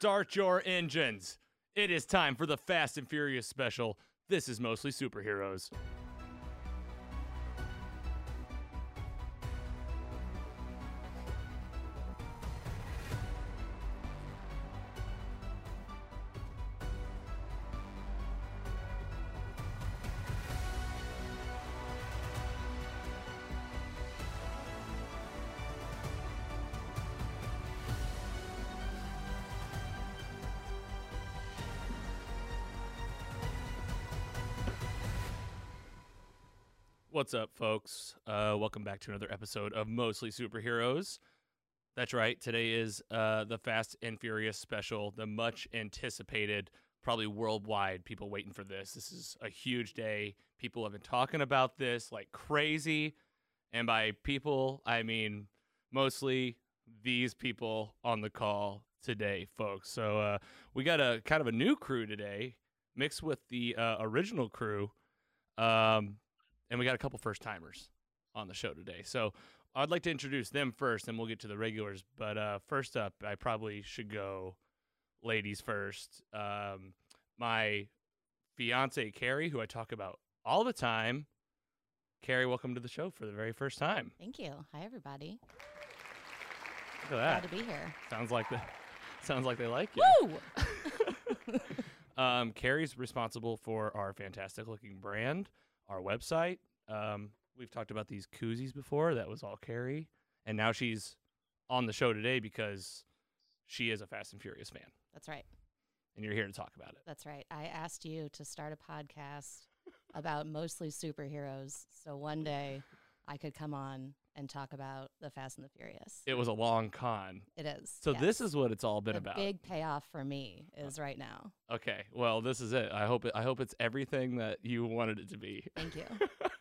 Start your engines. It is time for the Fast and Furious special. This is mostly superheroes. What's up, folks? Uh, welcome back to another episode of Mostly Superheroes. That's right. Today is uh, the Fast and Furious special, the much anticipated, probably worldwide. People waiting for this. This is a huge day. People have been talking about this like crazy. And by people, I mean mostly these people on the call today, folks. So uh, we got a kind of a new crew today, mixed with the uh, original crew. Um, and we got a couple first timers on the show today. So I'd like to introduce them first, and we'll get to the regulars. But uh, first up, I probably should go ladies first. Um, my fiance Carrie, who I talk about all the time. Carrie, welcome to the show for the very first time. Thank you. Hi, everybody. Look at that. Glad to be here. Sounds like the sounds like they like you. Woo! Um, Carrie's responsible for our fantastic looking brand, our website. Um, we've talked about these koozies before. That was all Carrie, and now she's on the show today because she is a Fast and Furious fan, That's right. and you're here to talk about it. That's right. I asked you to start a podcast about mostly superheroes. So one day I could come on and talk about the Fast and the Furious. It was a long con. It is. So yes. this is what it's all been the about. big payoff for me is right now. okay, well, this is it. I hope it, I hope it's everything that you wanted it to be. Thank you.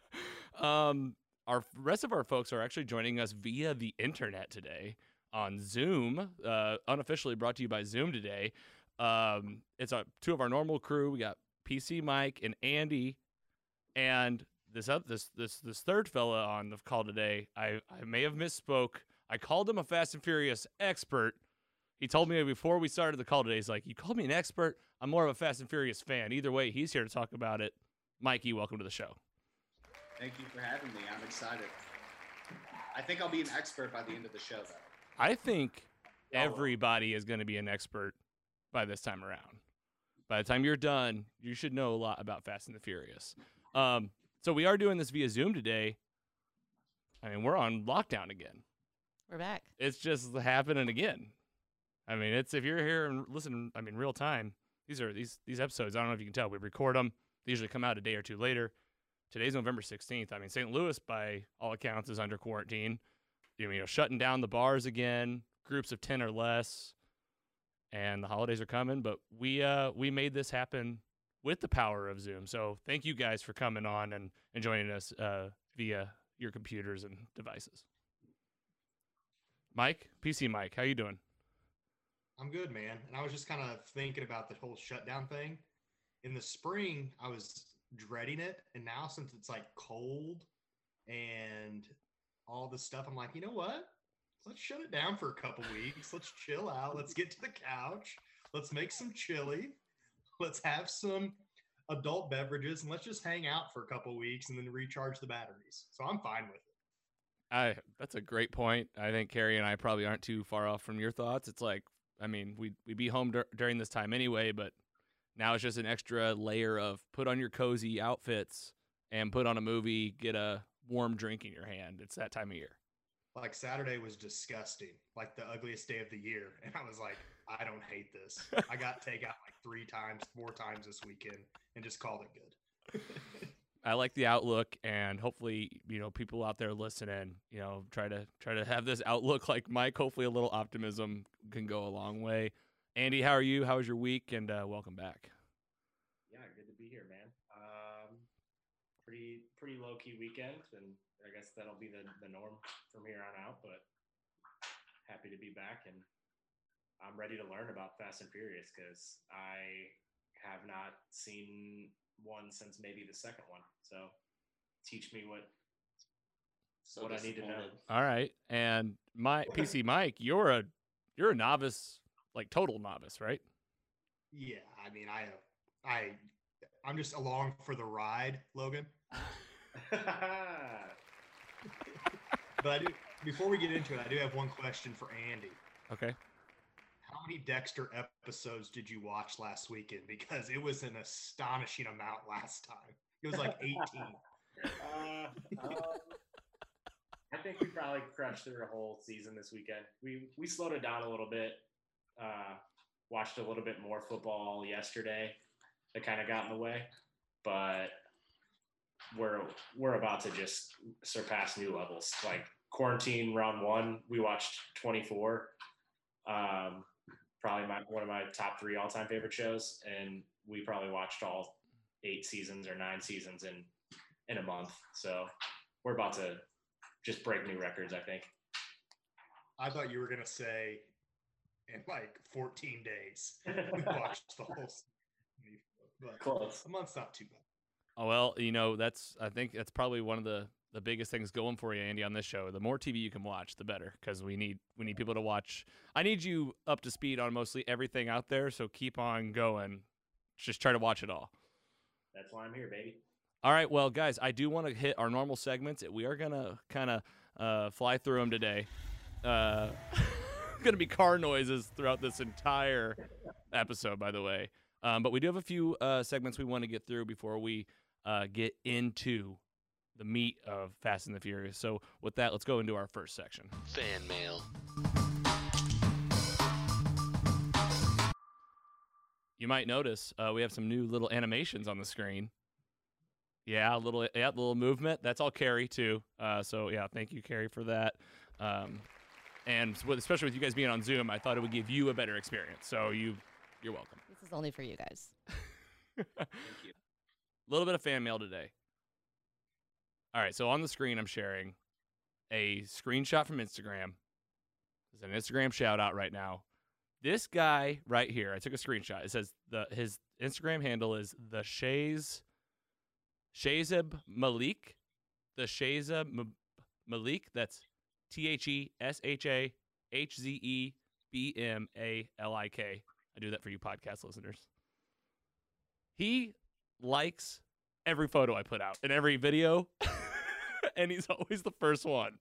um, our rest of our folks are actually joining us via the internet today on Zoom, uh, unofficially brought to you by Zoom today. Um, it's a, two of our normal crew. We got PC Mike and Andy, and this oth- this this this third fella on the call today. I I may have misspoke. I called him a Fast and Furious expert. He told me before we started the call today. He's like, "You called me an expert. I'm more of a Fast and Furious fan." Either way, he's here to talk about it. Mikey, welcome to the show. Thank you for having me. I'm excited. I think I'll be an expert by the end of the show, though. I think Oh, everybody is going to be an expert by this time around. By the time you're done, you should know a lot about Fast and the Furious. Um, so we are doing this via Zoom today. I mean, we're on lockdown again. We're back. It's just happening again. I mean, it's if you're here and listen. I mean, real time. These are these these episodes. I don't know if you can tell. We record them. They usually come out a day or two later. Today's November 16th. I mean, St. Louis, by all accounts, is under quarantine. You know, shutting down the bars again, groups of 10 or less, and the holidays are coming. But we uh, we made this happen with the power of Zoom. So thank you guys for coming on and, and joining us uh, via your computers and devices. Mike, PC Mike, how you doing? I'm good, man. And I was just kind of thinking about the whole shutdown thing. In the spring, I was dreading it, and now since it's like cold and all this stuff, I'm like, you know what? Let's shut it down for a couple weeks. Let's chill out. Let's get to the couch. Let's make some chili. Let's have some adult beverages, and let's just hang out for a couple weeks and then recharge the batteries. So I'm fine with it. I that's a great point. I think Carrie and I probably aren't too far off from your thoughts. It's like, I mean, we we'd be home dur- during this time anyway, but now it's just an extra layer of put on your cozy outfits and put on a movie, get a warm drink in your hand. It's that time of year. like Saturday was disgusting, like the ugliest day of the year. And I was like, I don't hate this. I got takeout like three times, four times this weekend and just called it good. I like the outlook, and hopefully, you know, people out there listening, you know, try to try to have this outlook like Mike. Hopefully, a little optimism can go a long way. Andy, how are you? How was your week? And uh, welcome back. Yeah, good to be here, man. Um, pretty pretty low key weekend, and I guess that'll be the, the norm from here on out. But happy to be back, and I'm ready to learn about Fast and Furious because I have not seen one since maybe the second one. So teach me what So what I need to know. All right, and my PC Mike, you're a you're a novice like total novice, right? Yeah, I mean, I, I, I'm just along for the ride, Logan. but I do. Before we get into it, I do have one question for Andy. Okay. How many Dexter episodes did you watch last weekend? Because it was an astonishing amount last time. It was like 18. uh, um, I think we probably crushed through a whole season this weekend. We we slowed it down a little bit. Uh, watched a little bit more football yesterday. That kind of got in the way, but we're we're about to just surpass new levels. Like quarantine round one, we watched 24. Um, probably my one of my top three all time favorite shows, and we probably watched all eight seasons or nine seasons in in a month. So we're about to just break new records. I think. I thought you were gonna say in like 14 days we watched the whole. Season. But Close. a month's not too bad. Oh well, you know that's I think that's probably one of the the biggest things going for you, Andy, on this show. The more TV you can watch, the better, because we need we need people to watch. I need you up to speed on mostly everything out there, so keep on going. Just try to watch it all. That's why I'm here, baby. All right, well, guys, I do want to hit our normal segments. We are gonna kind of uh, fly through them today. Uh, gonna be car noises throughout this entire episode, by the way. Um, but we do have a few uh, segments we want to get through before we uh, get into the meat of Fast and the Furious. So, with that, let's go into our first section. Fan mail. You might notice uh, we have some new little animations on the screen. Yeah, a little yeah, little movement. That's all Carrie too. Uh, so yeah, thank you, Carrie, for that. Um, and with, especially with you guys being on Zoom, I thought it would give you a better experience. So you, you're welcome. This is only for you guys. Thank you. A little bit of fan mail today. All right, so on the screen, I'm sharing a screenshot from Instagram. It's an Instagram shout out right now. This guy right here, I took a screenshot. It says the his Instagram handle is the Shays Shazeb Malik. The Shazeb M- Malik. That's T H E S H A H Z E B M A L I K. I do that for you podcast listeners. He likes every photo I put out and every video, and he's always the first one.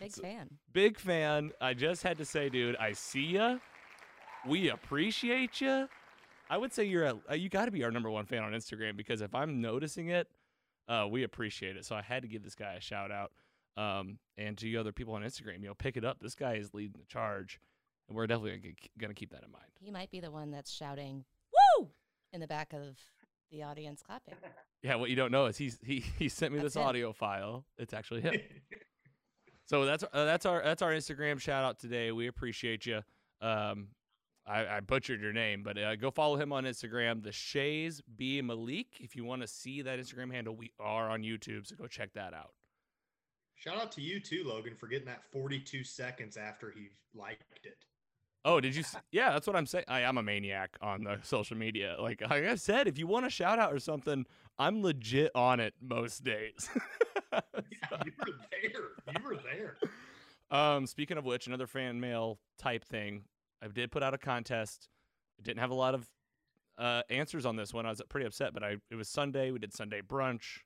Big So- fan. Big fan. I just had to say, dude, I see ya. We appreciate you. I would say you're a, uh, you got to be our number one fan on Instagram because if I'm noticing it, uh, we appreciate it. So I had to give this guy a shout out. Um, and to you other people on Instagram, you know, pick it up. This guy is leading the charge, and we're definitely gonna, gonna keep that in mind. He might be the one that's shouting "Woo!" in the back of the audience clapping. Yeah, what you don't know is he's he he sent me That's this him. audio file. It's actually him. So that's uh, that's our that's our Instagram shout out today. We appreciate you. Um, I, I butchered your name, but uh, go follow him on Instagram, the Shays B Malik. If you want to see that Instagram handle, we are on YouTube, so go check that out. Shout out to you too, Logan, for getting that 42 seconds after he liked it. Oh, did you? s- Yeah, that's what I'm saying. I am a maniac on the social media. Like, like I said, if you want a shout out or something, I'm legit on it most days. Yeah, you were there. You were there. Um, speaking of which, another fan mail type thing. I did put out a contest. I didn't have a lot of uh, answers on this one. I was pretty upset, but I it was Sunday. We did Sunday brunch.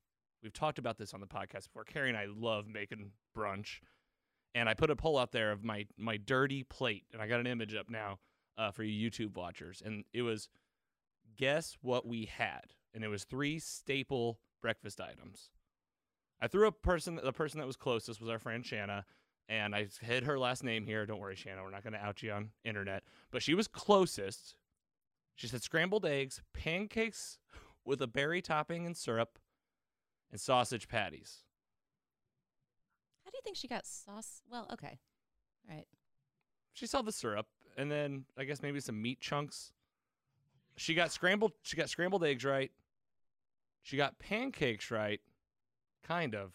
We've talked about this on the podcast before. Carrie and I love making brunch, and I put a poll out there of my my dirty plate, and I got an image up now uh, for you YouTube watchers, and it was guess what we had, and it was three staple breakfast items. I threw a person. The person that was closest was our friend Shanna, and I hid her last name here. Don't worry, Shanna. We're not going to out you on internet. But she was closest. She said scrambled eggs, pancakes with a berry topping and syrup, and sausage patties. How do you think she got sauce? Well, okay. All right. She saw the syrup, and then I guess maybe some meat chunks. She got scrambled. She got scrambled eggs right. She got pancakes right, kind of.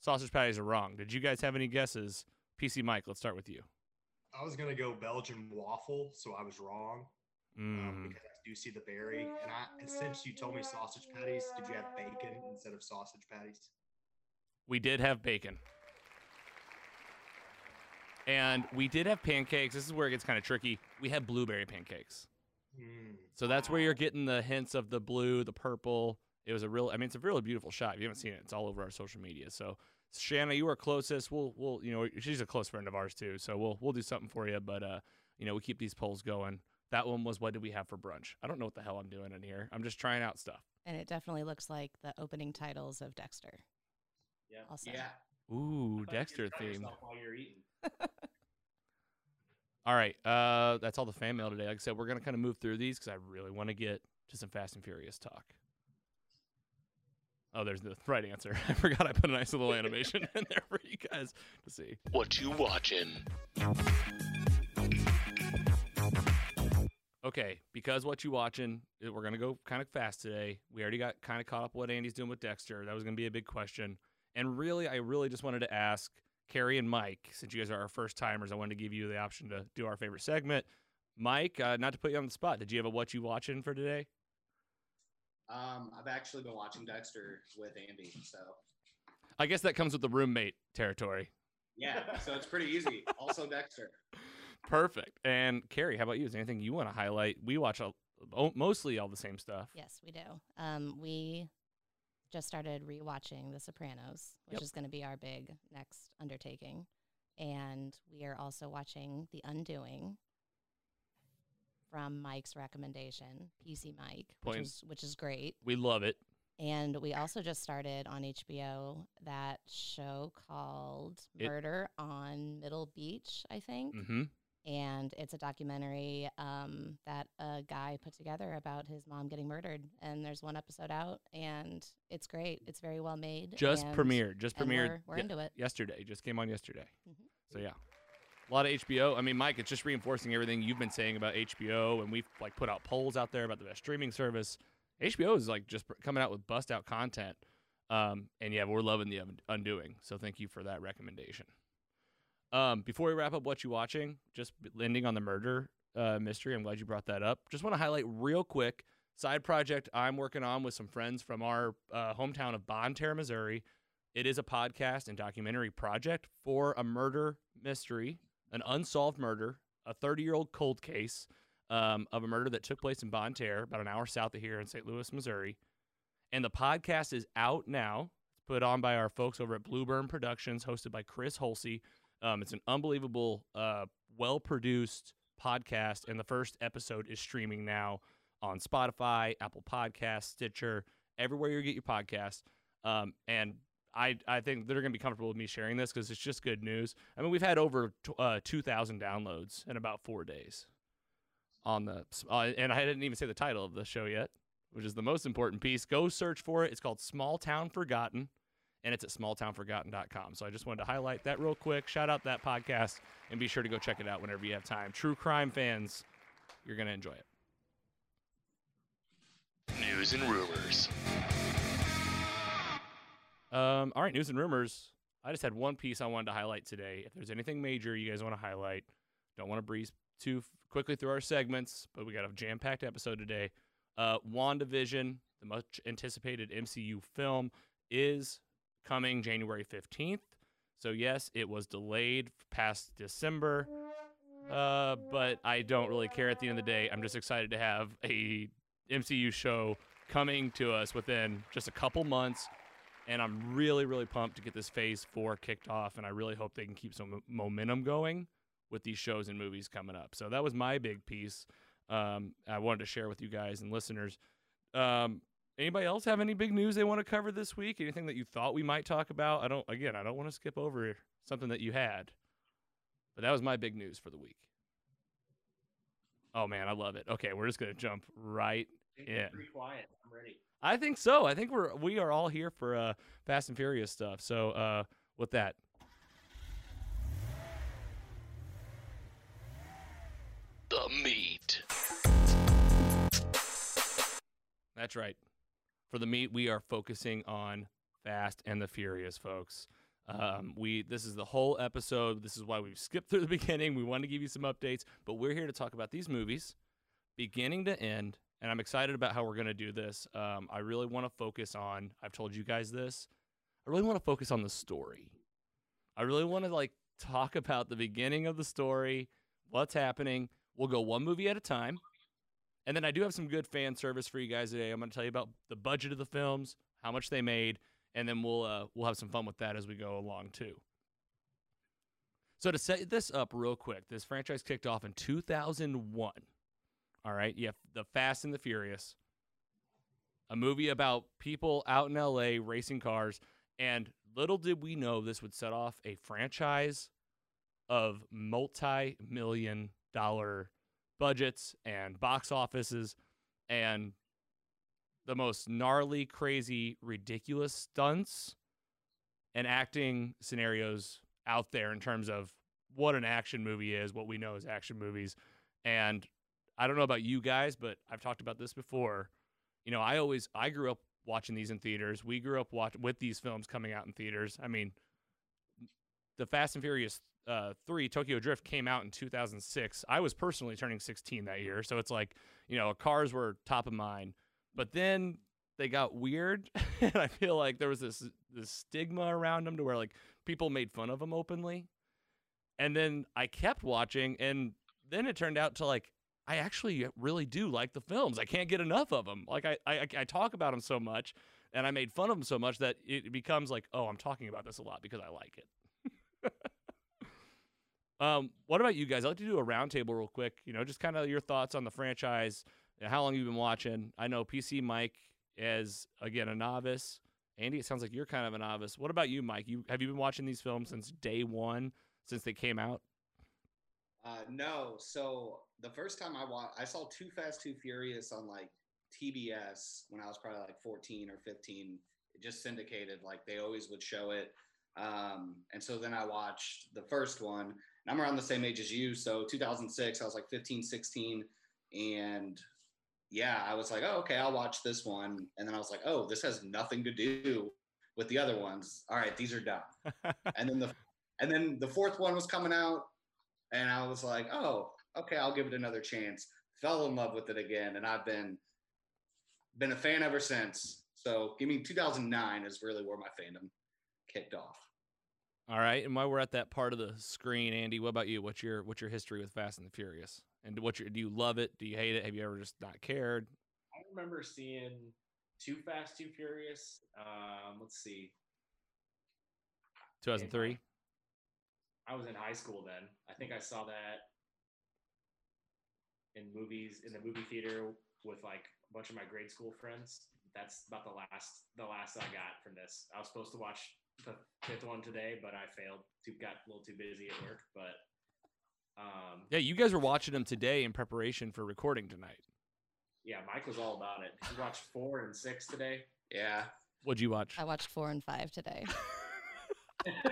Sausage patties are wrong. Did you guys have any guesses? PC Mike, let's start with you. I was gonna go Belgian waffle, so I was wrong um, Mm. because I do see the berry. And I, and since you told me sausage patties, did you have bacon instead of sausage patties? We did have bacon. And we did have pancakes. This is where it gets kind of tricky. We had blueberry pancakes. Mm. So that's where you're getting the hints of the blue, the purple. It was a real I mean it's a really beautiful shot. If you haven't seen it, it's all over our social media. So Shanna, you are closest. We'll we'll you know, she's a close friend of ours too. So we'll we'll do something for you, but uh you know, we keep these polls going. That one was what did we have for brunch? I don't know what the hell I'm doing in here. I'm just trying out stuff. And it definitely looks like the opening titles of Dexter. Yeah. Also. Yeah. Ooh, I thought you Dexter could cut themed. While you're eating. All right, uh, that's all the fan mail today. Like I said, we're gonna kind of move through these because I really want to get to some Fast and Furious talk. Oh, there's the right answer. I forgot I put a nice little animation in there for you guys to see. What you watching? Okay, because what you watching, we're gonna go kind of fast today. We already got kind of caught up with what Andy's doing with Dexter. That was gonna be a big question, and really, I really just wanted to ask Carrie and Mike, since you guys are our first timers, I wanted to give you the option to do our favorite segment. Mike, uh, not to put you on the spot, did you have a what you watching for today? Um, I've actually been watching Dexter with Andy, so I guess that comes with the roommate territory. yeah, so it's pretty easy. Also Dexter. Perfect. And Carrie, how about you? Is there anything you want to highlight? We watch a, o- mostly all the same stuff. Yes, we do. Um, we just started rewatching The Sopranos, which Yep. is going to be our big next undertaking, and we are also watching The Undoing from Mike's recommendation, PC Mike, which is which is great. We love it. And we also just started on HBO that show called It- Murder on Middle Beach, I think Mm-hmm. And it's a documentary um, that a guy put together about his mom getting murdered. And there's one episode out, and it's great. It's very well made. Just and- premiered. Just premiered We're, we're ye- into it. yesterday. Just came on yesterday. Mhm. So yeah, a lot of HBO. I mean, Mike, it's just reinforcing everything you've been saying about HBO, and we've like put out polls out there about the best streaming service. HBO is like just pr- coming out with bust out content. Um, and yeah, we're loving the Un- Undoing. So thank you for that recommendation. Um, before we wrap up, what you watching? Just ending on the murder uh, mystery. I'm glad you brought that up. Just want to highlight real quick side project I'm working on with some friends from our uh, hometown of Bonne Terre, Missouri. It is a podcast and documentary project for a murder mystery, an unsolved murder, a 30 year old cold case um, of a murder that took place in Bonne Terre, about an hour south of here in St. Louis, Missouri. And the podcast is out now. It's put on by our folks over at Blueburn Productions, hosted by Chris Holsey. Um, it's an unbelievable, uh, well produced podcast, and the first episode is streaming now on Spotify, Apple Podcasts, Stitcher, everywhere you get your podcast. Um, and I, I think they're going to be comfortable with me sharing this because it's just good news. I mean, we've had over t- uh, 2,000 downloads in about four days on the, uh, and I didn't even say the title of the show yet, which is the most important piece. Go search for it. It's called Small Town Forgotten, and it's at smalltownforgotten.com. So I just wanted to highlight that real quick. Shout out that podcast, and be sure to go check it out whenever you have time. True crime fans, you're going to enjoy it. News and rumors. Um, all right, news and rumors. I just had one piece I wanted to highlight today. If there's anything major you guys want to highlight, don't want to breeze too quickly through our segments, but we got a jam packed episode today. Uh, WandaVision, the much anticipated MCU film, is coming January 15th. So, yes, it was delayed past December, uh, but I don't really care at the end of the day. I'm just excited to have a MCU show coming to us within just a couple months and I'm really, really pumped to get this phase four kicked off, and I really hope they can keep some momentum going with these shows and movies coming up. So that was my big piece. Um, I wanted to share with you guys and listeners. Um, anybody else have any big news they want to cover this week? Anything that you thought we might talk about? I don't. Again, I don't want to skip over something that you had, but that was my big news for the week. Oh man, I love it. Okay, we're just gonna jump right in. think. Pretty quiet. I'm ready. I think so. I think we're we are all here for uh, Fast and Furious stuff. So uh, with that, The meat. that's right. For the meat, we are focusing on Fast and the Furious, folks. Um, we this is the whole episode. This is why we've skipped through the beginning. We want to give you some updates, but we're here to talk about these movies, beginning to end. And I'm excited about how we're going to do this. Um, I really want to focus on. I've told you guys this. I really want to focus on the story. I really want to like talk about the beginning of the story, what's happening. We'll go one movie at a time. And then I do have some good fan service for you guys today. I'm going to tell you about the budget of the films, how much they made, and then we'll uh, we'll have some fun with that as we go along too. So to set this up real quick, this franchise kicked off in 2001. All right, you have the Fast and the Furious, a movie about people out in LA racing cars, and little did we know this would set off a franchise of multi-million dollar budgets and box offices and the most gnarly, crazy, ridiculous stunts and acting scenarios out there in terms of what an action movie is, what we know as action movies. And I don't know about you guys, but I've talked about this before. You know, I always I grew up watching these in theaters. We grew up watch, with these films coming out in theaters. I mean, the Fast and Furious uh, 3 Tokyo Drift came out in 2006. I was personally turning 16 that year, so it's like, you know, cars were top of mind. But then they got weird, and I feel like there was this this stigma around them to where like people made fun of them openly. And then I kept watching, and then it turned out to like I actually really do like the films. I can't get enough of them. Like I I, I talk about them so much, and I made fun of them so much that it becomes like, oh, I'm talking about this a lot because I like it. um, what about you guys? I'd like to do a roundtable real quick. You know, just kind of your thoughts on the franchise, how long you've been watching. I know PC Mike is again a novice. Andy, it sounds like you're kind of a novice. What about you, Mike? You have you been watching these films since day one, since they came out? Uh, no. So the first time I watched, I saw Too Fast, Too Furious on like TBS when I was probably like 14 or 15. It just syndicated, like they always would show it. Um, and so then I watched the first one, and I'm around the same age as you. So 2006, I was like 15, 16. And yeah, I was like, oh, okay, I'll watch this one. And then I was like, oh, this has nothing to do with the other ones. All right, these are done. and then the and then the fourth one was coming out, and I was like, oh, okay, I'll give it another chance. Fell in love with it again, and I've been been a fan ever since. So, give me 2009 is really where my fandom kicked off. All right, and while we're at that part of the screen, Andy, what about you? What's your what's your history with Fast and the Furious? And what your, do you love it? Do you hate it? Have you ever just not cared? I remember seeing Too Fast, Too Furious. Um, let's see. 2003. I was in high school then. I think I saw that in movies in the movie theater with like a bunch of my grade school friends. That's about the last the last I got from this. I was supposed to watch the fifth one today, but I failed. Too got a little too busy at work. But um, Yeah, you guys were watching them today in preparation for recording tonight. yeah, Mike was all about it. He watched four and six today. Yeah. What'd you watch? I watched four and five today.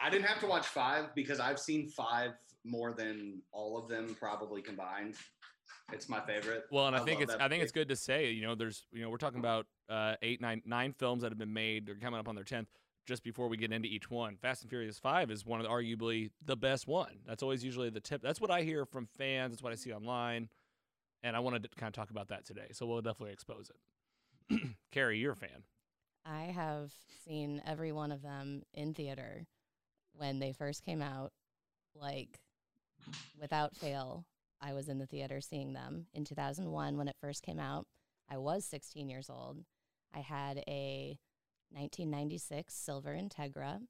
I didn't have to watch five because I've seen five more than all of them probably combined. It's my favorite. Well, and I, think it's that I think it's good to say, you know, there's you know, we're talking about uh, eight, nine, nine films that have been made. They're coming up on their tenth. Just before we get into each one, Fast and Furious Five is one of the, arguably the best one. That's always usually the tip. That's what I hear from fans. That's what I see online, and I wanted to kind of talk about that today. So we'll definitely expose it. Carrie, you're a fan. I have seen every one of them in theater when they first came out. Like, without fail, I was in the theater seeing them in 2001 when it first came out. I was 16 years old. I had a 1996 Silver Integra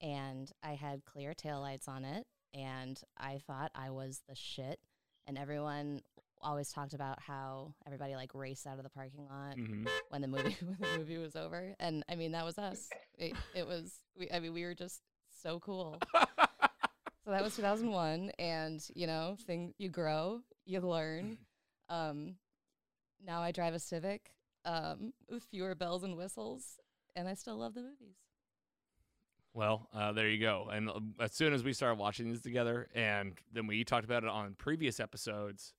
and I had clear taillights on it. And I thought I was the shit. And everyone always talked about how everybody like raced out of the parking lot hmm when the movie when the movie was over. And I mean, that was us. It, it was. We, I mean, we were just so cool. so that was 2001, and you know, thing you grow, you learn. Um, now I drive a Civic um, with fewer bells and whistles, and I still love the movies. Well, uh, there you go. And uh, as soon as we started watching these together, and then we talked about it on previous episodes,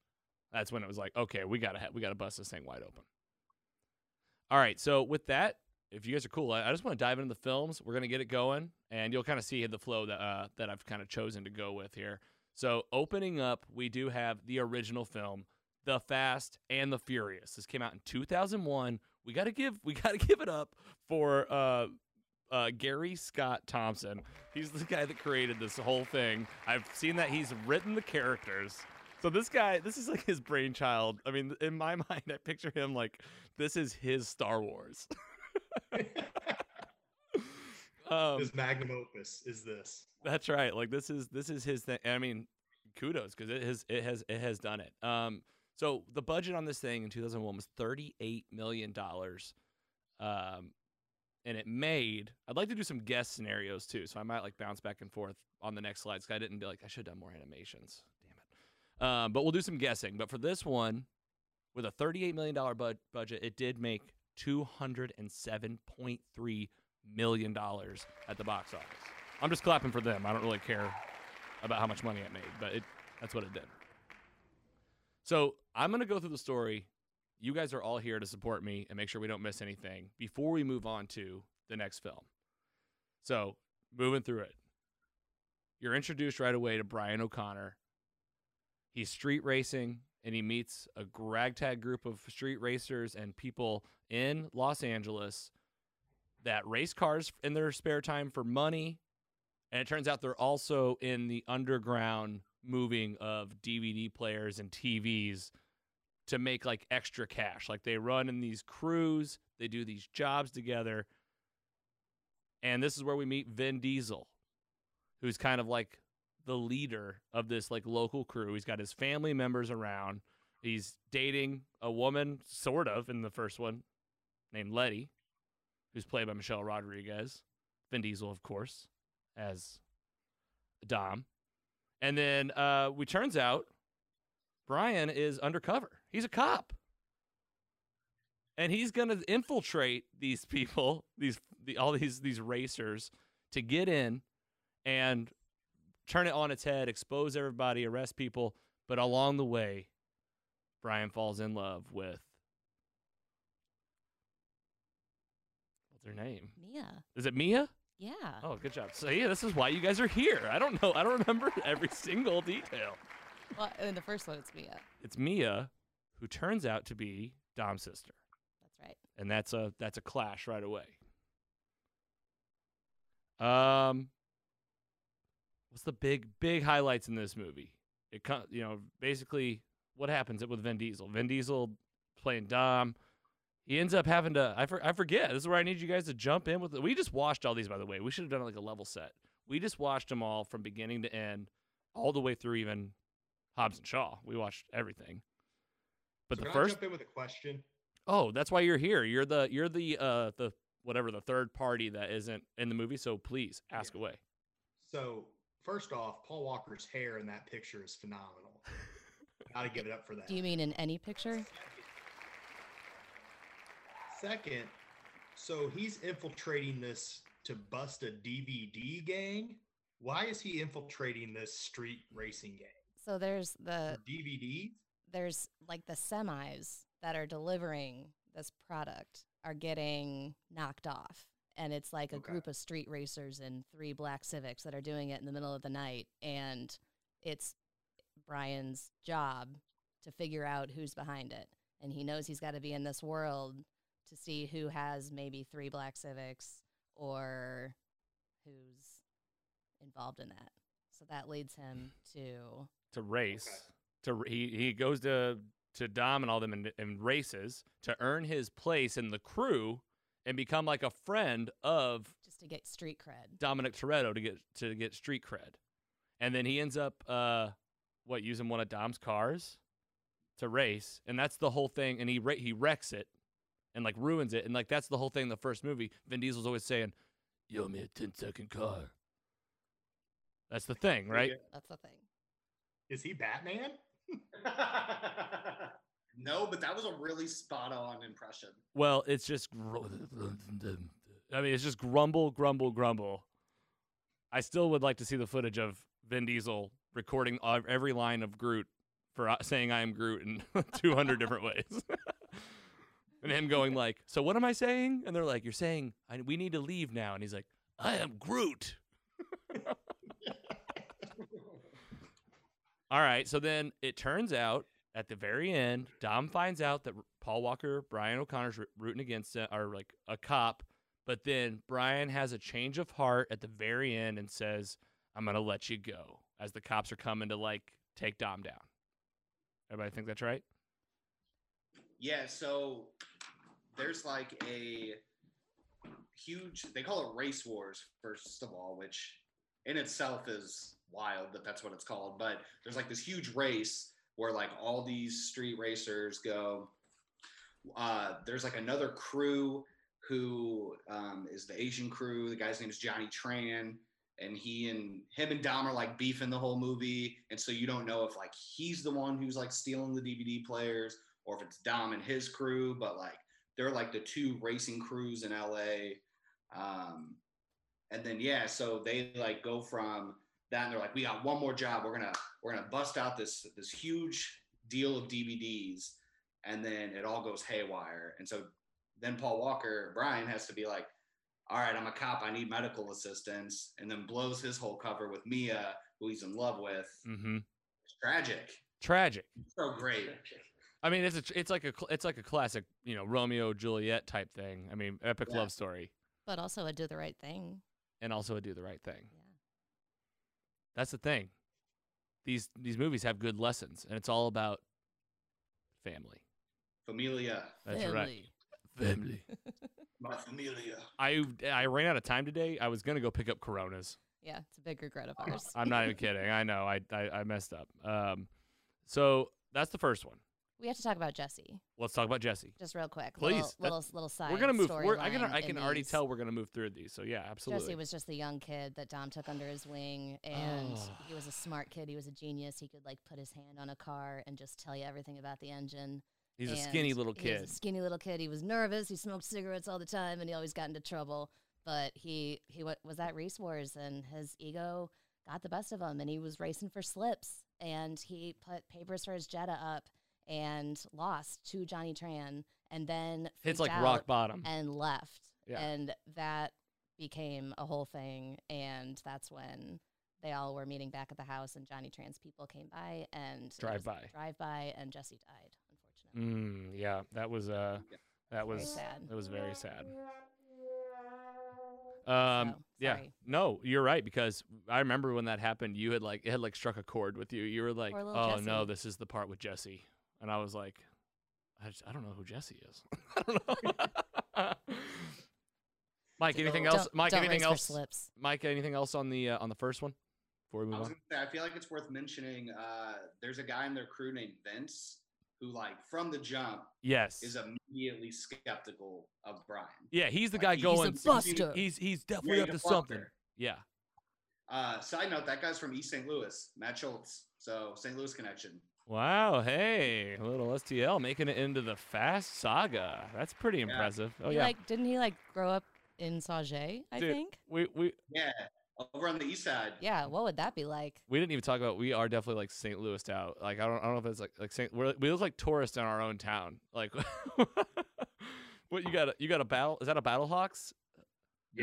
that's when it was like, okay, we gotta ha- we gotta bust this thing wide open. All right. So with that, if you guys are cool, I, I just want to dive into the films. We're gonna get it going, and you'll kind of see the flow that uh, that I've kind of chosen to go with here. So opening up, we do have the original film, The Fast and the Furious. This came out in 2001. We gotta give we gotta give it up for uh, uh, Gary Scott Thompson. He's the guy that created this whole thing. I've seen that he's written the characters. So this guy, this is like his brainchild. I mean, in my mind, I picture him like this is his Star Wars. um, His magnum opus is this. That's right. Like this is this is his thing. I mean, kudos because it has it has it has done it. Um, so the budget on this thing in 2001 was 38 million dollars, um, and it made. I'd like to do some guest scenarios too, so I might like bounce back and forth on the next slides. I didn't be like I should have done more animations. Damn it. Um, but we'll do some guessing. But for this one, with a 38 million dollar bud- budget, it did make 207.3 million dollars at the box office. I'm just clapping for them. I don't really care about how much money it made, but it that's what it did. So I'm gonna go through the story. You guys are all here to support me and make sure we don't miss anything before we move on to the next film. So moving through it, you're introduced right away to Brian O'Conner. He's street racing and he meets a ragtag group of street racers and people in Los Angeles that race cars in their spare time for money. And it turns out they're also in the underground moving of DVD players and TVs to make like extra cash. Like they run in these crews, they do these jobs together. And this is where we meet Vin Diesel, who's kind of like the leader of this like local crew. He's got his family members around. He's dating a woman, sort of, in the first one, named Letty, who's played by Michelle Rodriguez. Vin Diesel, of course, as Dom. And then uh, we turns out Brian is undercover. He's a cop. And he's to infiltrate these people, these the, all these these racers to get in and turn it on its head, expose everybody, arrest people, but along the way Brian falls in love with What's her name? Mia. Is it Mia? Yeah. Oh, good job. So yeah, this is why you guys are here. I don't know. I don't remember every single detail. Well, in the first one, it's Mia. It's Mia, who turns out to be Dom's sister, That's right. and that's a that's a clash right away. Um, what's the big big highlights in this movie? It you know basically what happens with Vin Diesel. Vin Diesel playing Dom. He ends up having to. I, for, I forget. This is where I need you guys to jump in with. We just watched all these, by the way. We should have done like a level set. We just watched them all from beginning to end, all the way through even Hobbs and Shaw. We watched everything. But So the can I first, jump in with a question. oh, that's why you're here. You're the you're the uh the whatever the third party that isn't in the movie. So please ask Yeah. away. So first off, Paul Walker's hair in that picture is phenomenal. Gotta give it up for that. Do you mean in any picture? Second, so he's infiltrating this to bust a DVD gang. Why is he infiltrating this street racing gang? So there's the For DVDs? there's like the semis that are delivering this product are getting knocked off. And it's like a Okay. group of street racers and three black civics that are doing it in the middle of the night. And it's Brian's job to figure out who's behind it. And he knows he's got to be in this world to see who has maybe three black civics or who's involved in that. So that leads him to to race. To he he goes to to Dom and all them and, and races to earn his place in the crew and become like a friend of just to get street cred. Dominic Toretto to get to get street cred, and then he ends up uh what using one of Dom's cars to race, and that's the whole thing. And he ra- he wrecks it and like ruins it, and like that's the whole thing. in The first movie, Vin Diesel's always saying, "You owe me a 10 second car." That's the thing, right? That's the thing. Is he Batman? No, but that was a really spot on impression. Well, it's just. gr- I mean, it's just grumble, grumble, grumble. I still would like to see the footage of Vin Diesel recording every line of Groot for uh, saying "I am Groot" in 200 different ways, and him going like, "So what am I saying?" And they're like, "You're saying we need to leave now," and he's like, "I am Groot." All right, so then it turns out at the very end, Dom finds out that Paul Walker, Brian O'Conner's rooting against it, or like a cop, But then Brian has a change of heart at the very end and says, "I'm gonna let you go." As the cops are coming to like take Dom down. Everybody think that's right? Yeah, so there's like a huge they call it race wars first of all, which in itself is wild that that's what it's called, but there's like this huge race where like all these street racers go uh there's like another crew who um, is the Asian crew. The guy's name is Johnny Tran, and he and him and Dom are like beefing the whole movie, and so you don't know if like he's the one who's like stealing the DVD players or if it's Dom and his crew, but like they're like the two racing crews in LA. Um, and then yeah, so they like go from that and they're like, we got one more job. We're gonna we're gonna bust out this this huge deal of DVDs, and then it all goes haywire. And so then Paul Walker, Brian has to be like, all right, I'm a cop. I need medical assistance, and then blows his whole cover with Mia, who he's in love with. Mm-hmm. It's tragic. Tragic. So great. I mean, it's a, it's like a it's like a classic, you know, Romeo Juliet type thing. I mean, epic Yeah. love story, But also a do the right thing. and also a do the right thing. Yeah. That's the thing. These these movies have good lessons, and it's all about family. Familia. That's right. Family. My familia. I I ran out of time today. I was gonna go pick up Coronas. Yeah, it's a big regret of ours. I'm not even kidding. I know. I, I I messed up. Um, so that's the first one. We have to talk about Jesse, Let's talk about Jesse. just real quick. Please, little little, little side. we're gonna move. We're, I can I can already these. tell we're gonna move through these. So yeah, absolutely. Jesse was just the young kid that Dom took under his wing, and Oh. he was a smart kid. He was a genius. He could like put his hand on a car and just tell you everything about the engine. He's a skinny little kid. a skinny little kid. He was nervous. He smoked cigarettes all the time, and he always got into trouble. But he he wa- was at race wars, and his ego got the best of him, and he was racing for slips, and he put papers for his Jetta up and lost to Johnny Tran, and then Hits freaked like out rock bottom. and left, Yeah. and that became a whole thing, and that's when. They all were meeting back at the house, and Johnny Tran's people came by and it Drive by. drive by, and Jesse died, unfortunately. Mm, yeah, that was uh, that Very was sad. that was very sad. Um, So, yeah, no, you're right because I remember when that happened. You had like it had like struck a chord with you. You were like, "Oh little no, this is the part with Jesse," and I was like, "I, just, I don't know who Jesse is. I don't know." Mike, anything Don't- else? Mike, don't anything race else? Slips. Mike, anything else on the uh, on the first one before we I move was on? gonna say, I feel like it's worth mentioning. Uh, there's a guy in their crew named Vince who, like, from the jump, Yes. is immediately skeptical of Brian. yeah, he's the Like, guy he's a going. buster. He's he's definitely he's up to something. buster. Yeah. Uh, side note: that guy's from East St. Louis, Matt Schulze. So St. Louis connection. Wow, hey, a little STL making it into the Fast Saga. That's pretty impressive. Oh He, yeah. like didn't he like grow up in Sauget? I Dude. think. we we Yeah, over on the east side. Yeah. What would that be like? we didn't even talk about we are definitely like St. Louis out. Like I don't I don't know if it's like like St. We're, we look like tourists in our own town. Like what you got? A, you got a battle? Is that a BattleHawks?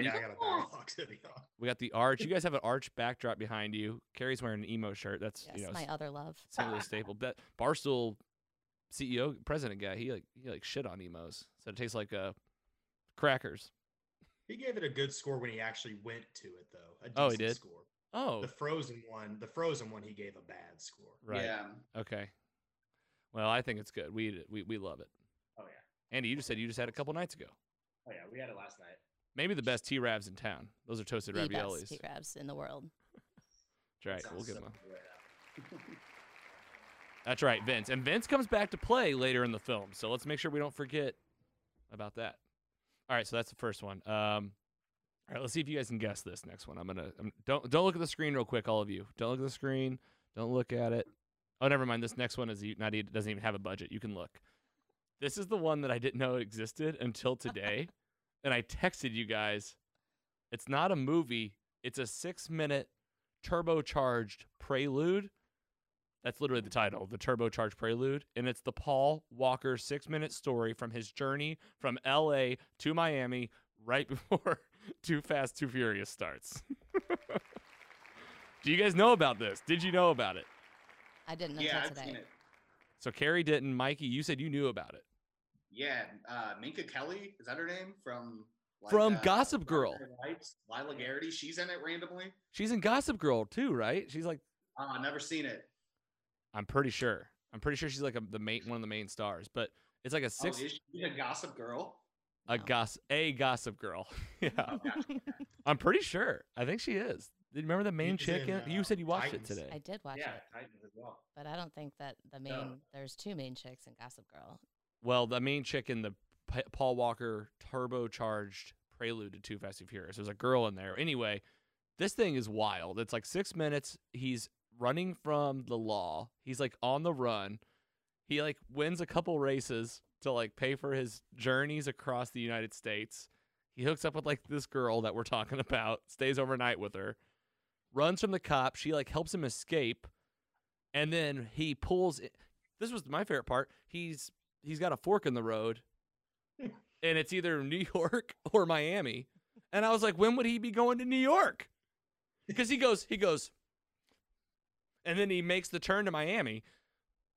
Yeah, I got a BattleHawks hoodie on. We got the arch. You guys have an arch backdrop behind you. Carrie's wearing an Imo's shirt. That's Yes, you know my other love. St. Louis staple. But Barstool CEO president guy, he like he like shit on Imo's. So it tastes like uh crackers. He gave it a good score when he actually went to it, though. A Oh, he did? Score. Oh, The Frozen one, the Frozen one, he gave a bad score. right. Yeah. Okay. Well, I think it's good. We we we love it. Oh yeah. Andy, you just said you just had a couple nights ago. Oh yeah. We had it last night. Maybe the best T Ravs in town. Those are toasted The raviolis. best T-Ravs in the world. That's right. Sounds We'll give so them. good right now. That's right, Vince. And Vince comes back to play later in the film. So let's make sure we don't forget about that. All right, so that's the first one. Um, all right, let's see if you guys can guess this next one. I'm gonna I'm, don't don't look at the screen real quick, all of you. Don't look at the screen. Don't look at it. Oh, never mind. This next one is e- not doesn't even have a budget. You can look. This is the one that I didn't know existed until today, and I texted you guys. It's not a movie. It's a six minute turbocharged prelude. That's literally the title, the turbocharged prelude, and it's the Paul Walker six minute story from his journey from L.A. to Miami right before Too Fast, Too Furious starts. Do you guys know about this? Did you know about it? I didn't Yeah, until I've today. seen it. So Carrie didn't. Mikey, you said you knew about it. Yeah, uh, Minka Kelly is that her name from From Gossip Girl. Lights, Lyla Garrity, she's in it randomly. She's in Gossip Girl too, right? She's like, Uh, I've never seen it. I'm pretty sure. I'm pretty sure she's like a, the main one of the main stars. But it's like a six Oh, is she a Gossip Girl? a No. goss a Gossip Girl. yeah, Okay. I'm pretty sure. I think she is. You Remember the main She's chick? in, In, you uh, said you watched Titans. it today. I did watch yeah, it, Yeah, Titans as well. but I don't think that the main No. there's two main chicks in Gossip Girl. Well, the main chick in the P- Paul Walker turbocharged prelude to Too Fast and Furious. There's a girl in there. Anyway, this thing is wild. It's like six minutes. He's running from the law. He's like on the run. He like wins a couple races to like pay for his journeys across the United States. He hooks up with like this girl that we're talking about, stays overnight with her, runs from the cop. She like helps him escape, and then he pulls. i- This was my favorite part. He's he's got a fork in the road, and it's either New York or Miami. And I was like, when would he be going to New York? Because he goes, he goes, and then he makes the turn to Miami.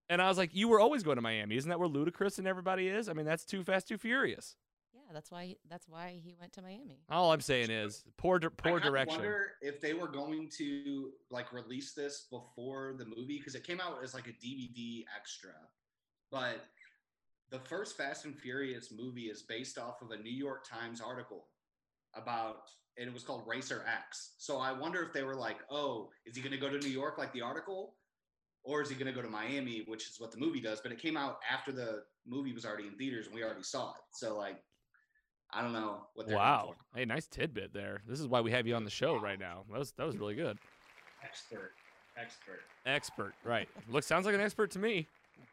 And I was like, you were always going to Miami, isn't that where Ludacris and everybody is? I mean, that's Too Fast, Too Furious. Yeah, that's why that's why he went to Miami. All I'm saying is poor, di- I poor kinda direction. wonder if they were going to like release this before the movie because it came out as like a DVD extra. But the first Fast and Furious movie is based off of a New York Times article about, and it was called Racer X. So I wonder if they were like, oh, is he going to go to New York like the article? Or is he going to go to Miami, which is what the movie does? But it came out after the movie was already in theaters and we already saw it. So, like, I don't know what Wow. Hey, nice tidbit there. This is why we have you on the show right now. That was that was really good. Expert, expert. Expert, right? Looks sounds like an expert to me.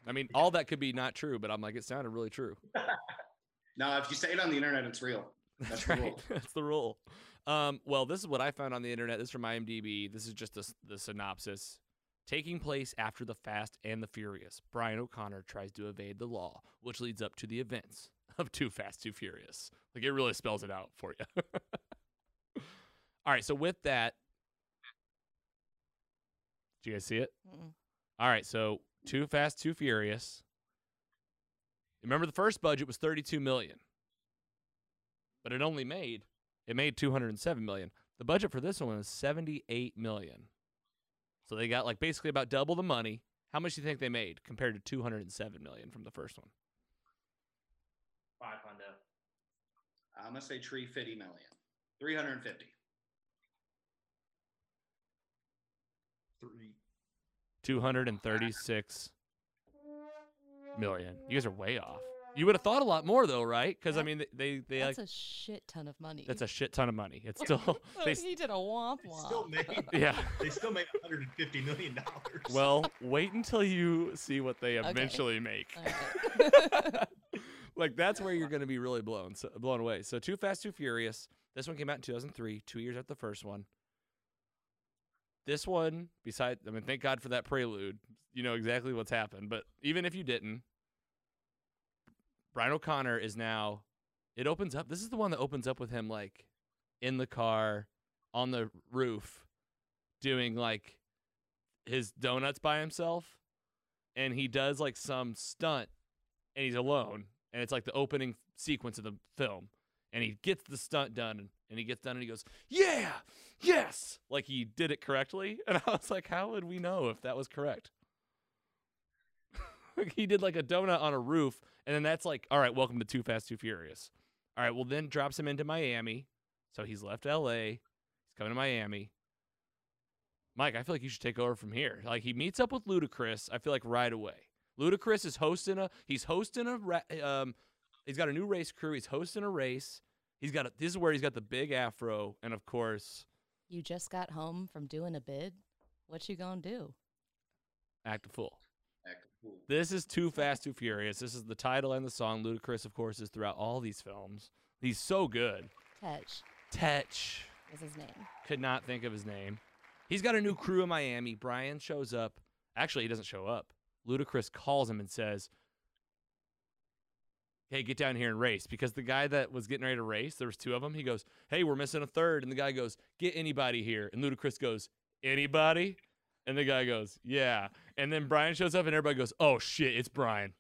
I mean, all that could be not true, but I'm like, it sounded really true. No, if you say it on the internet, it's real. That's That's the right. rule. That's the rule. Um, well, this is what I found on the internet. This is from IMDb. This is just the, the synopsis. Taking place after the Fast and the Furious, Brian O'Conner tries to evade the law, which leads up to the events of Too Fast, Too Furious. Like it really spells it out for you. All right, so with that, do you guys see it? Mm-mm. All right, so Too Fast, Too Furious. Remember the first budget was 32 million. But it only made it made 207 million. The budget for this one is 78 million. So they got like basically about double the money. How much do you think they made compared to 207 million from the first one? Five hundred. I'm gonna say tree 50 million. 350. Three. 236 million. You guys are way off. You would have thought a lot more though, right? Because I mean, they they, they That's like a shit ton of money. that's a shit ton of money. It's still they he did a womp They still made. yeah. They still made 150 million dollars. Well, wait until you see what they Okay. eventually make. All right. like that's where you're going to be really blown so, blown away. So Too Fast Too Furious. This one came out in 2003, 2 years after the first one. This one, beside I mean thank God for that prelude. You know exactly what's happened, but even if you didn't, Brian O'Conner is now it opens up. This is the one that opens up with him like in the car on the roof doing like his donuts by himself and he does like some stunt and he's alone and it's like the opening sequence of the film and he gets the stunt done and he gets done and he goes yeah yes! Like he did it correctly? And i was like how would we know if that was correct? He did like a donut on a roof and then that's like all right welcome to too fast too furious. All right well then drops him into miami. So he's left la he's coming to miami. Mike i feel like you should take over from here. Like he meets up with ludacris i feel like right away. Ludacris is hosting a he's hosting a um he's got a new race crew. He's hosting a race. He's got a, this is where he's got the big afro and of course you just got home from doing a bid. What you gonna do? act a fool Act a fool. This is Too Fast, Too Furious. This is the title and the song. Ludacris, of course, is throughout all these films. He's so good. Tej Tej. is his name. Could not think of his name. He's got a new crew in Miami. Brian shows up. Actually, he doesn't show up. Ludacris calls him and says, Hey, get down here and race. Because the guy that was getting ready to race, there was two of them. He goes, Hey, we're missing a third. And the guy goes, Get anybody here. And Ludacris goes, Anybody? And the guy goes, Yeah. And then Brian shows up and everybody goes, Oh shit, it's Brian.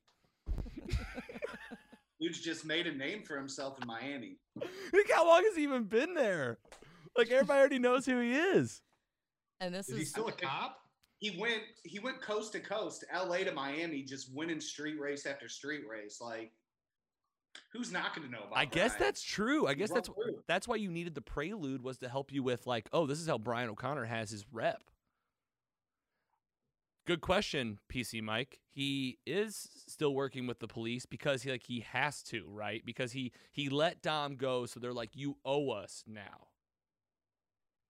Dude's just made a name for himself in Miami. Look how long has he even been there? Like everybody already knows who he is. And this Is is, he still a cop? He went he went coast to coast, LA to Miami, just winning street race after street race. Like, who's not going to know about? I guess that's true. I guess that's through. that's why you needed the prelude was to help you with like, oh, this is how Brian O'Conner has his rep. Good question, PC Mike. He is still working with the police because he like he has to, right? Because he he let Dom go, so they're like, you owe us now.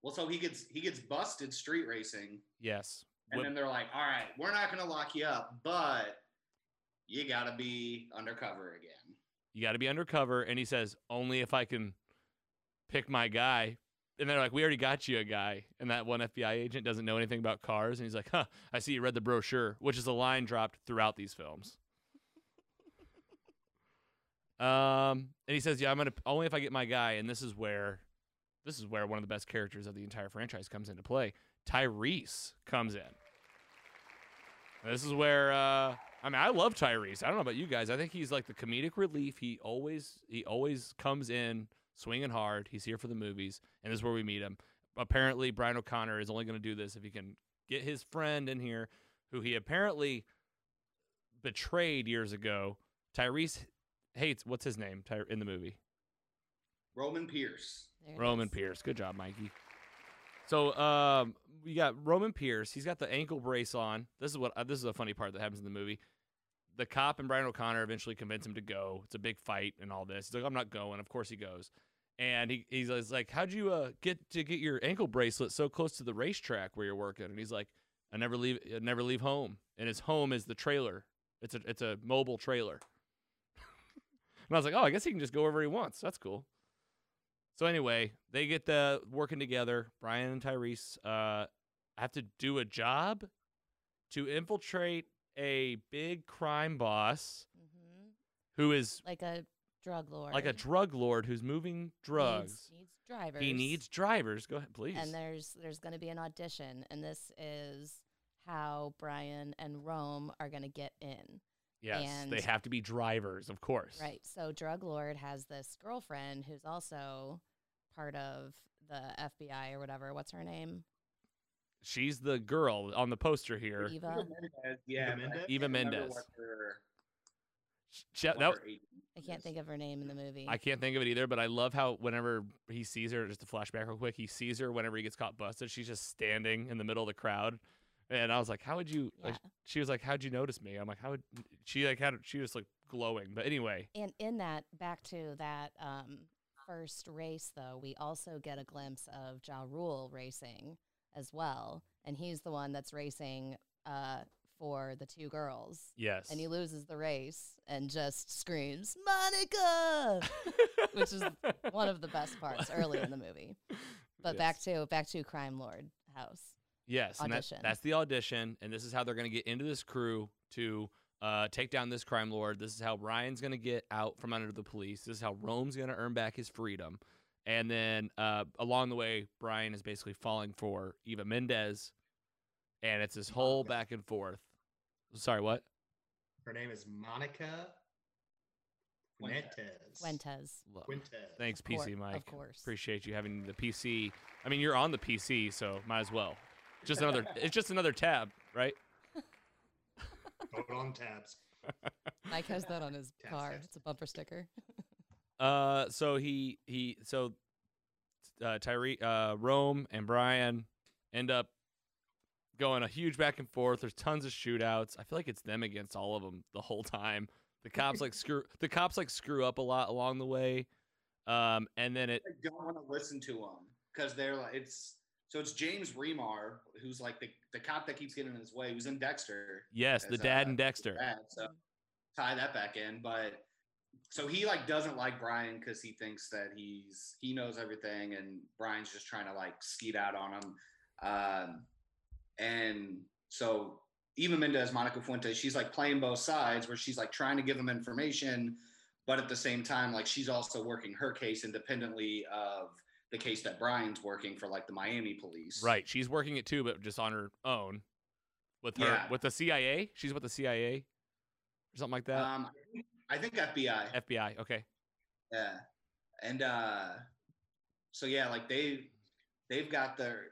Well, so he gets he gets busted street racing, Yes. and Whip- then they're like, "All right, we're not going to lock you up, but you got to be undercover again." You got to be undercover, and he says only if I can pick my guy. And they're like, we already got you a guy, and that one FBI agent doesn't know anything about cars, and he's like, huh, I see you read the brochure, which is a line dropped throughout these films. um, and he says, yeah, I'm gonna only if I get my guy, and this is where, this is where one of the best characters of the entire franchise comes into play. Tyrese comes in. This is where uh, I mean I love Tyrese. I don't know about you guys. I think he's like the comedic relief. He always he always comes in swinging hard. He's here for the movies, and this is where we meet him. Apparently, Brian O'Conner is only going to do this if he can get his friend in here, who he apparently betrayed years ago. Tyrese hates what's his name Ty- in the movie. Roman Pierce. Roman is. Pierce. Good job, Mikey. So um, we got Roman Pierce. He's got the ankle brace on. This is what uh, this is a funny part that happens in the movie. The cop and Brian O'Conner eventually convince him to go. It's a big fight and all this. He's like, "I'm not going." Of course he goes. And he, he's like, "How'd you uh, get to get your ankle bracelet so close to the racetrack where you're working?" And he's like, "I never leave. I never leave home." And his home is the trailer. It's a it's a mobile trailer. and I was like, "Oh, I guess he can just go wherever he wants. That's cool." So anyway, they get the working together. Brian and Tyrese uh, have to do a job to infiltrate a big crime boss Mhm. who is Like a drug lord. like a drug lord who's moving drugs. Needs, needs drivers. He needs drivers. Go ahead, please. And there's there's going to be an audition, and this is how Brian and Rome are going to get in. yes, they have to be drivers, of course. Right. So drug lord has this girlfriend who's also part of the FBI or whatever. What's her name? She's the girl on the poster here. Eva. Yeah, Mendes? Eva remember Mendes. She- that- her I can't think of her name in the movie. I can't think of it either, but I love how whenever he sees her, just a flashback real quick, he sees her whenever he gets caught busted. She's just standing in the middle of the crowd, and I was like, "How would you?" Like, she was like, "How'd you notice me?" I'm like, "How would?" She like had she was like glowing, but anyway, And in that, back to that um, first race, though, we also get a glimpse of Ja Rule racing as well. And he's the one that's racing uh, for the two girls. yes, And he loses the race and just screams, Monica! Which is one of the best parts early in the movie. But back to back to Crime Lord House. Yes, and that- that's the audition, and this is how they're going to get into this crew to uh, take down this crime lord. This is how Ryan's going to get out from under the police. This is how Rome's going to earn back his freedom. And then uh, along the way, Brian is basically falling for Eva Mendes, and it's this whole Monica. back and forth. Sorry, what? Her name is Monica Fuentes. Fuentes. Fuentes. Thanks, Of cour- PC Mike. Of course. Appreciate you having the PC. I mean, you're on the PC, so might as well. Just another. it's just another tab, right? Vote on tabs. Mike has that on his Test, car. test. It's a bumper sticker. Uh, so he he so uh, Tyree, uh, Rome and Brian end up going a huge back and forth. There's tons of shootouts. I feel like it's them against all of them the whole time. The cops like screw the cops like screw up a lot along the way. Um, and then it I don't want to listen to them because they're like it's so it's James Remar who's like the, the cop that keeps getting in his way. Who's in Dexter. yes, the dad uh, and Dexter. Dad, so tie that back in, but so he like doesn't like Brian because he thinks that he's he knows everything and Brian's just trying to like skeet out on him. Um, and so Eva Mendes, Monica Fuentes, she's like playing both sides where she's like trying to give him information, but at the same time, like she's also working her case independently of the case that Brian's working for like the Miami police. Right, she's working it too, but just on her own with her Yeah. with the CIA. She's with the CIA or something like that. Um, I think FBI. FBI. Okay. Yeah. and uh, so yeah, like they they've got their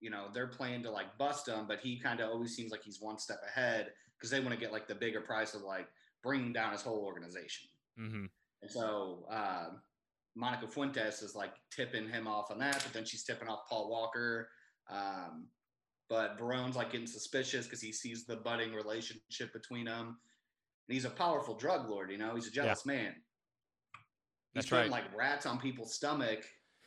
you know their plan to like bust him, but he kind of always seems like he's one step ahead because they want to get like the bigger price of like bringing down his whole organization. Mm-hmm. And so uh, Monica Fuentes is like tipping him off on that, but then she's tipping off Paul Walker. Um, but Verone's like getting suspicious because he sees the budding relationship between them. And he's a powerful drug lord, you know, he's a jealous man. He's That's putting right. like rats on people's stomach.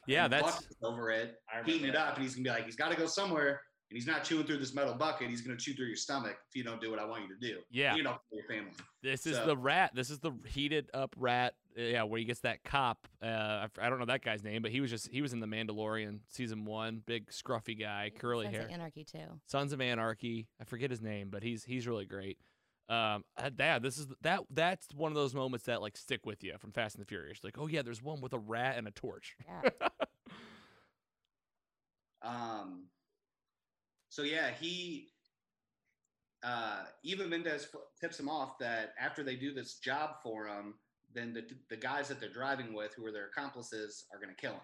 Yeah, that's buckets over it, I remember heating it up, and he's gonna be like, he's got to go somewhere, and he's not chewing through this metal bucket. He's gonna chew through your stomach if you don't do what I want you to do. Yeah. you know, your family. This is So- the rat. This is the heated up rat. uh, Yeah, where he gets that cop. Uh, I f- I don't know that guy's name, but he was just he was in the Mandalorian season one. Big scruffy guy, curly Sons of hair. Anarchy too. Sons of Anarchy. I forget his name, but he's he's really great. Um, uh, yeah, this is that that's one of those moments that like stick with you from Fast and the Furious. Like, oh yeah, there's one with a rat and a torch. Yeah. Um, so yeah, he uh, Eva Mendes tips him off that after they do this job for him, then the the guys that they're driving with, who are their accomplices, are going to kill him.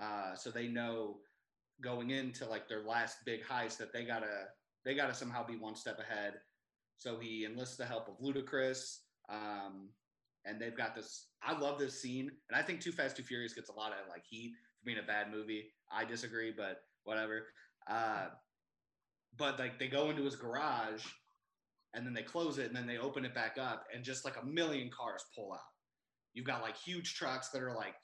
Uh, so they know going into like their last big heist that they gotta they gotta somehow be one step ahead. So he enlists the help of Ludacris. Um, and they've got this. I love this scene, and I think Too Fast Too Furious gets a lot of like heat for being a bad movie. I disagree, but whatever. Uh, but like they go into his garage, and then they close it, and then they open it back up, and just like a million cars pull out. You've got like huge trucks that are like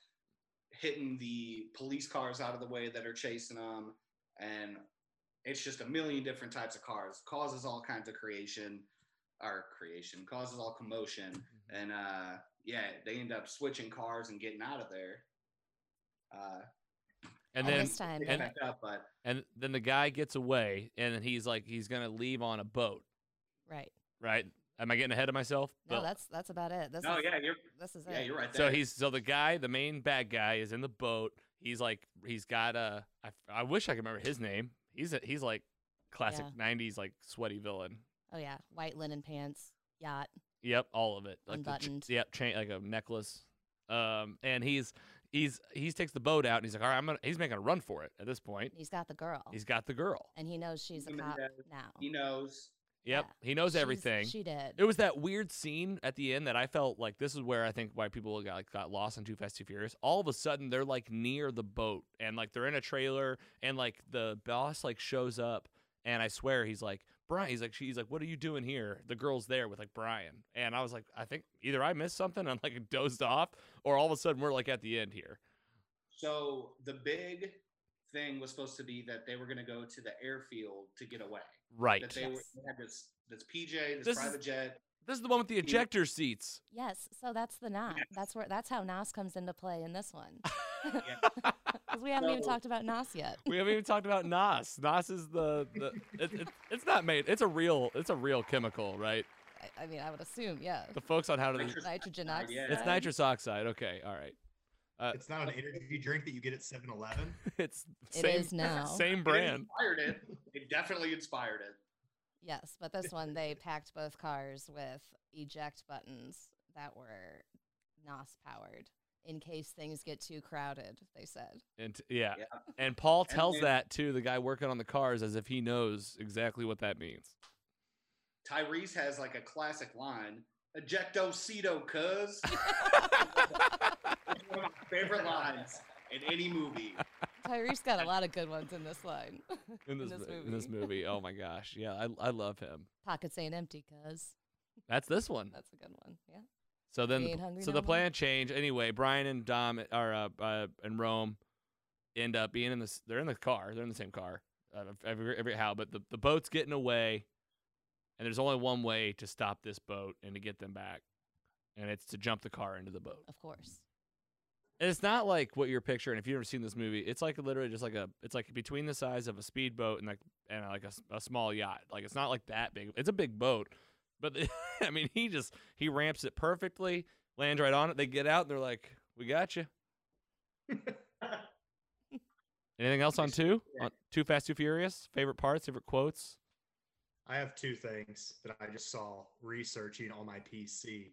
hitting the police cars out of the way that are chasing them, and it's just a million different types of cars. Causes all kinds of creation, or creation causes all commotion, and uh, yeah, they end up switching cars and getting out of there. Uh, And then time, and- up, but and then the guy gets away, and then he's like he's gonna leave on a boat, right. right? Am I getting ahead of myself? No, Well, that's that's about it. This no, is yeah, you're this is yeah, it. you're right. There. So he's so the guy, the main bad guy, is in the boat. He's like he's got a. I, I wish I could remember his name. He's a, he's like classic '90s like sweaty villain. Oh yeah, white linen pants, yacht. Yep, all of it. Like the ch- Unbuttoned. yep, chain like a necklace. Um, and he's he's he's takes the boat out and he's like, all right, I'm gonna. He's making a run for it at this point. He's got the girl, He's got the girl. and he knows she's a Eva cop Mendes, now. he knows. Yep, Yeah. he knows She's- everything. She did. It was that weird scene at the end that I felt like this is where I think why people got like got lost in Too Fast Too Furious. All of a sudden they're like near the boat and like they're in a trailer and like the boss like shows up and I swear he's like Brian. He's like she's like what are you doing here? The girl's there with like Brian and I was like I think either I missed something and like dozed off or all of a sudden we're like at the end here. So the big thing was supposed to be that they were going to go to the airfield to get away. Right. That they, were, Yes. they had this this PJ, this, This is- private jet. This is the one with the ejector seats. yes, so that's the NOS. Yes. That's where that's how NOS comes into play in this one. Because we haven't even talked about NOS yet. we haven't even talked about NOS. NOS is the, the it, it, it's not made. It's a real it's a real chemical, right? I, I mean, I would assume, yeah. The folks on how to Nitrous Nitrogen oxide, oxide. yeah. It's nitrous oxide. Okay, all right. Uh, It's not an energy drink that you get at 7 Eleven. it's It same is now. same It brand. inspired it. It definitely inspired it. Yes, but this one they packed both cars with eject buttons that were NOS powered in case things get too crowded. They said. And t- yeah. Yeah. and Paul And tells then- that to the guy working on the cars as if he knows exactly what that means. Tyrese has like a classic line, ejecto seato, cuz. It's one of my favorite lines in any movie. Tyrese got a lot of good ones in this line. In this, this mo- in this movie. movie. Oh my gosh. Yeah, I I love him. Pockets ain't empty, cuz. That's this one. That's a good one. Yeah. So then, the- so no the more? plan changed anyway. Brian and Dom are uh, uh, in Rome, end up being in this. They're in the car. They're in the same car. Uh, every every how, but the the boat's getting away, and there's only one way to stop this boat and to get them back, and it's to jump the car into the boat. Of course. And it's not like what you're picturing. If you've ever seen this movie, it's like literally just like a. It's like between the size of a speedboat and like and like a, a small yacht. Like it's not like that big. It's a big boat, but I mean, he just he ramps it perfectly, lands right on it. They get out and they're like, "We got you." Anything else on two? On Too Fast, Too Furious? Favorite parts? Favorite quotes? I have two things that I just saw researching on my PC.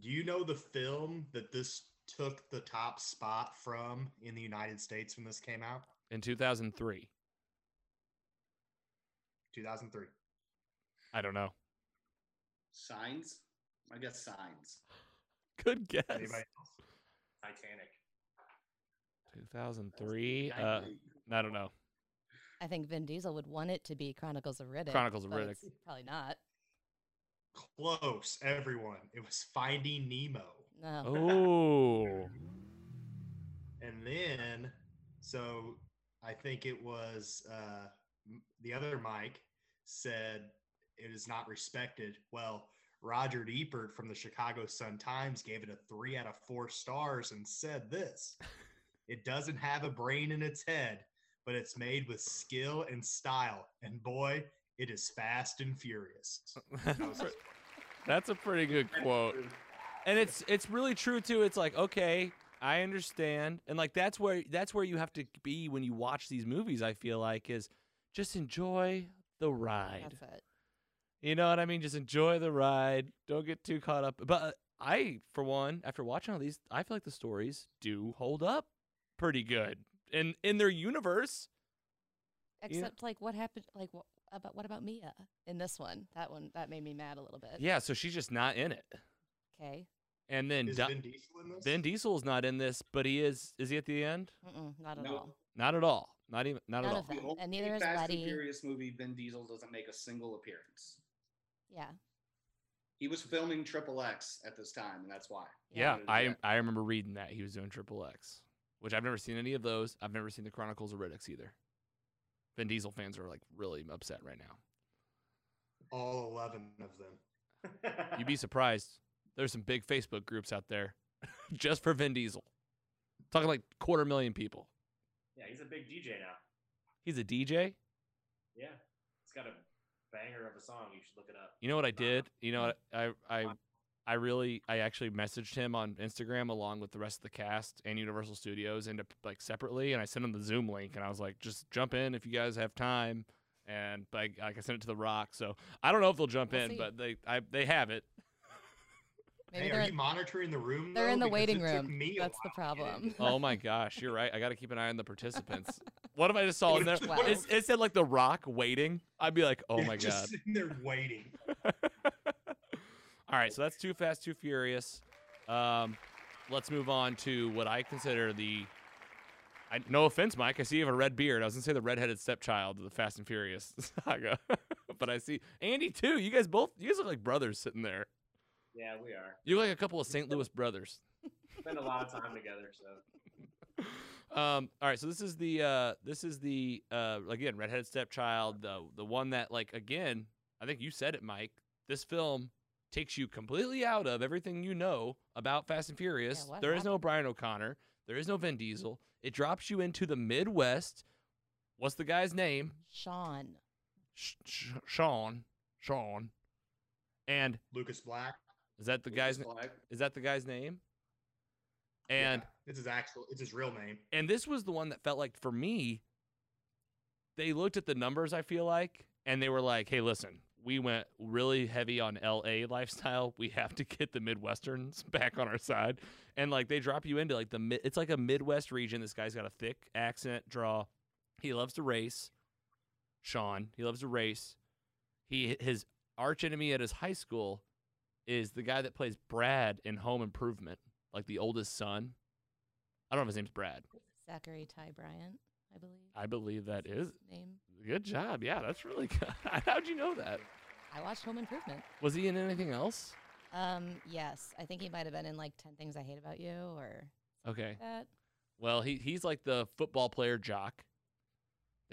Do you know the film that this took the top spot from in the United States when this came out? In 2003. 2003. I don't know. Signs? I guess signs. Good guess. Anybody else? Titanic. 2003. Uh, I don't know. I think Vin Diesel would want it to be Chronicles of Riddick. Chronicles of Riddick. Probably not. Close, everyone. It was Finding Nemo. No. Oh. And then, so I think it was uh, the other Mike said it is not respected. Well, Roger Ebert from the Chicago Sun Times gave it a three out of four stars and said this It doesn't have a brain in its head, but it's made with skill and style. And boy, it is fast and furious. that's a pretty good quote. And it's it's really true too. It's like, okay, I understand. And like that's where that's where you have to be when you watch these movies, I feel like, is just enjoy the ride. That's it. You know what I mean? Just enjoy the ride. Don't get too caught up. But uh, I, for one, after watching all these, I feel like the stories do hold up pretty good in in their universe. Yeah. Except like what happened like what about what about Mia in this one? That one that made me mad a little bit. Yeah, so she's just not in it. Okay. And then Is Di- Vin Diesel in this? Vin Diesel's not in this, but he is. Is he at the end? Mm-mm, not at No. all. Not at all. Not even. Not None at all. them. The And neither is Fast Letty. and Furious movie, Vin Diesel doesn't make a single appearance. Yeah. He was filming Triple X at this time, and that's why. Yeah, Yeah. I I remember reading that he was doing Triple X, which I've never seen any of those. I've never seen the Chronicles of Riddick either. Vin Diesel fans are like really upset right now. All 11 of them. You'd be surprised. There's some big Facebook groups out there just for Vin Diesel. Talking like quarter million people. yeah, he's a big DJ now. He's a DJ. Yeah, he's got a banger of a song. You should look it up. You know what I uh-huh. did? You know what I I I really I actually messaged him on Instagram along with the rest of the cast and Universal Studios and like separately and I sent him the Zoom link and I was like just jump in if you guys have time and like, like I sent it to the Rock so I don't know if they'll jump We'll in see. but they I they have it. Maybe hey, they're are in- you monitoring the room? they're though? in the Because waiting room. me That's the while to get problem. Oh my gosh, you're right. I got to keep an eye on the participants. What if I just saw in there? Twelve. It, it said like the Rock waiting. I'd be like, oh Yeah, my just god. sitting there waiting. All right, so that's Too Fast, Too Furious. Um, let's move on to what I consider the. I, no offense, Mike. I see you have a red beard. I was gonna say the redheaded stepchild of the Fast and Furious saga, but I see Andy too. You guys both. You guys look like brothers sitting there. Yeah, we are. You look like a couple of St. Louis brothers. Spend a lot of time together, so Um, all right, so this is the uh, this is the uh, again redheaded stepchild, the the one that like again, I think you said it, Mike. This film takes you completely out of everything you know about Fast and Furious. what there is no? Brian O'Conner. There is no Vin Diesel. It drops you into the Midwest. What's the guy's name? Sean. Sh- Sh- Sean. Sean. And Lucas Black. Is that the guy's? Lucas na- Is that the guy's name? And Yeah, it's his actual. It's his real name. and this was the one that felt like for me they looked at the numbers i feel like and they were like hey listen we went really heavy on la lifestyle we have to get the midwesterns back on our side and like they drop you into like the mid it's like a midwest region this guy's got a thick accent draw he loves to race sean he loves to race he his arch enemy at his high school is the guy that plays brad in home improvement like the oldest son i don't know if his name's brad Zachary Ty Bryant, I believe. I believe that is his name. good job. Yeah, that's really good. How'd you know that? I watched Home Improvement. Was he in anything else? Um, yes. I think he might have been in like Ten Things I Hate About You or Okay. that. Well, he he's like the football player jock.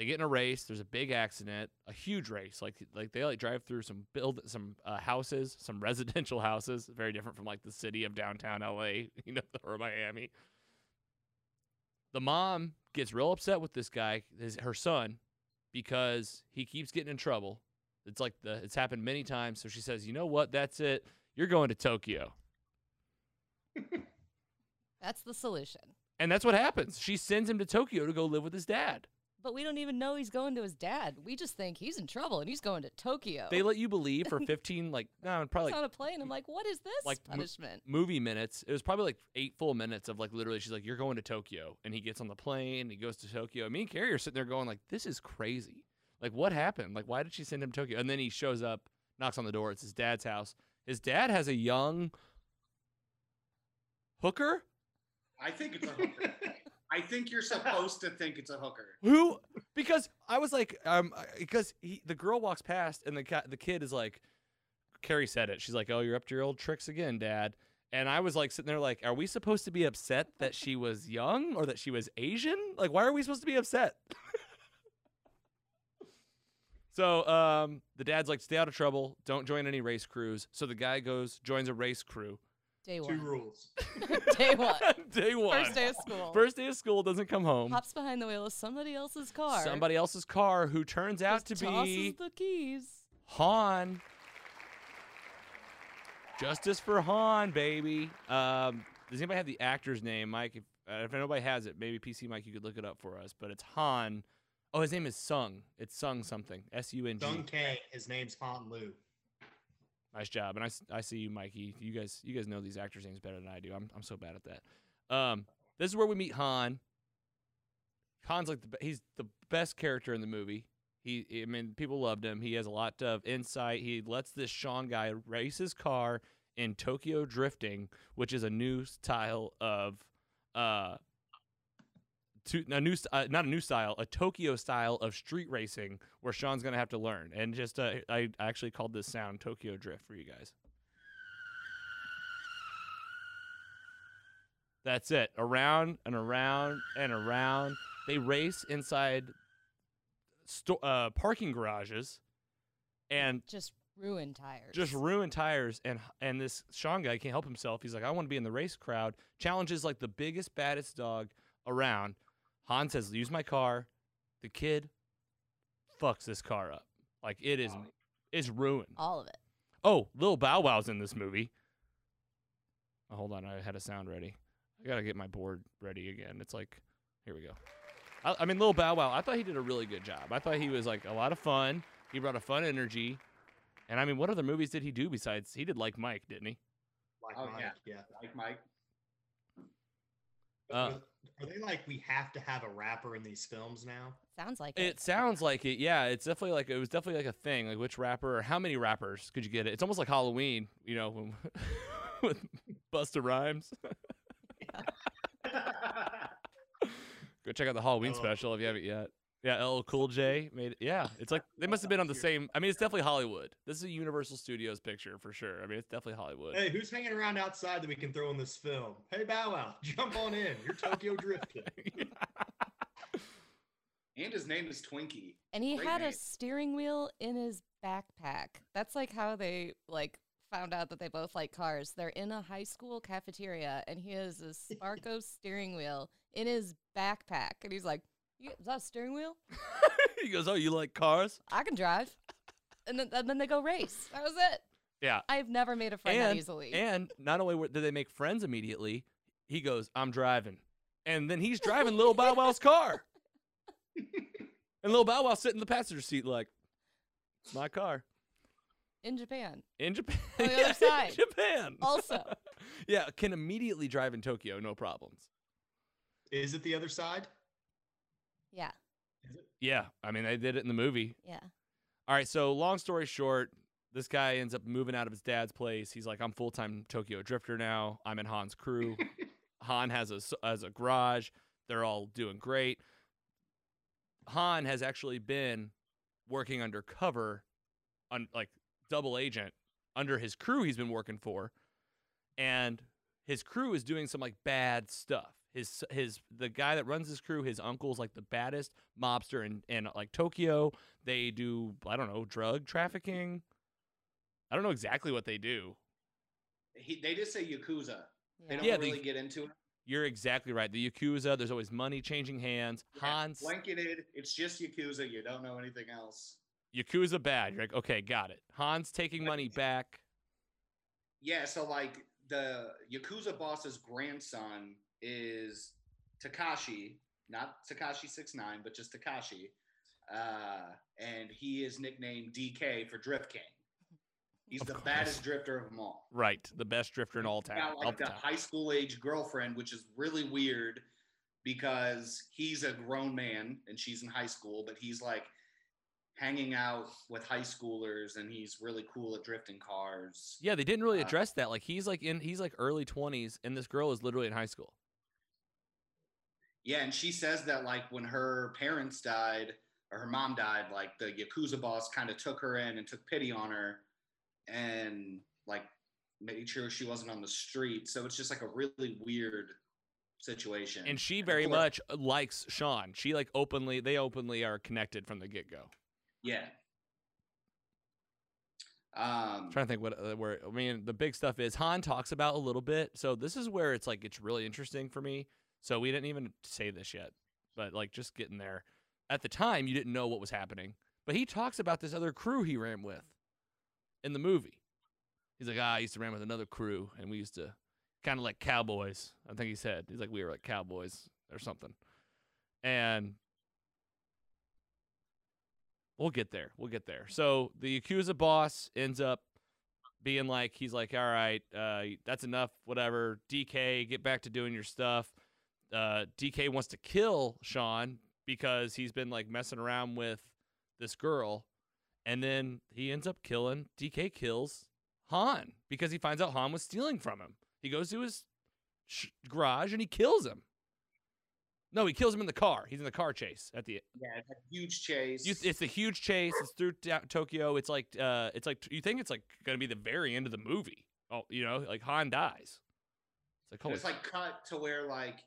They get in a race. There's a big accident, a huge race. Like like they like drive through some build some uh, houses, some residential houses, very different from like the city of downtown LA, you know, or Miami. The mom gets real upset with this guy, his her son, because he keeps getting in trouble. It's like the it's happened many times. So she says, "You know what? That's it. You're going to Tokyo." That's the solution. And that's what happens. She sends him to Tokyo to go live with his dad. But we don't even know he's going to his dad. We just think he's in trouble and he's going to Tokyo. They let you believe for 15, like, no, probably He's like on a plane. I'm like, what is this like mo- movie minutes. It was probably like eight full minutes of like literally, she's like, "You're going to Tokyo," and he gets on the plane. He goes to Tokyo. And me and Carrie are sitting there going like, "This is crazy. Like, what happened? Like, why did she send him to Tokyo?" And then he shows up, knocks on the door. It's his dad's house. His dad has a young hooker I think it's a hooker. I think you're supposed to think it's a hooker. who because I was like, um, because he, the girl walks past and the cat, the kid is like, Carrie said it. She's like, "Oh, you're up to your old tricks again, Dad." And I was like sitting there like, are we supposed to be upset that she was young or that she was Asian? Like, why are we supposed to be upset? so um, the dad's like, stay out of trouble. Don't join any race crews. So the guy goes, joins a race crew. Day Two one. rules. day one. day one. First day of school. First day of school doesn't come home. Hops behind the wheel of somebody else's car. Somebody else's car who turns out to just tosses be the keys. Han. Justice for Han, baby. Um, does anybody have the actor's name, Mike? If, uh, if nobody has it, maybe PC Mike, you could look it up for us. But it's Han. Oh, his name is Sung. It's Sung something. S U N G. Sung Kang. His name's Han Lu. Nice job. And I, I see you, Mikey. You guys you guys know these actors' names better than I do. I'm I'm so bad at that. Um, this is where we meet Han. Han's like the he's the best character in the movie. He I mean people loved him. He has a lot of insight. He lets this Sean guy race his car in Tokyo drifting, which is a new style of uh to, a new uh, not a new style, a Tokyo style of street racing where Sean's gonna have to learn. And just uh, I actually called this sound Tokyo Drift for you guys. That's it. Around and around and around. They race inside sto- uh, parking garages and Just ruined tires. just ruin tires and and this Sean guy can't help himself. He's like, I want to be in the race crowd. Challenges like the biggest, baddest dog around. Han says, use my car. The kid fucks this car up. Like it is Oh. is ruined. all of it. Oh, Lil Bow Wow's in this movie. Oh, hold on, I had a sound ready. I gotta get my board ready again. It's like, here we go. I, I mean, Lil Bow Wow. I thought he did a really good job. I thought he was like a lot of fun. He brought a fun energy. And I mean, what other movies did he do besides he did like Mike, didn't he? Like Oh, Mike, yeah. yeah. Like Mike. Uh, are, are they like we have to have a rapper in these films now? Sounds like it. It sounds like it. Yeah, it's definitely like it was definitely like a thing. Like which rapper or how many rappers could you get it? It's almost like Halloween, you know, when, with Busta Rhymes. Go check out the Halloween LL special if you haven't yet. Yeah, LL Cool J made it. Yeah, it's like they must have been on the same. I mean, it's definitely Hollywood. This is a Universal Studios picture for sure. I mean, it's definitely Hollywood. Hey, who's hanging around outside that we can throw in this film? Hey, Bow Wow, jump on in. You're Tokyo Drift Kid. and his name is Twinkie. and he Great had a steering wheel in his backpack. That's like how they like found out that they both like cars. They're in a high school cafeteria and he has a Sparco steering wheel in his backpack. And he's like, "You- Is that a steering wheel? he goes, "Oh, you like cars?" I can drive. And then, and then they go race. That was it. Yeah. I've never made a friend that easily. and not only were- did they make friends immediately, he goes, "I'm driving," and then he's driving Lil Bow Wow's car, and Lil Bow Wow sitting in the passenger seat like, "It's my car." in Japan. In Japan, On the other Yeah, in side. Japan. Also. yeah, can immediately drive in Tokyo, no problems. Is it the other side? Yeah. Yeah, I mean they did it in the movie. Yeah. All right, so long story short, this guy ends up moving out of his dad's place. He's like, I'm full time Tokyo Drifter now. I'm in Han's crew. Han has a has a garage. They're all doing great. Han has actually been working undercover, on like double agent under his crew. He's been working for, and his crew is doing some like bad stuff. His his the guy that runs his crew, his uncle's like the baddest mobster in in like Tokyo. They do I don't know drug trafficking. I don't know exactly what they do. He, they just say Yakuza. They don't Yeah, they- really get into it. You're exactly right. The Yakuza, there's always money changing hands. Yeah, Hans, Blanketed. It's just Yakuza. You don't know anything else. Yakuza bad. You're like, okay, got it. Hans taking money back. Yeah, so like the Yakuza boss's grandson is Takashi, not Takashi Six Nine, but just Takashi, uh, and he is nicknamed DK for Drift King. He's Of the course. baddest drifter of them all. Right, the best drifter in all time. got like the high school age girlfriend, which is really weird because he's a grown man and she's in high school, but he's like hanging out with high schoolers and he's really cool at drifting cars. Yeah, they didn't really Uh, address that. Like he's like in he's like early twenties, and this girl is literally in high school. Yeah, and she says that like when her parents died or her mom died, like the Yakuza boss kind of took her in and took pity on her and like made sure she wasn't on the street. So it's just like a really weird situation. And she very course- much likes Sean. She like openly they openly are connected from the get go. Yeah. Um, trying to think what uh, where I mean the big stuff is Han talks about a little bit. So this is where it's like it's really interesting for me. So we didn't even say this yet, but like just getting there. At the time, you didn't know what was happening, but he talks about this other crew he ran with in the movie. He's like, ah, I used to ran with another crew, and we used to kind of like cowboys. I think he said he's like we were like cowboys or something, and we'll get there. We'll get there. So the Yakuza boss ends up being like, he's like, all right, uh, that's enough, whatever. DK, get back to doing your stuff. Uh, DK wants to kill Sean because he's been like messing around with this girl. And then he ends up killing, DK kills Han because he finds out Han was stealing from him. He goes to his sh- garage and he kills him. No, he kills him in the car. He's in the car chase at the yeah, it's a huge chase. you, it's a huge chase. It's through to- Tokyo. It's like uh, it's like you think it's like gonna be the very end of the movie. Oh, you know, like Han dies. It's like holy. it's like cut to where like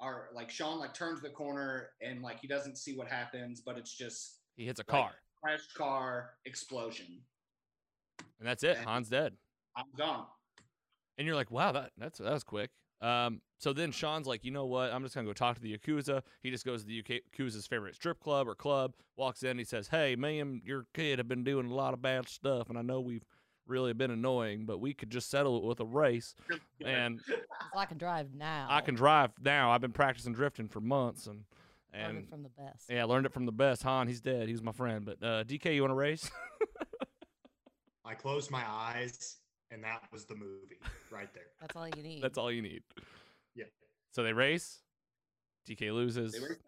our like Sean like turns the corner and like he doesn't see what happens, but it's just he hits a like, car, crash car explosion. and that's it. and- Han's dead. I'm gone. And you're like, wow, that that's that was quick. Um, so then Sean's like, you know what? I'm just gonna go talk to the Yakuza. He just goes to the UK Yakuza's favorite strip club or club, walks in, he says, Hey, ma'am, your kid have been doing a lot of bad stuff, and I know we've really been annoying, but we could just settle it with a race. And 'Cause I can drive now. I can drive now. I've been practicing drifting for months, and Learn it from the best. yeah, I learned it from the best. Han, he's dead. He was my friend. But uh, DK, you want to race? I closed my eyes, and that was the movie right there. That's all you need. That's all you need. Yeah. So they race. DK loses. They race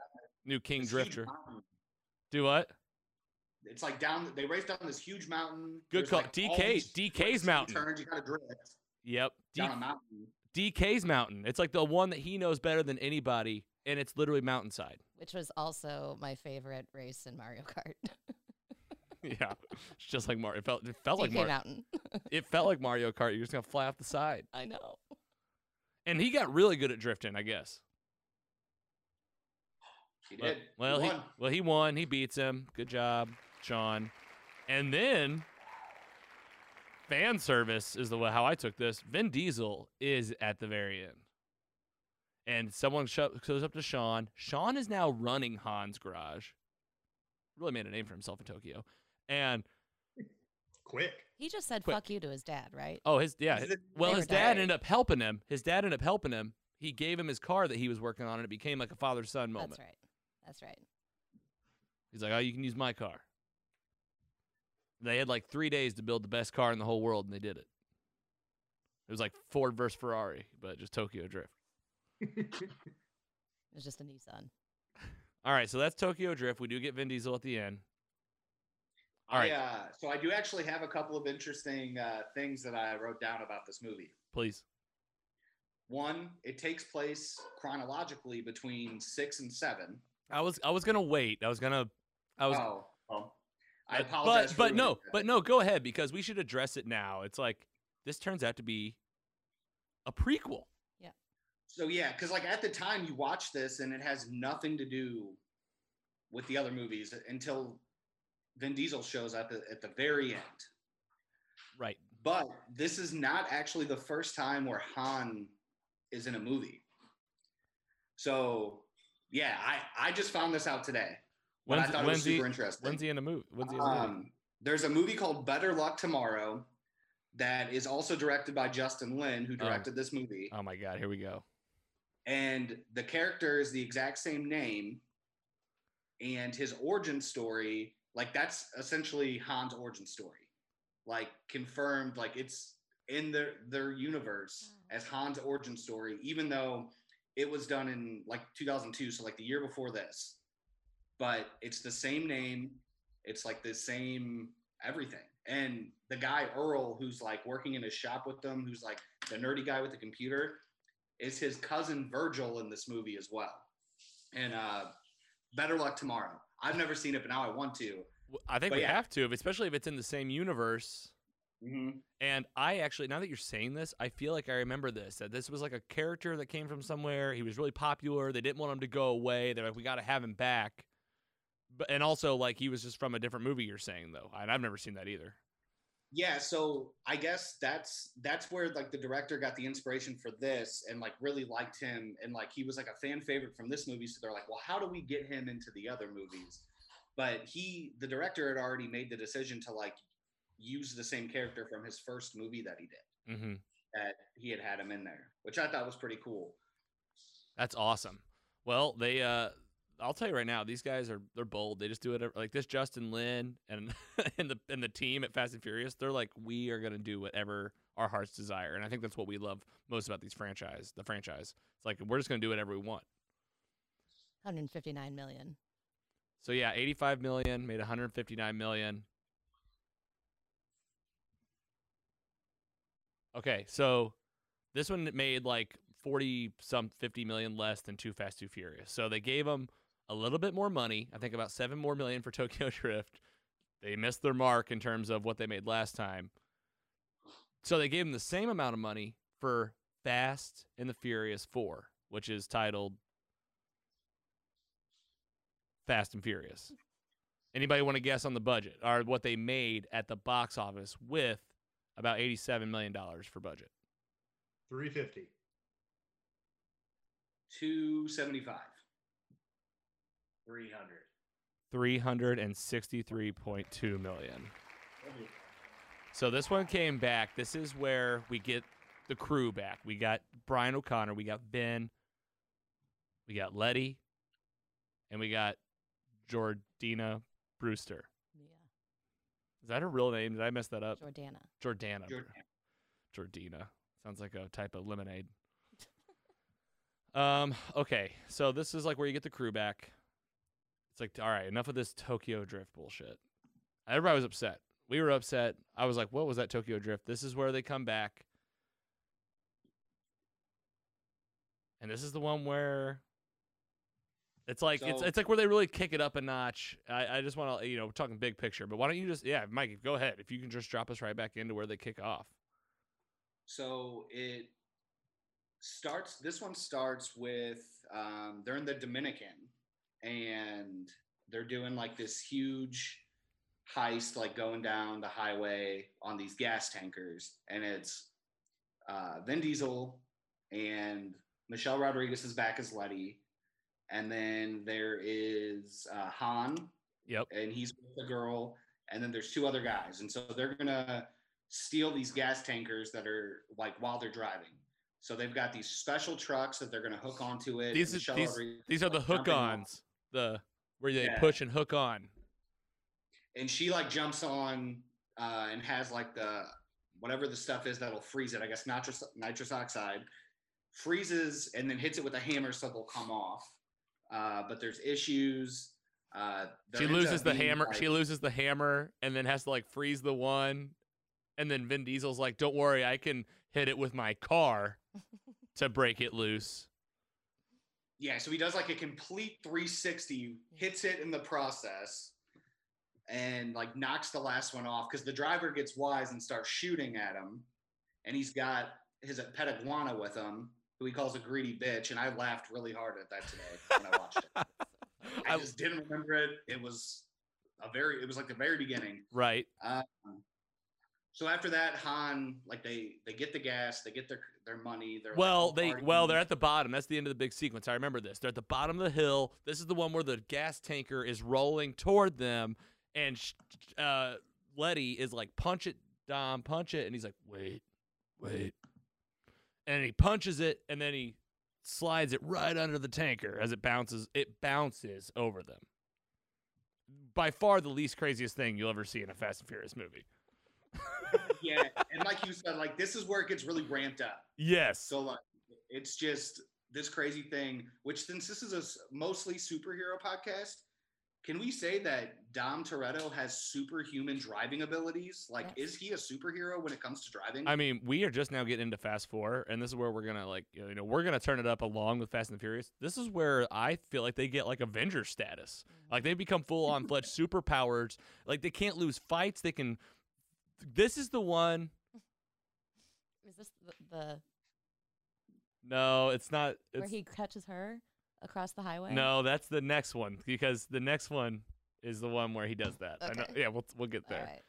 New King Drifter. Do what? It's like down. They race down this huge mountain. Good There's, call. like, DK DK's mountain. Turns. You gotta drift Yep. D- down a mountain. DK's mountain. It's like the one that he knows better than anybody, and it's literally mountainside. which was also my favorite race in Mario Kart. yeah, it's just like Mario. It felt. It felt like Mario. Mountain. It felt like Mario Kart. You're just gonna fly off the side, I know. and he got really good at drifting, I guess. He did. well, he he, well, he won. He beats him. Good job, Sean. And then fan service is the way how I took this. Vin Diesel is at the very end, and someone shows up to Sean. Sean is now running Han's garage. Really made a name for himself in Tokyo. And Quick. He just said Quick. fuck you to his dad, right? oh, his yeah. Is it- Well, his dad dying. ended up helping him. His dad ended up helping him. He gave him his car that he was working on, and it became like a father son moment. That's right. That's right. He's like, "Oh, you can use my car." They had like three days to build the best car in the whole world, and they did it. It was like Ford versus Ferrari, but just Tokyo Drift. It was just a Nissan. All right, so that's Tokyo Drift. We do get Vin Diesel at the end. All right, I, uh, so I do actually have a couple of interesting uh, things that I wrote down about this movie. please. One, it takes place chronologically between six and seven. I was I was gonna wait. I was gonna I was oh, well, I but- apologize. but but no, that. but no, go ahead because we should address it now. It's like this turns out to be a prequel. Yeah. So yeah, because like at the time you watch this and it has nothing to do with the other movies until Vin Diesel shows up at, at the very end. Right. But this is not actually the first time where Han is in a movie. So yeah, I I just found this out today. But I When's, thought it when's was he super interesting. when's he in a movie? When's he in a movie? Um, there's a movie called Better Luck Tomorrow that is also directed by Justin Lin, who Oh. directed this movie. Oh my god, here we go. and the character is the exact same name, and his origin story, like that's essentially Han's origin story, like confirmed, like it's in their their universe as Han's origin story, even though it was done in like 2002, so like the year before this. But it's the same name, it's like the same everything. And the guy Earl, who's like working in his shop with them, who's like the nerdy guy with the computer, is his cousin Virgil in this movie as well. And uh, better luck tomorrow. I've never seen it, but now I want to. I think But we yeah. have to, especially if it's in the same universe. Mm-hmm. And I actually, now that you're saying this, I feel like I remember this. That this was like a character that came from somewhere. He was really popular. They didn't want him to go away. They're like, we got to have him back. But and also like he was just from a different movie. You're saying though, and I've never seen that either. Yeah, so I guess that's that's where like the director got the inspiration for this and like really liked him and like he was like a fan favorite from this movie. So they're like, well, how do we get him into the other movies? But he, the director, had already made the decision to like use the same character from his first movie that he did. Mm-hmm. That he had had him in there, which I thought was pretty cool. That's awesome. Well, they uh I'll tell you right now, these guys are they're bold. They just do it like this Justin Lin and and the and the team at Fast and Furious, they're like we are going to do whatever our hearts desire. And I think that's what we love most about these franchise, the franchise. It's like we're just going to do whatever we want. 159 million. So yeah, 85 million made 159 million. Okay, so this one made like 40 some 50 million less than Too Fast Too Furious. So they gave them a little bit more money. I think about 7 more million for Tokyo Drift. They missed their mark in terms of what they made last time. So they gave them the same amount of money for Fast and the Furious 4, which is titled Fast and Furious. Anybody want to guess on the budget or what they made at the box office with about $87 million for budget? 350. 275. 300. 363.2 million. So this one came back. This is where we get the crew back. We got Brian O'Conner, we got Ben, we got Letty, and we got Jordina Brewster. Yeah. Is that her real name? Did I mess that up? Jordana. Jordana. Jordana. Jordina. Sounds like a type of lemonade. um, okay. So this is like where you get the crew back. It's like, all right, enough of this Tokyo Drift bullshit. Everybody was upset. We were upset. I was like, what was that Tokyo Drift? This is where they come back. And this is the one where it's like it's it's like where they really kick it up a notch. I, I just want to you know we're talking big picture, but why don't you just yeah, Mike, go ahead. If you can just drop us right back into where they kick off. So it starts. This one starts with um, they're in the Dominican, and they're doing like this huge heist, like going down the highway on these gas tankers, and it's uh, Vin Diesel and Michelle Rodriguez is back as Letty, and then there is uh, Han, Yep. and he's with the girl, and then there's two other guys, and so they're gonna steal these gas tankers that are like while they're driving. So they've got these special trucks that they're gonna hook onto it. These is- these- These are the like, hook jumping on- ons. The where they Yeah. push and hook on. and she like jumps on uh, and has like the whatever the stuff is that'll freeze it. I guess nitrous nitrous oxide freezes and then hits it with a hammer so they'll come off. Uh, but there's issues. Uh, there She loses the hammer. like- she loses the hammer and then has to like freeze the one. And then Vin Diesel's like, "Don't worry, I can hit it with my car to break it loose." Yeah, so he does like a complete 360, hits it in the process, and like knocks the last one off because the driver gets wise and starts shooting at him. And he's got his pet iguana with him, who he calls a greedy bitch. And I laughed really hard at that today when I watched it. I just didn't remember it. It was a very, it was like the very beginning. right. Um, so after that, Han, like they they get the gas, they get their their money. They're Well, they well they're at the bottom. That's the end of the big sequence. I remember this. They're at the bottom of the hill. This is the one where the gas tanker is rolling toward them, and sh- uh, Letty is like, "Punch it, Dom, punch it," and he's like, "Wait, wait," and he punches it, and then he slides it right under the tanker as it bounces. It bounces over them. By far the least craziest thing you'll ever see in a Fast and Furious movie. yeah, and like you said, like this is where it gets really ramped up. Yes. So like, it's just this crazy thing. Which since this is a mostly superhero podcast, can we say that Dom Toretto has superhuman driving abilities? Like, Yes. is he a superhero when it comes to driving? I mean, we are just now getting into Fast Four, and this is where we're gonna like, you know, we're gonna turn it up along with Fast and the Furious. This is where I feel like they get like Avenger status. Like they become full on fledged superpowers. Like they can't lose fights. They can. This is the one. Is this the, the No, it's not. where he catches her across the highway? no, that's the next one because the next one is the one where he does that. I know, Okay. yeah, we'll we'll get there. right.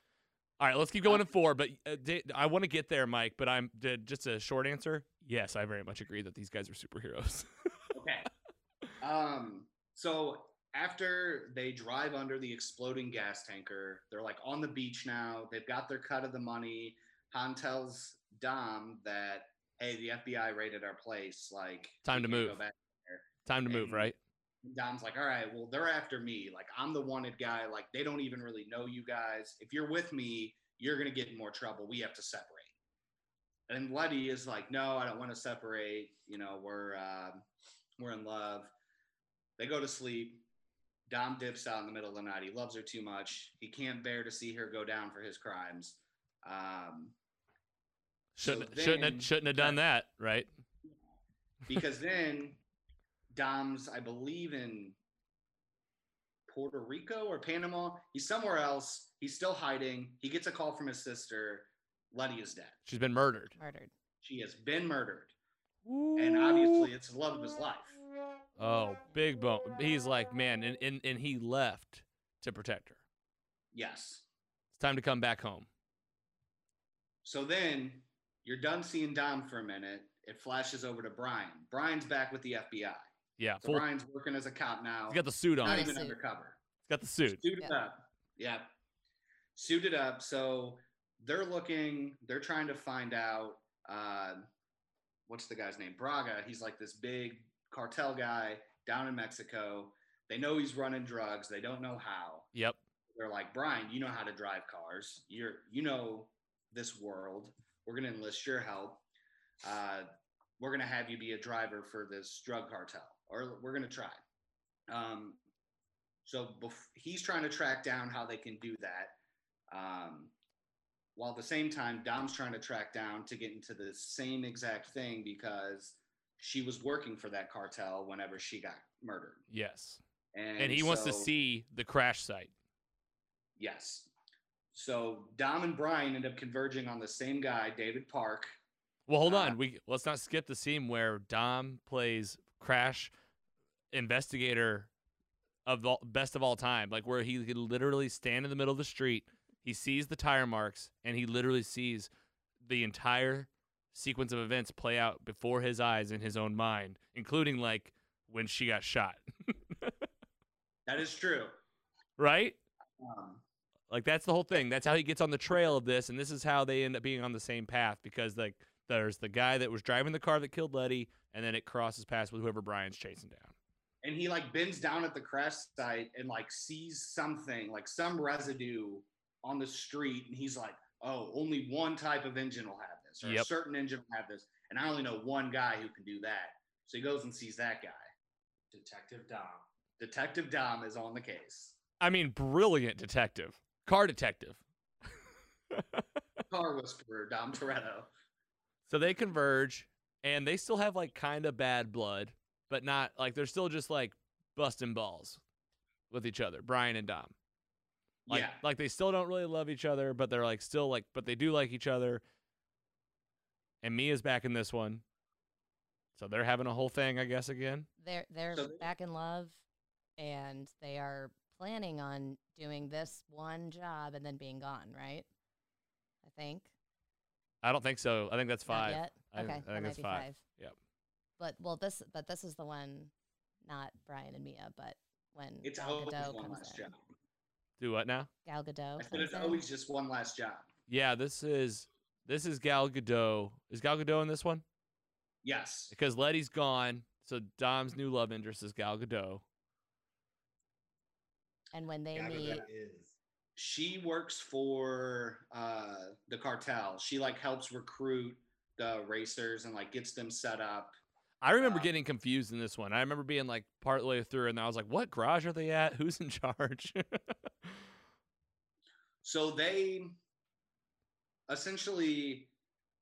All right, let's keep going to four. But uh, I want to get there, Mike. But I'm d- just a short answer. Yes, I very much agree that these guys are superheroes. okay. Um. So after they drive under the exploding gas tanker, they're like on the beach now. They've got their cut of the money. Han tells Dom that, "Hey, the FBI raided our place. Like, Time to move. Time to move, right? Dom's like, all right, well, they're after me. Like, I'm the wanted guy. Like, they don't even really know you guys. If you're with me, you're going to get in more trouble. We have to separate. And Letty is like, no, I don't want to separate. You know, we're, uh, we're in love. They go to sleep. Dom dips out in the middle of the night. He loves her too much. He can't bear to see her go down for his crimes. Um, Shouldn't shouldn't have, shouldn't have done that, right? because then Dom's, I believe, in Puerto Rico or Panama. He's somewhere else. He's still hiding. He gets a call from his sister. Letty is dead. She's been murdered. Murdered. She has been murdered. And obviously, it's the love of his life. Oh, big bone. He's like, man, and, and and he left to protect her. Yes. It's time to come back home. So then you're done seeing Dom for a minute. It flashes over to Brian. Brian's back with the FBI. Yeah, So full. Brian's working as a cop now. He's got the suit on. not even suit. undercover. He's got the suit. Suited Yeah. up. Yeah. Suited up. So they're looking, they're trying to find out uh, what's the guy's name? Braga. He's like this big cartel guy down in Mexico. They know he's running drugs. They don't know how. Yep. They're like, Brian, you know how to drive cars. You're you know this world. We're gonna enlist your help. Uh, we're gonna have you be a driver for this drug cartel, or we're gonna try. Um, so bef- he's trying to track down how they can do that. Um, while at the same time, Dom's trying to track down to get into the same exact thing because she was working for that cartel whenever she got murdered. Yes. And, And he wants to see the crash site. Yes. So Dom and Brian end up converging on the same guy, David Park. Well, hold Uh, on. We let's not skip the scene where Dom plays Crash investigator of the best of all time, like where he could literally stand in the middle of the street. He sees the tire marks, and he literally sees the entire sequence of events play out before his eyes in his own mind, including like when she got shot. That is true. right? Um, Like that's the whole thing. That's how he gets on the trail of this, and this is how they end up being on the same path because like there's the guy that was driving the car that killed Letty, and then it crosses paths with whoever Brian's chasing down. and he like bends down at the crash site and like sees something, like some residue on the street, and he's like, "Oh, only one type of engine will have this, or Yep. a certain engine will have this, and I only know one guy who can do that." So he goes and sees that guy. Detective Dom. Detective Dom is on the case. I mean, brilliant detective, car detective. Car whisperer Dom Toretto. So they converge, and they still have like kind of bad blood, but not like they're still just like busting balls with each other, Brian and Dom. Like, yeah. like they still don't really love each other, but they're like still like, but they do like each other. And Mia's back in this one, so they're having a whole thing, I guess, again. They're they're So back in love, and they are planning on doing this one job and then being gone. Right? I think. I don't think so. I think that's Not five. yet? I- okay, I that think might it's be five. Yep. But well, this but this is the one, not Brian and Mia, but when It's Gal always Gadot one comes last in. job. Do what now? Gal Gadot I said comes it's in. always just one last job. Yeah, this is this is Gal Gadot. Is Gal Gadot in this one? Yes. Because Letty's gone, So Dom's new love interest is Gal Gadot. And when they Gal Gadot meet, is. She works for uh, the cartel. She like helps recruit the racers and like gets them set up. I remember Uh, getting confused in this one. I remember being like partway through, and I was like, "What garage are they at? Who's in charge?" So they essentially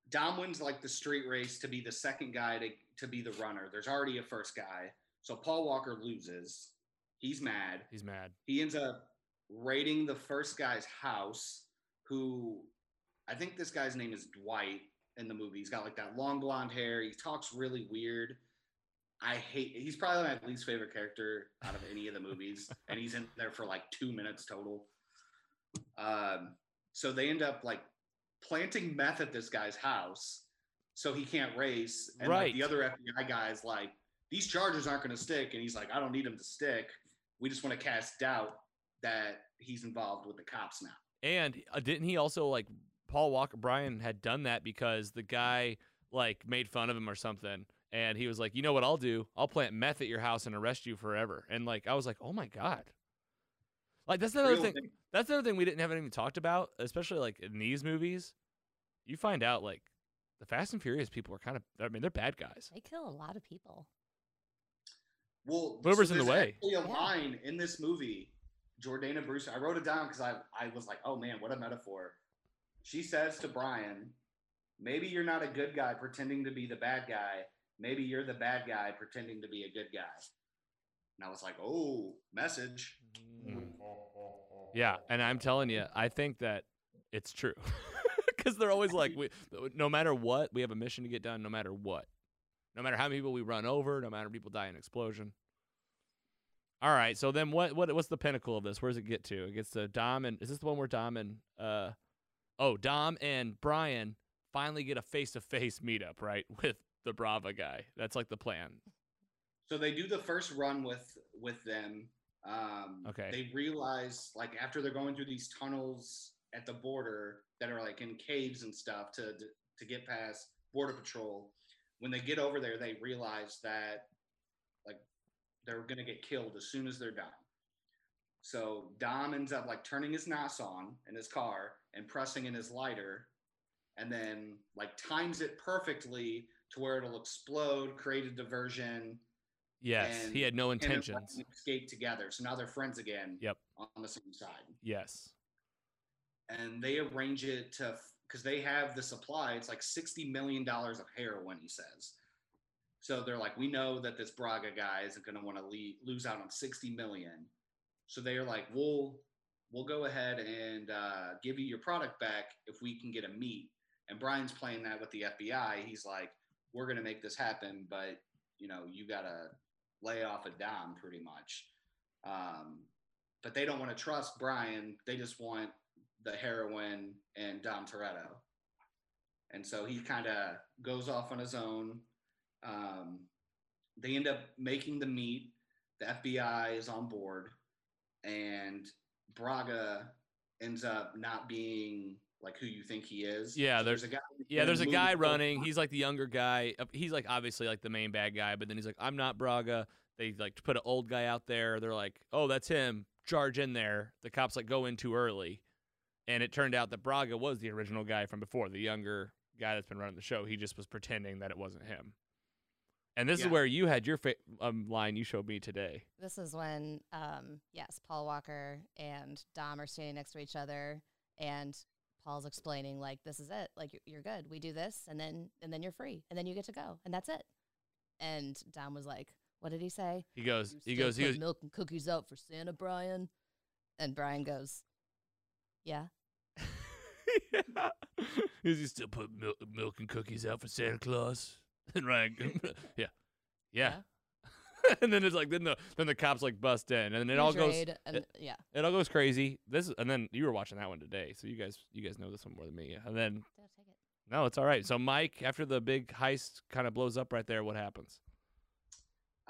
Dom wins like the street race to be the second guy to, to be the runner. There's already a first guy. So Paul Walker loses. He's mad. He's mad. He ends up raiding the first guy's house, who I think this guy's name is Dwight in the movie. He's got like that long blonde hair. He talks really weird. I hate he's probably my least favorite character out of any of the movies. and he's in there for like two minutes total. Um, so they end up like planting meth at this guy's house so he can't race. And like, the other FBI guy's like, these charges aren't going to stick. And he's like, I don't need them to stick. We just want to cast doubt that he's involved with the cops now. And uh, didn't he also like Paul Walker Brian had done that because the guy like made fun of him or something, and he was like, "You know what I'll do? I'll plant meth at your house and arrest you forever." And like I was like, "Oh my god!" Like that's another Real thing. thing. That's another thing we didn't have even talked about, especially like in these movies. You find out like the Fast and Furious people are kind of. I mean, they're bad guys. they kill a lot of people. Well, Whoever's in the there's way. actually a Yeah. line in this movie, Jordana Brewster. I wrote it down because I, I was like, oh man, what a metaphor. She says to Brian, maybe you're not a good guy pretending to be the bad guy. Maybe you're the bad guy pretending to be a good guy. And I was like, oh, message. Mm. Yeah, and I'm telling you, I think that it's true because they're always like, we, no matter what, we have a mission to get done. No matter what, no matter how many people we run over, no matter people die in an explosion. All right, so then what? What? What's the pinnacle of this? Where does it get to? It gets to Dom and is this the one where Dom and uh, oh, Dom and Brian finally get a face to face meetup, right, with the Brava guy. That's like the plan. So they do the first run with with them. Um, Okay. They realize like after they're going through these tunnels at the border that are like in caves and stuff to to get past border patrol. When they get over there, they realize that like they're gonna get killed as soon as they're done. So Dom ends up like turning his NOS on in his car and pressing in his lighter, and then like times it perfectly to where it'll explode, create a diversion, Yes, And he had no intentions. Brian escape together. So now they're friends again. Yep. On the same side, Yes. and they arrange it to because they have the supply. It's like sixty million dollars of heroin. He says. So they're like, we know that this Braga guy isn't going to want to lose out on sixty million. So they're like, we'll we'll go ahead and uh, give you your product back if we can get a meet. And Brian's playing that with the FBI. He's like, we're going to make this happen, but you know, you got to lay off a dime pretty much. Um, but they don't want to trust Brian. They just want the heroin and Dom Toretto. And so he kind of goes off on his own. Um, they end up making the meet. The FBI is on board, and Braga ends up not being like who you think he is. Yeah, there's- a guy. Yeah, there's a guy called- running. He's like the younger guy. Uh, He's like obviously like the main bad guy, but then he's like, I'm not Braga. They like put an old guy out there. They're like, oh, that's him. Charge in there. The cops like go in too early, and it turned out that Braga was the original guy from before, the younger guy that's been running the show. He just was pretending that it wasn't him. And this is where you had your fa- um, line you showed me today. This is when, um, yes, Paul Walker and Dom are standing next to each other, and Paul's explaining like, "This is it. Like, you're- you're good. We do this, and then and then you're free, and then you get to go, and that's it." And Dom was like, "What did he say?" He goes, he goes, he goes. milk and cookies out for Santa, Brian. And Brian goes, "Yeah." yeah. He's he still put milk, milk and cookies out for Santa Claus. And Ryan, yeah, yeah. and then it's like then the then the cops like bust in, and then it all goes trade, and yeah, it all goes crazy. This is, and then you were watching that one today, so you guys you guys know this one more than me. And then it. no, it's all right. So Mike, after the big heist kind of blows up right there, what happens?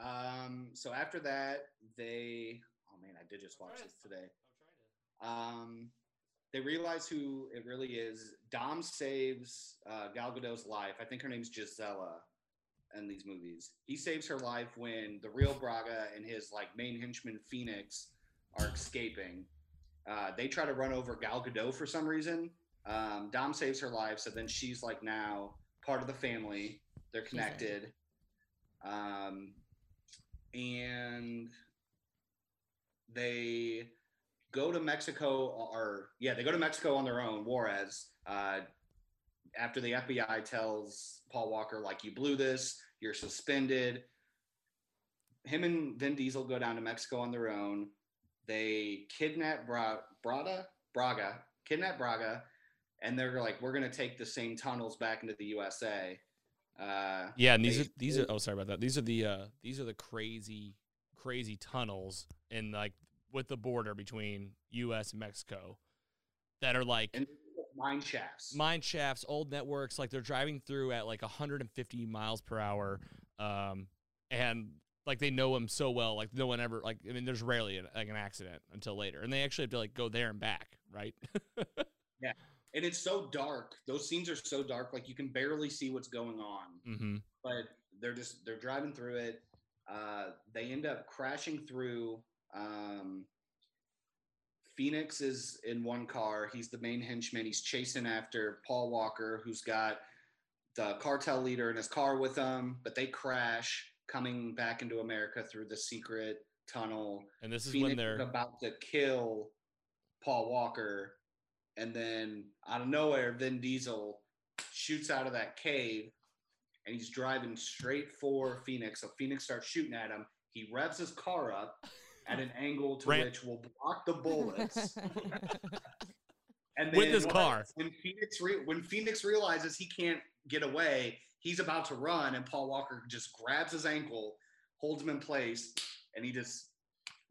Um, so after that, they oh man, I did just watch this today. Um, they realize who it really is. Dom saves uh, Gal Gadot's life. I think her name's Gisela, in these movies. He saves her life when the real Braga and his like main henchman Phoenix are escaping. Uh, they try to run over Gal Gadot for some reason. Um, Dom saves her life, so then she's like now part of the family. They're connected. Um, and they go to Mexico, or yeah, they go to Mexico on their own. Juarez, uh, after the FBI tells Paul Walker, like, you blew this, you're suspended. Him and Vin Diesel go down to Mexico on their own. They kidnap Bra- Braga, Braga, kidnap Braga, and they're like, we're gonna take the same tunnels back into the USA. Uh, Yeah, and these they- are these are oh sorry about that. These are the uh these are the crazy crazy tunnels in like with the border between US and Mexico that are like and mine shafts. mine shafts, old networks, like they're driving through at like 150 miles per hour, um, and like they know them so well, like no one ever like I mean, there's rarely an, like an accident until later, and they actually have to like go there and back, right? Yeah, and it's so dark. Those scenes are so dark, like you can barely see what's going on. mm-hmm. But they're just they're driving through it. Uh, they end up crashing through. Um, Phoenix is in one car. He's the main henchman. He's chasing after Paul Walker, who's got the cartel leader in his car with him. But they crash coming back into America through the secret tunnel. And this is Phoenix when they're about to kill Paul Walker, and then out of nowhere, Vin Diesel shoots out of that cave, and he's driving straight for Phoenix. So Phoenix starts shooting at him. He revs his car up at an angle to Ran- which will block the bullets. And With his when- car. When Phoenix re- when Phoenix realizes he can't get away, he's about to run, and Paul Walker just grabs his ankle, holds him in place, and he just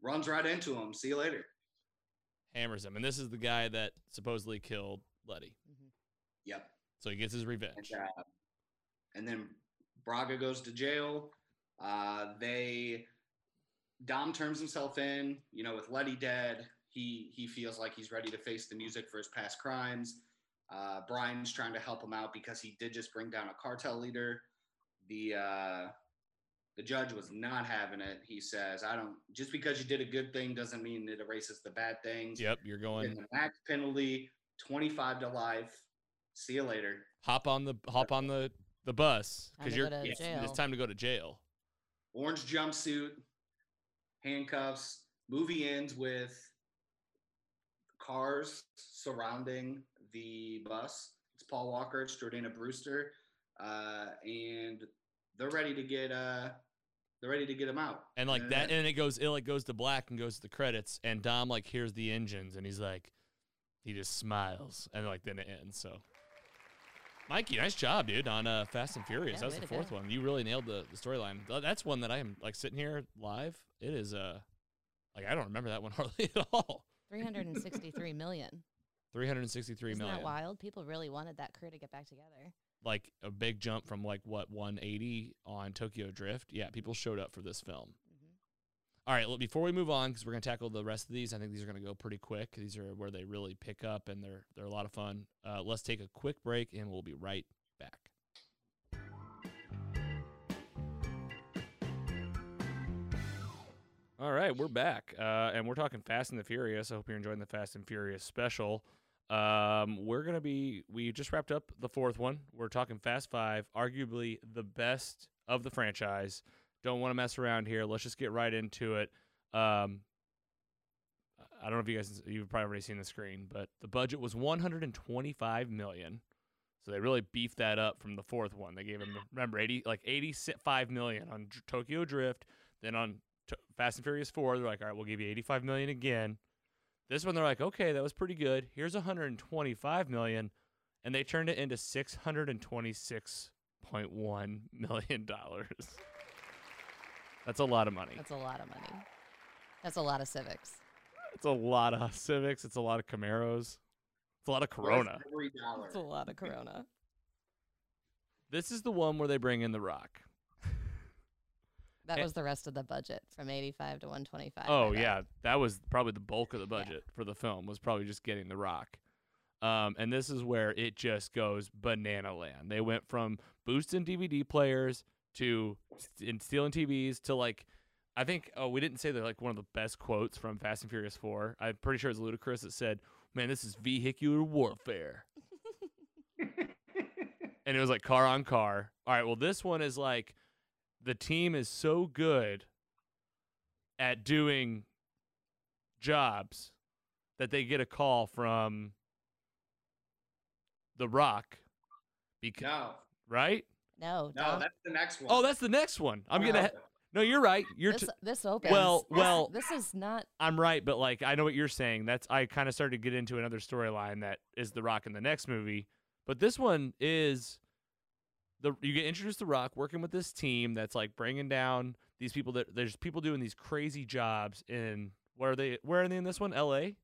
runs right into him. See you later. hammers him, and this is the guy that supposedly killed Letty, Yep. so he gets his And, revenge. uh, and then Braga goes to jail. Uh, they Dom turns himself in. You know, with Letty dead, he he feels like he's ready to face the music for his past crimes. Uh, Brian's trying to help him out because he did just bring down a cartel leader. The uh, the judge was not having it. He says, "I don't just because you did a good thing doesn't mean it erases the bad things." Yep, you're Getting going the max penalty, twenty five to life. See you later. hop on the hop on the the bus because you're go to it's, it's time to go to jail. orange jumpsuit, handcuffs. Movie ends with cars surrounding the bus. It's Paul Walker, it's Jordana Brewster, uh, and they're ready to get uh, they're ready to get him out. And like And that, and it goes, it like goes to black and goes to the credits, and Dom like hears the engines, and he's like, he just smiles, and like then it ends. So, Mikey, nice job, dude, on uh, Fast and Furious. Yeah, that was the fourth go. one. You really nailed the, the storyline. That's one that I am like sitting here live. It is uh, like I don't remember that one hardly at all. Three hundred and sixty-three million. Three hundred and sixty-three million. Isn't that wild? People really wanted that crew to get back together. Like a big jump from like what one eighty on Tokyo Drift. Yeah, people showed up for this film. All right, well, before we move on, because we're gonna tackle the rest of these, I think these are gonna go pretty quick. These are where they really pick up, and they're they're a lot of fun. Uh, let's take a quick break, and we'll be right back. All right, we're back, uh, and we're talking Fast and the Furious. I hope you're enjoying the Fast and Furious special. Um, we're gonna be we just wrapped up the fourth one. We're talking Fast Five, arguably the best of the franchise. Don't want to mess around here. Let's just get right into it. Um, I don't know if you guys you've probably already seen the screen, but the budget was 125 million. So they really beefed that up from the fourth one. They gave him remember 80 like 85 million on Tokyo Drift, then on T- Fast and Furious 4, they're like, "All right, we'll give you 85 million again." This one they're like, "Okay, that was pretty good. Here's 125 million." And they turned it into 626.1 million dollars. That's a lot of money. That's a lot of money. That's a lot of civics. It's a lot of Civics. It's a lot of Camaros. It's a lot of Corona. Every dollar. That's a lot of Corona. This is the one where they bring in The Rock. That Eh. was the rest of the budget from 85 to 125. Oh bet. yeah, that was probably the bulk of the budget for the film was probably just getting The Rock. Um, and this is where it just goes banana land. They went from boosting DVD players to in stealing TVs to like. I think oh we didn't say that like one of the best quotes from Fast and Furious Four. I'm pretty sure it's Ludacris that said, "Man, this is vehicular warfare," and it was like car on car. All right, well this one is like the team is so good at doing jobs that they get a call from The Rock. Because No, right? No, no, Dom- that's the next oh, one. Oh, that's the next one. I'm No. gonna. Ha- no, you're right. You're. this, T- this opens. Well, this- well- this is not. I'm right, but like I know what you're saying. That's I kind of started to get into another storyline that is The Rock in the next movie, but this one is the you get introduced to Rock working with this team that's like bringing down these people that there's people doing these crazy jobs in where are they where are they in this one L.A.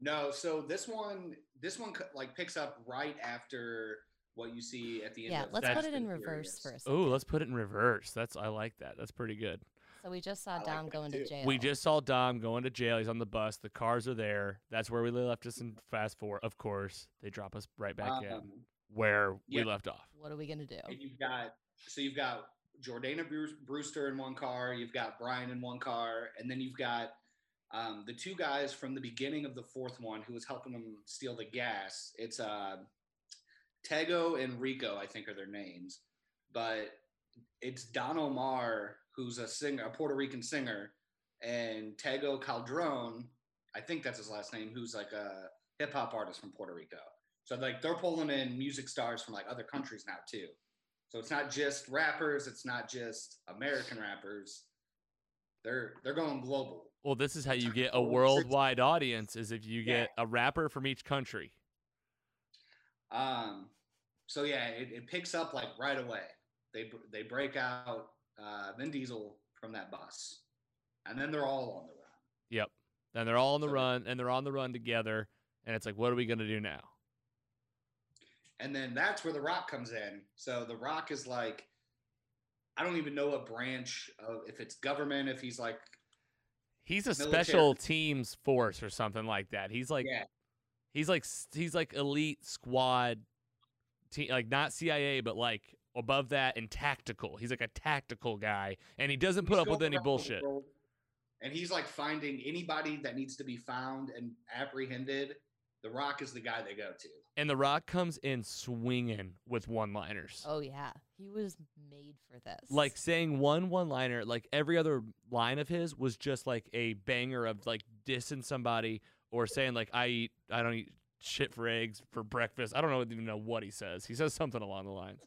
No, so this one, this one like picks up right after what you see at the end. Yeah, of let's put it in reverse first. Oh, let's put it in reverse. That's I like that. That's pretty good. So we just saw I Dom that going to jail. We just saw Dom going to jail. He's on the bus. The cars are there. That's where we left us in Fast Four. Of course, they drop us right back in Um, where yeah. we left off. What are we gonna do? and you've got so you've got Jordana Brewster in one car, you've got Brian in one car, and then you've got um, the two guys from the beginning of the fourth one who was helping them steal the gas. It's uh, Tego and Rico, I think are their names, but it's Don Omar, who's a singer, a Puerto Rican singer, and Tego Calderon, I think that's his last name, who's like a hip hop artist from Puerto Rico. So like they're pulling in music stars from like other countries now too. So it's not just rappers, it's not just American rappers. They're they're going global. Well, this is how you get a worldwide audience is if you Yeah. get a rapper from each country. Um, so yeah, it, it picks up like right away. They they break out uh, Vin Diesel from that bus, and then they're all on the run. Yep. Then they're all on the So- run and they're on the run together and it's like what are we going to do now? And then that's where The Rock comes in. So The Rock is like, I don't even know what branch of if it's government, if he's like, He's a Military. special teams force or something like that. He's like yeah, he's like he's like elite squad te- like not CIA but like above that and tactical. He's like a tactical guy and he doesn't put he's up with any bullshit. And he's like finding anybody that needs to be found and apprehended. The Rock is the guy they go to. And The Rock comes in swinging with one-liners. Oh yeah, he was made for this. like saying one one liner like every other line of his was just like a banger of like dissing somebody or saying like i eat i don't eat shit for eggs for breakfast. I don't know even know what he says. He says something along the lines.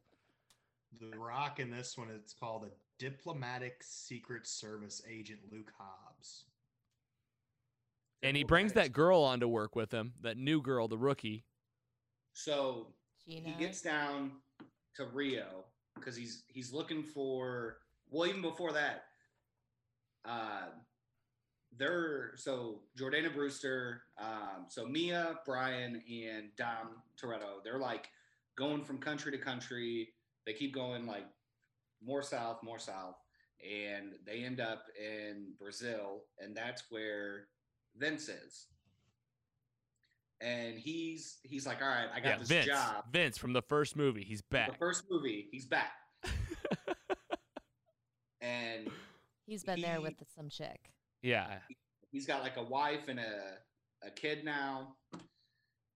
The Rock in this one, it's called a diplomatic secret service agent Luke Hobbs. and he brings that girl on to work with him that new girl the rookie. So Gina. he gets down to Rio because he's he's looking for well even before that uh they're so Jordana Brewster um so Mia Brian and Dom Toretto they're like going from country to country they keep going like more south more south and they end up in Brazil and that's where Vince is and he's he's like all right I got yeah this vince job vince from the first movie he's back. the first movie, he's back. and He's been there with some chick. Yeah he's got like a wife and a, a kid now.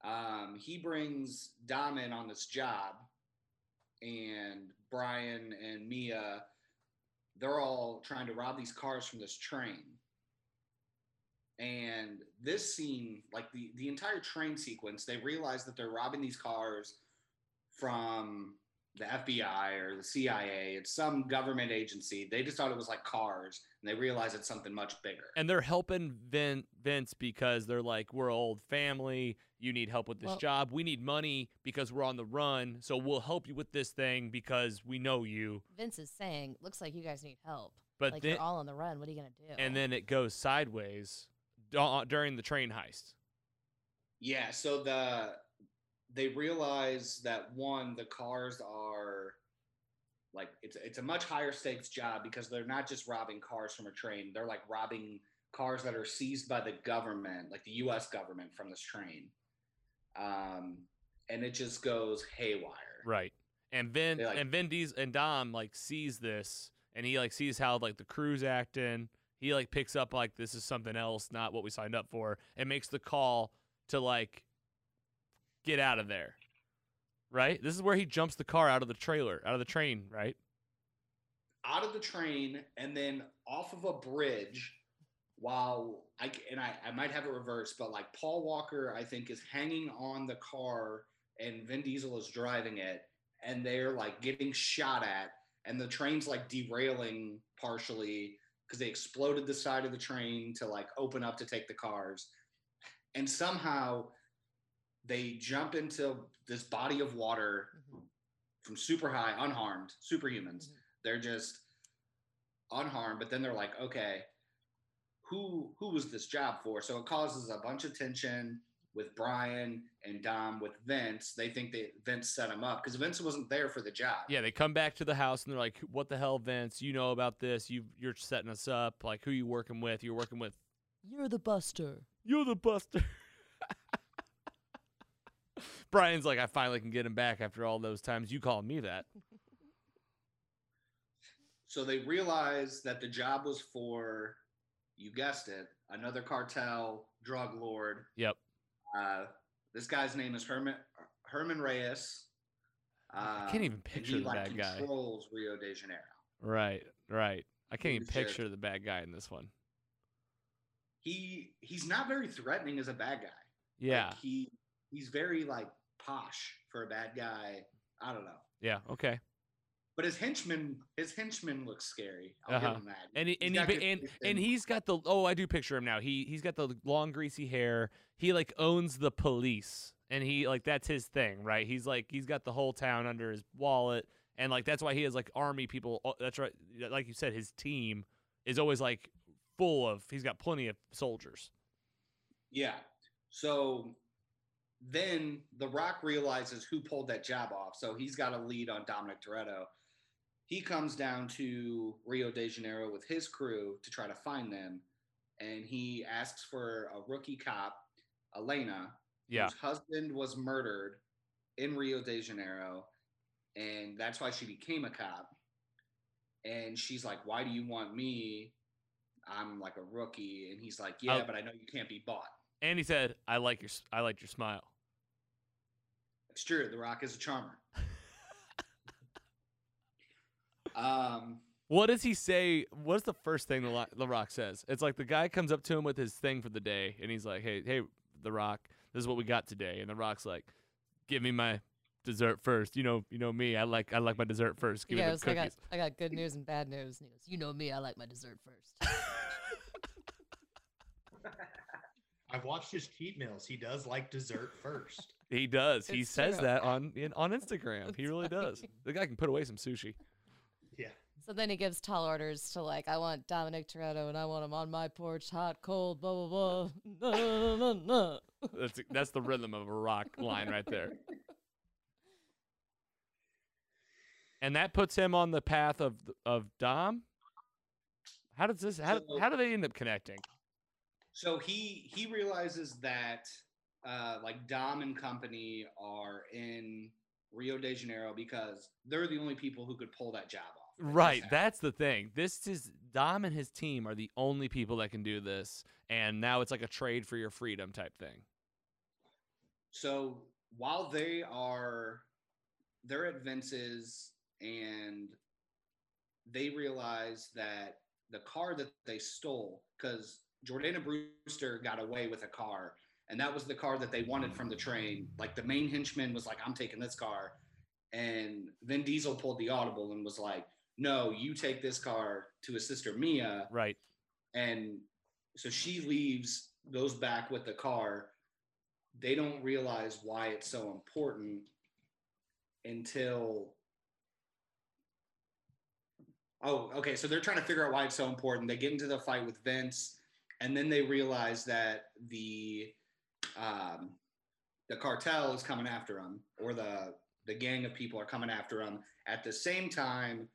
Um, he brings Dom in on this job, and Brian and Mia, they're all trying to rob these cars from this train. And this scene, like the, the entire train sequence, they realize that they're robbing these cars from the FBI or the CIA. It's some government agency. They just thought it was like cars, and they realize it's something much bigger. and they're helping Vin, vince because they're like we're old family you need help with this Well- job we need money because we're on the run so we'll help you with this thing because we know you Vince is saying, "Looks like you guys need help. but like then you're all on the run. What are you gonna do?" and then it goes sideways du- during the train heist. Yeah, so the they realize that one, the cars are like it's it's a much higher stakes job because they're not just robbing cars from a train, they're like robbing cars that are seized by the government, like the US government from this train. Um and it just goes haywire. Right. And Vin like- and Vin Diesel and Dom like sees this and he like sees how like the crew's acting. He like picks up like this is something else, not what we signed up for, and makes the call to like get out of there. Right? This is where he jumps the car out of the trailer, out of the train, right? out of the train and then off of a bridge while I and I, I might have it reversed, but like Paul Walker, I think, is hanging on the car and Vin Diesel is driving it, and they're like getting shot at, and the train's like derailing partially because they exploded the side of the train to like open up to take the cars, and somehow they jump into this body of water Mhm. from super high, unharmed, superhumans. Mhm. They're just unharmed, but then they're like, okay, who who was this job for? So it causes a bunch of tension with Brian and Dom with Vince. They think that Vince set him up because Vince wasn't there for the job. Yeah, they come back to the house and they're like, "What the hell, Vince? You know about this? You you're setting us up. Like, who you working with? You're working with. You're the buster. You're the Buster." Brian's like, "I finally can get him back after all those times you called me that." So they realized that the job was for, you guessed it, another cartel drug lord. Yep. Uh, this guy's name is Hernan Hernan Reyes. I Um, can't even picture he, the like, bad guy. Controls Rio de Janeiro. Right, right. I can't even picture the bad guy in this one. He he's not very threatening as a bad guy. Like, Yeah, he he's very like posh for a bad guy. I don't know. yeah, okay. But his henchman, his henchman looks scary. I'll Uh-huh. give him that. And he, He's and he, got ba- good and teeth and he's got the oh I do picture him now. He he's got the long greasy hair. He like owns the police, and he like that's his thing, right? He's like he's got the whole town under his wallet, and like that's why he has like army people. uh, That's right, like you said, his team is always like full of. He's got plenty of soldiers. Yeah. So then The Rock realizes who pulled that job off. So he's got a lead on Dominic Toretto. He comes down to Rio de Janeiro with his crew to try to find them. And he asks for a rookie cop, Elena, Yeah, whose husband was murdered in Rio de Janeiro. And that's why she became a cop. And she's like, Why do you want me? I'm like a rookie. And he's like, Yeah, I'll- but I know you can't be bought. and he said, "I like your I like your smile." It's true. The Rock is a charmer. um, What does he say? What's the first thing the, the Rock says? It's like the guy comes up to him with his thing for the day, and he's like, "Hey, hey, The Rock, this is what we got today." And the Rock's like, "Give me my dessert first. You know, you know me. I like I like my dessert first. Give He me the goes, I got. I got good news and bad news. And he goes, you know me, I like my dessert first. I've watched his cheat meals. He does like dessert first. He does. He says true. that on in, on Instagram. He That's really does. The guy can put away some sushi. Yeah. so then he gives tall orders to like, I want Dominic Toretto and I want him on my porch, hot, cold, blah, blah, blah. No, no, no, no. That's that's the rhythm of a Rock line right there. And that puts him on the path of of Dom. How does this? How, So- how do they end up connecting? so he he realizes that uh, like Dom and company are in Rio de Janeiro because they're the only people who could pull that job off. Right, that's the thing. This is Dom and his team are the only people that can do this, and now it's like a trade for your freedom type thing. So while they are they're at Vince's and they realize that the car that they stole, because Jordana Brewster got away with a car, and that was the car that they wanted from the train. Like the main henchman was like, I'm taking this car. And Vin Diesel pulled the audible and was like, No, you take this car to his sister Mia Right. and so she leaves goes back with the car they don't realize why it's so important until oh okay so they're trying to figure out why it's so important they get into the fight with vince and then they realize that the um, the cartel is coming after them or the the gang of people are coming after them at the same time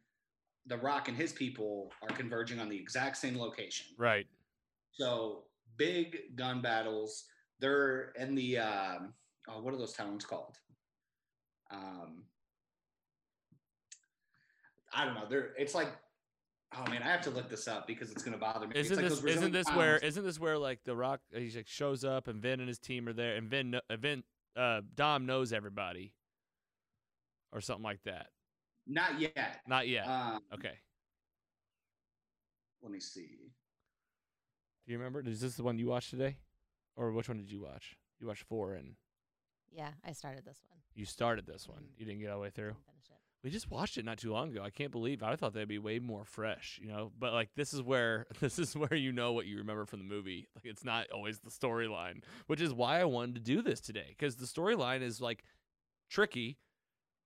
the rock and his people are converging on the exact same location Right. so big gun battles. They're in the um, oh, what are those towns called? Um, I don't know. They're it's like oh man, I have to look this up because it's gonna bother me. Isn't like this those isn't this where clowns. isn't this where like the Rock he like shows up and Vin and his team are there and Vin uh, Vin uh Dom knows everybody or something like that. not yet. Not yet. Um, okay. Let me see. Do you remember? Is this the one you watched today, or which one did you watch? You watched four and Yeah, I started this one. you started this one. Mhm. You didn't get all the way through. Didn't finish it. We just watched it not too long ago. I can't believe I thought they'd be way more fresh, you know. But like this is where this is where you know what you remember from the movie. Like it's not always the storyline, which is why I wanted to do this today because the storyline is like tricky,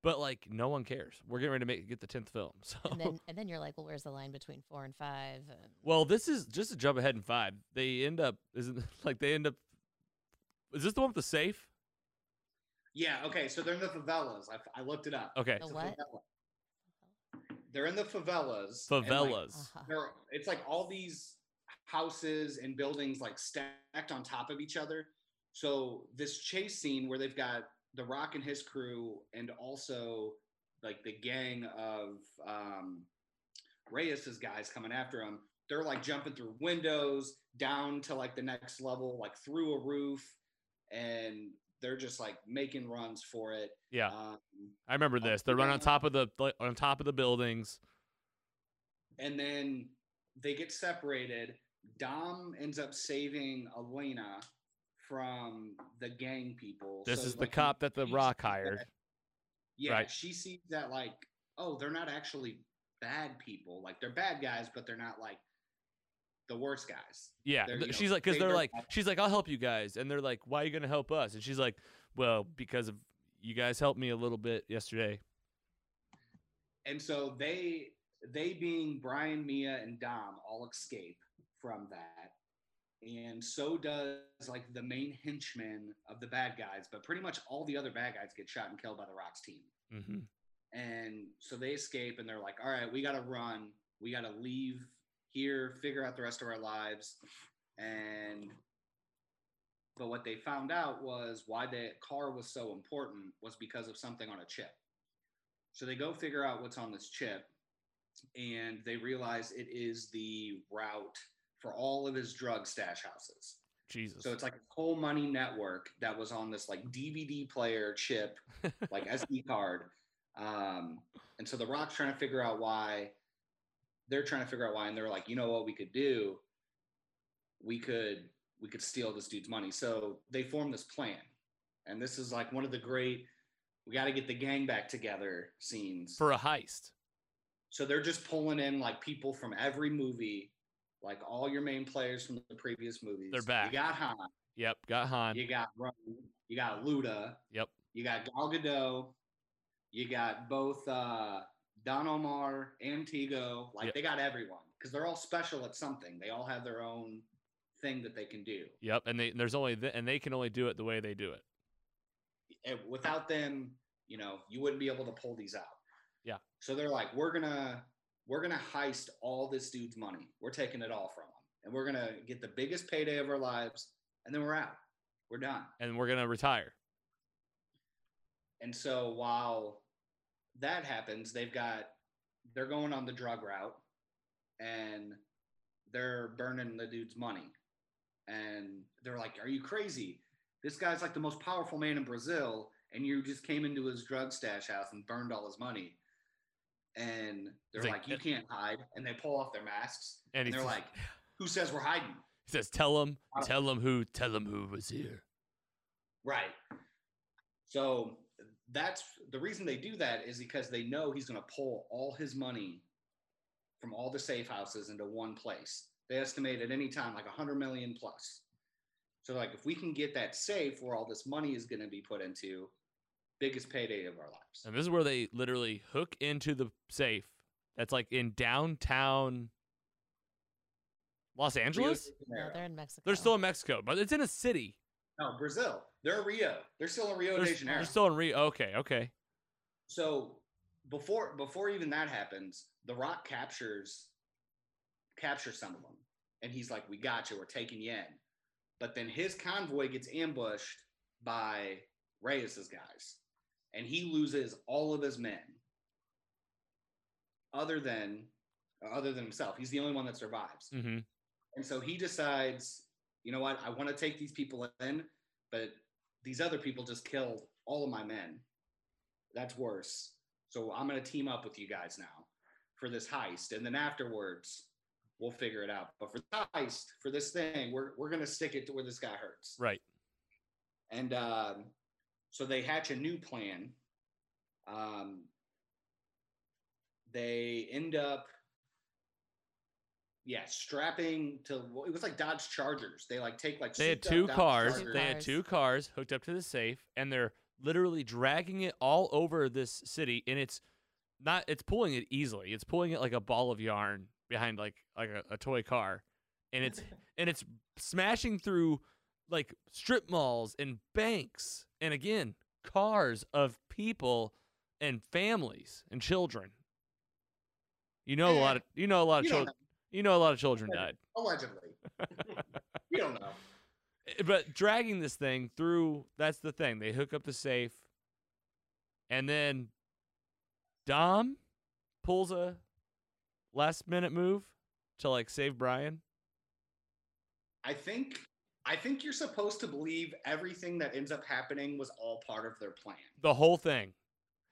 but like no one cares. We're getting ready to make get the tenth film, so. And then and then you're like, well, where's the line between four and five? And well, this is just to jump ahead in five. They end up isn't like they end up. Is this the one with the safe? Yeah. Okay. So they're in the favelas. I, I looked it up. Okay, The what? They're in the favelas. and, like, favelas. Uh-huh. it's like all these houses and buildings like stacked on top of each other. So this chase scene where they've got the Rock and his crew and also like the gang of um Reyes's guys coming after him. They're like jumping through windows down to like the next level, like through a roof, and they're just like making runs for it. Yeah, Um, I remember this. They're running on top of the like, on top of the buildings. and then they get separated. Dom ends up saving Elena from the gang people. This So, is the cop that the Rock sees that- hired. Yeah, Right. she sees that like, oh, they're not actually bad people. Like they're bad guys, but they're not like the worst guys. Yeah, They're, th- know, she's like, because they- they're they're like, bad. she's like, I'll help you guys, and they're like, why are you gonna help us? And she's like, well, because of you guys helped me a little bit yesterday. And so they they being Brian, Mia, and Dom all escape from that. And so does like the main henchman of the bad guys, but pretty much all the other bad guys get shot and killed by the Rocks team. hmm And so they escape and they're like, all right, we got to run. We got to leave here, figure out the rest of our lives. And, but what they found out was why the car was so important was because of something on a chip. So they go figure out what's on this chip and they realize it is the route for all of his drug stash houses. Jesus. So it's like a whole money network that was on this like DVD player chip, like SD card. Um, and so the Rock's trying to figure out why they're trying to figure out why, and they're like, you know what we could do? We could we could steal this dude's money. So they form this plan, and this is like one of the great we got to get the gang back together scenes. for a heist. So they're just pulling in like people from every movie, like all your main players from the previous movies. They're back. You got Han. Yep, got Han. You got Roman, you got Luda, Yep. you got Gal Gadot, you got both uh, Don Omar and Tego. Like Yep. they got everyone because they're all special at something. They all have their own thing that they can do. Yep, and they there's only th- and they can only do it the way they do it. And without them, you know, you wouldn't be able to pull these out. Yeah. So they're like, we're gonna we're gonna heist all this dude's money. We're taking it all from him, and we're gonna get the biggest payday of our lives, and then we're out. We're done. And we're gonna retire. And so while that happens, they've got they're going on the drug route and they're burning the dude's money. And they're like, Are you crazy? This guy's like the most powerful man in Brazil, and you just came into his drug stash house and burned all his money. And they're like, like- You can't hide. And they pull off their masks And, and they're like, Who says we're hiding? he says, "Tell him, tell him who, tell him who was here." Right. So that's the reason they do that is because they know he's going to pull all his money from all the safe houses into one place. They estimate at any time like a hundred million plus. So like if we can get that safe where all this money is going to be put into, biggest payday of our lives. And this is where they literally hook into the safe. That's like in downtown Los Angeles. no, they're in Mexico. They're still in Mexico, but it's in a city. No Brazil. They're Rio. They're still in Rio They're, de Janeiro. they're still in Rio. Okay, okay. So before before even that happens, The Rock captures captures some of them, and he's like, "We got you. We're taking you in." But then his convoy gets ambushed by Reyes's guys, and he loses all of his men. other than other than himself. He's the only one that survives. Mm-hmm. And so he decides, you know what? I want to take these people in, but these other people just killed all of my men. That's worse. So I'm going to team up with you guys now for this heist. And then afterwards, we'll figure it out. But for the heist, for this thing, we're, we're going to stick it to where this guy hurts. Right. And um, so they hatch a new plan. Um, they end up, yeah, strapping to. It was like Dodge Chargers. They like take like They had two cars. Chargers. They had two cars hooked up to the safe, and they're literally dragging it all over this city. And it's not. It's pulling it easily. It's pulling it like a ball of yarn behind like like a, a toy car, and it's and it's smashing through like strip malls and banks, and again cars of people and families and children. You know a lot of you know a lot of children. You know a lot of children died. Allegedly. we don't know. Eh, but dragging this thing through that's the thing they hook up the safe and then dom pulls a last minute move to like save brian I think I think you're supposed to believe everything that ends up happening was all part of their plan. the whole thing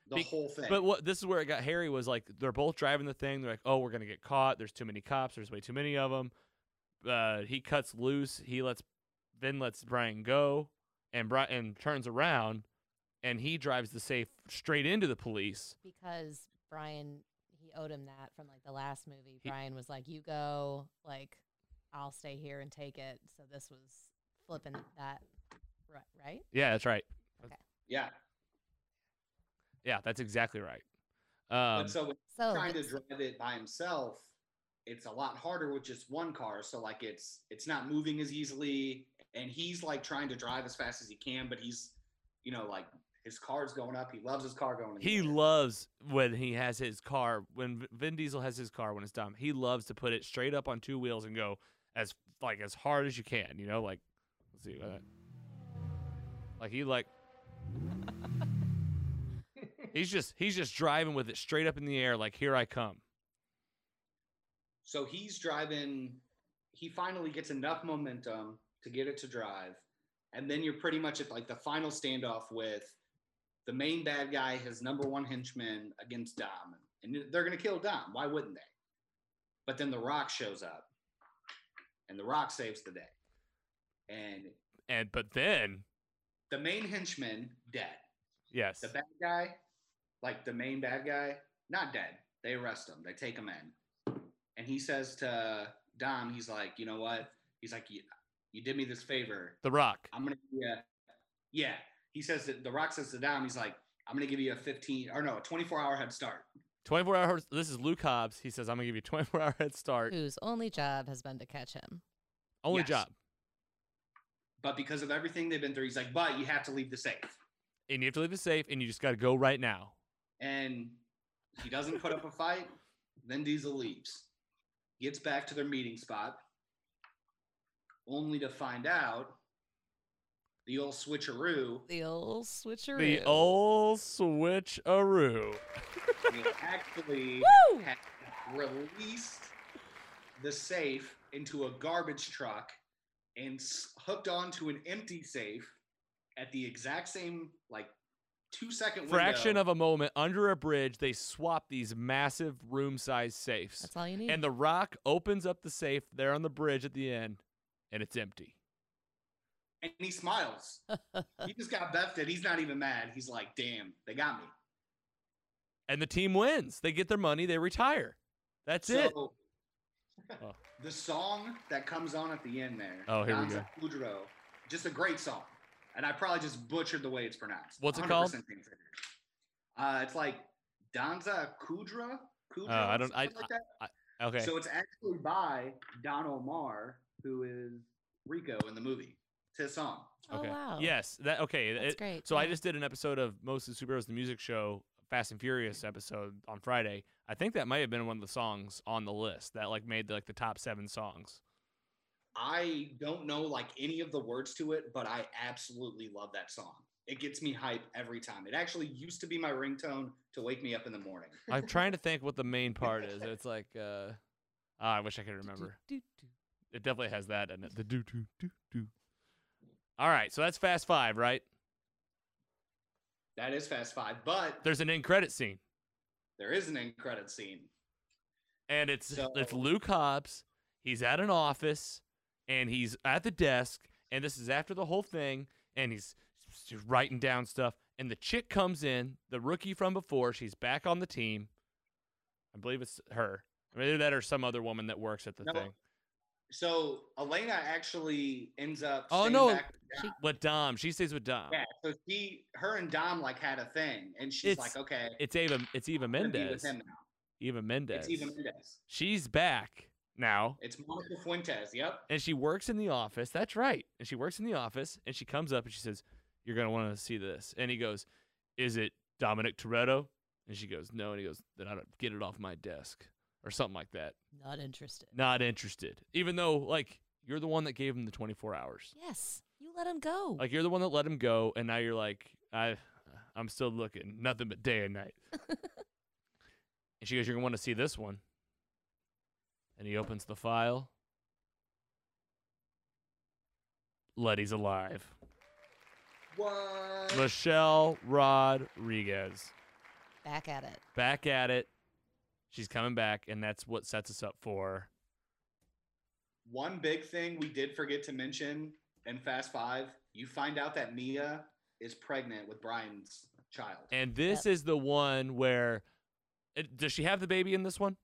The Be- whole thing. but what this is where it got hairy was like they're both driving the thing they're like oh we're gonna get caught there's too many cops there's way too many of them uh, he cuts loose he lets then lets brian go and brian and turns around and he drives the safe straight into the police because Brian he owed him that from like the last movie. He- Brian was like, "You go, like I'll stay here and take it." So this was flipping that, ri- right? yeah that's right Okay. yeah. Yeah, that's exactly right. Um, but so when So he's trying to drive it by himself, it's a lot harder with just one car. So like it's it's not moving as easily, and he's like trying to drive as fast as he can, but he's you know like his car's going up. He loves his car going. in he air. loves when he has his car. When V- Vin Diesel has his car when it's done, he loves to put it straight up on two wheels and go as like as hard as you can. You know, like let's see, uh, like he like he's just he's just driving with it straight up in the air, like here I come. So he's driving. He finally gets enough momentum to get it to drive, and then you're pretty much at like the final standoff with the main bad guy, his number one henchman against Dom, and they're gonna kill Dom. Why wouldn't they? But then The Rock shows up, and The Rock saves the day, and And but then the main henchman dead. yes, The bad guy, like the main bad guy, not dead. They arrest him. They take him in, and he says to Dom, he's like, you know what? He's like, you, you did me this favor. The Rock. I'm gonna give you, yeah. He says that the Rock says to Dom, he's like, I'm gonna give you a 15 or no, a 24 hour head start. 24 hours. This is Luke Hobbs. He says, I'm going to give you 24 hour head start. whose only job has been to catch him. Only Yes. job. But because of everything they've been through, he's like, but you have to leave the safe. And you have to leave the safe and you just got to go right now. And he doesn't put up a fight. Then Diesel leaves, gets back to their meeting spot, only to find out the old switcheroo. The old switcheroo. The old switcheroo. They actually had released the safe into a garbage truck and hooked onto an empty safe at the exact same like two second Fraction of a moment under a bridge, they swap these massive room size safes. That's all you need. And The Rock opens up the safe there on the bridge at the end, and it's empty. and he smiles. he just got bested. He's not even mad. He's like, damn, they got me. And the team wins. They get their money, they retire. That's it. So, Oh. The song that comes on at the end there. Oh, here we go Kudrow, just a great song. And I probably just butchered the way it's pronounced. What's it 100% called? Uh, it's like Danza Kudra. Kudra Oh, I don't- I- something like that. Okay. So it's actually by Don Omar, who is Rico in the movie. It's his song. oh okay. wow. Yes. That okay. That's it- great. So I just did an episode of Mostly Superheroes, the music show, Fast and Furious episode on Friday. I think that might have been one of the songs on the list that like made the, like the top seven songs. I don't know like any of the words to it, but I absolutely love that song. it gets me hype every time. It actually used to be my ringtone to wake me up in the morning. I'm trying to think what the main part is. It's like, uh, ah, I wish I could remember. It definitely has that in it. The do do do do. All right, so that's Fast Five, right? That is Fast Five, but There's an end credit scene, there is an end credit scene. and it's it's Luke Hobbs. He's at an office, and he's at the desk, and this is after the whole thing, and he's writing down stuff. And the chick comes in, the rookie from before. She's back on the team. I believe it's her. Either that or some other woman that works at the No, thing. So Elena actually ends up. Oh, no. back with She- Dom. With Dom, she stays with Dom. Yeah, so she, her and Dom like had a thing, and she's It's- like, "Okay, It's Eva. It's Eva I'm Mendes. with him now." Eva Mendes. It's Eva Mendes. She's back now, It's Monica Fuentes. Yep. and she works in the office. That's right. And she works in the office, and she comes up and she says, "You're gonna want to see this." And he goes, "Is it Dominic Toretto?" And she goes, "No." And he goes, "Then I don't get it off my desk." Or something like that. Not interested. Not interested. Even though, like, you're the one that gave him the 24 hours. Yes, you let him go. Like, you're the one that let him go, and now you're like, I, I'm still looking. Nothing but day and night. And she goes, You're going to want to see this one. And he opens the file. Letty's alive. What? Michelle Rodriguez. Back at it. Back at it. She's coming back, and that's what sets us up for. One big thing we did forget to mention in Fast Five, you find out that Mia is pregnant with Brian's child. And this is the one where. It, does she have the baby in this one?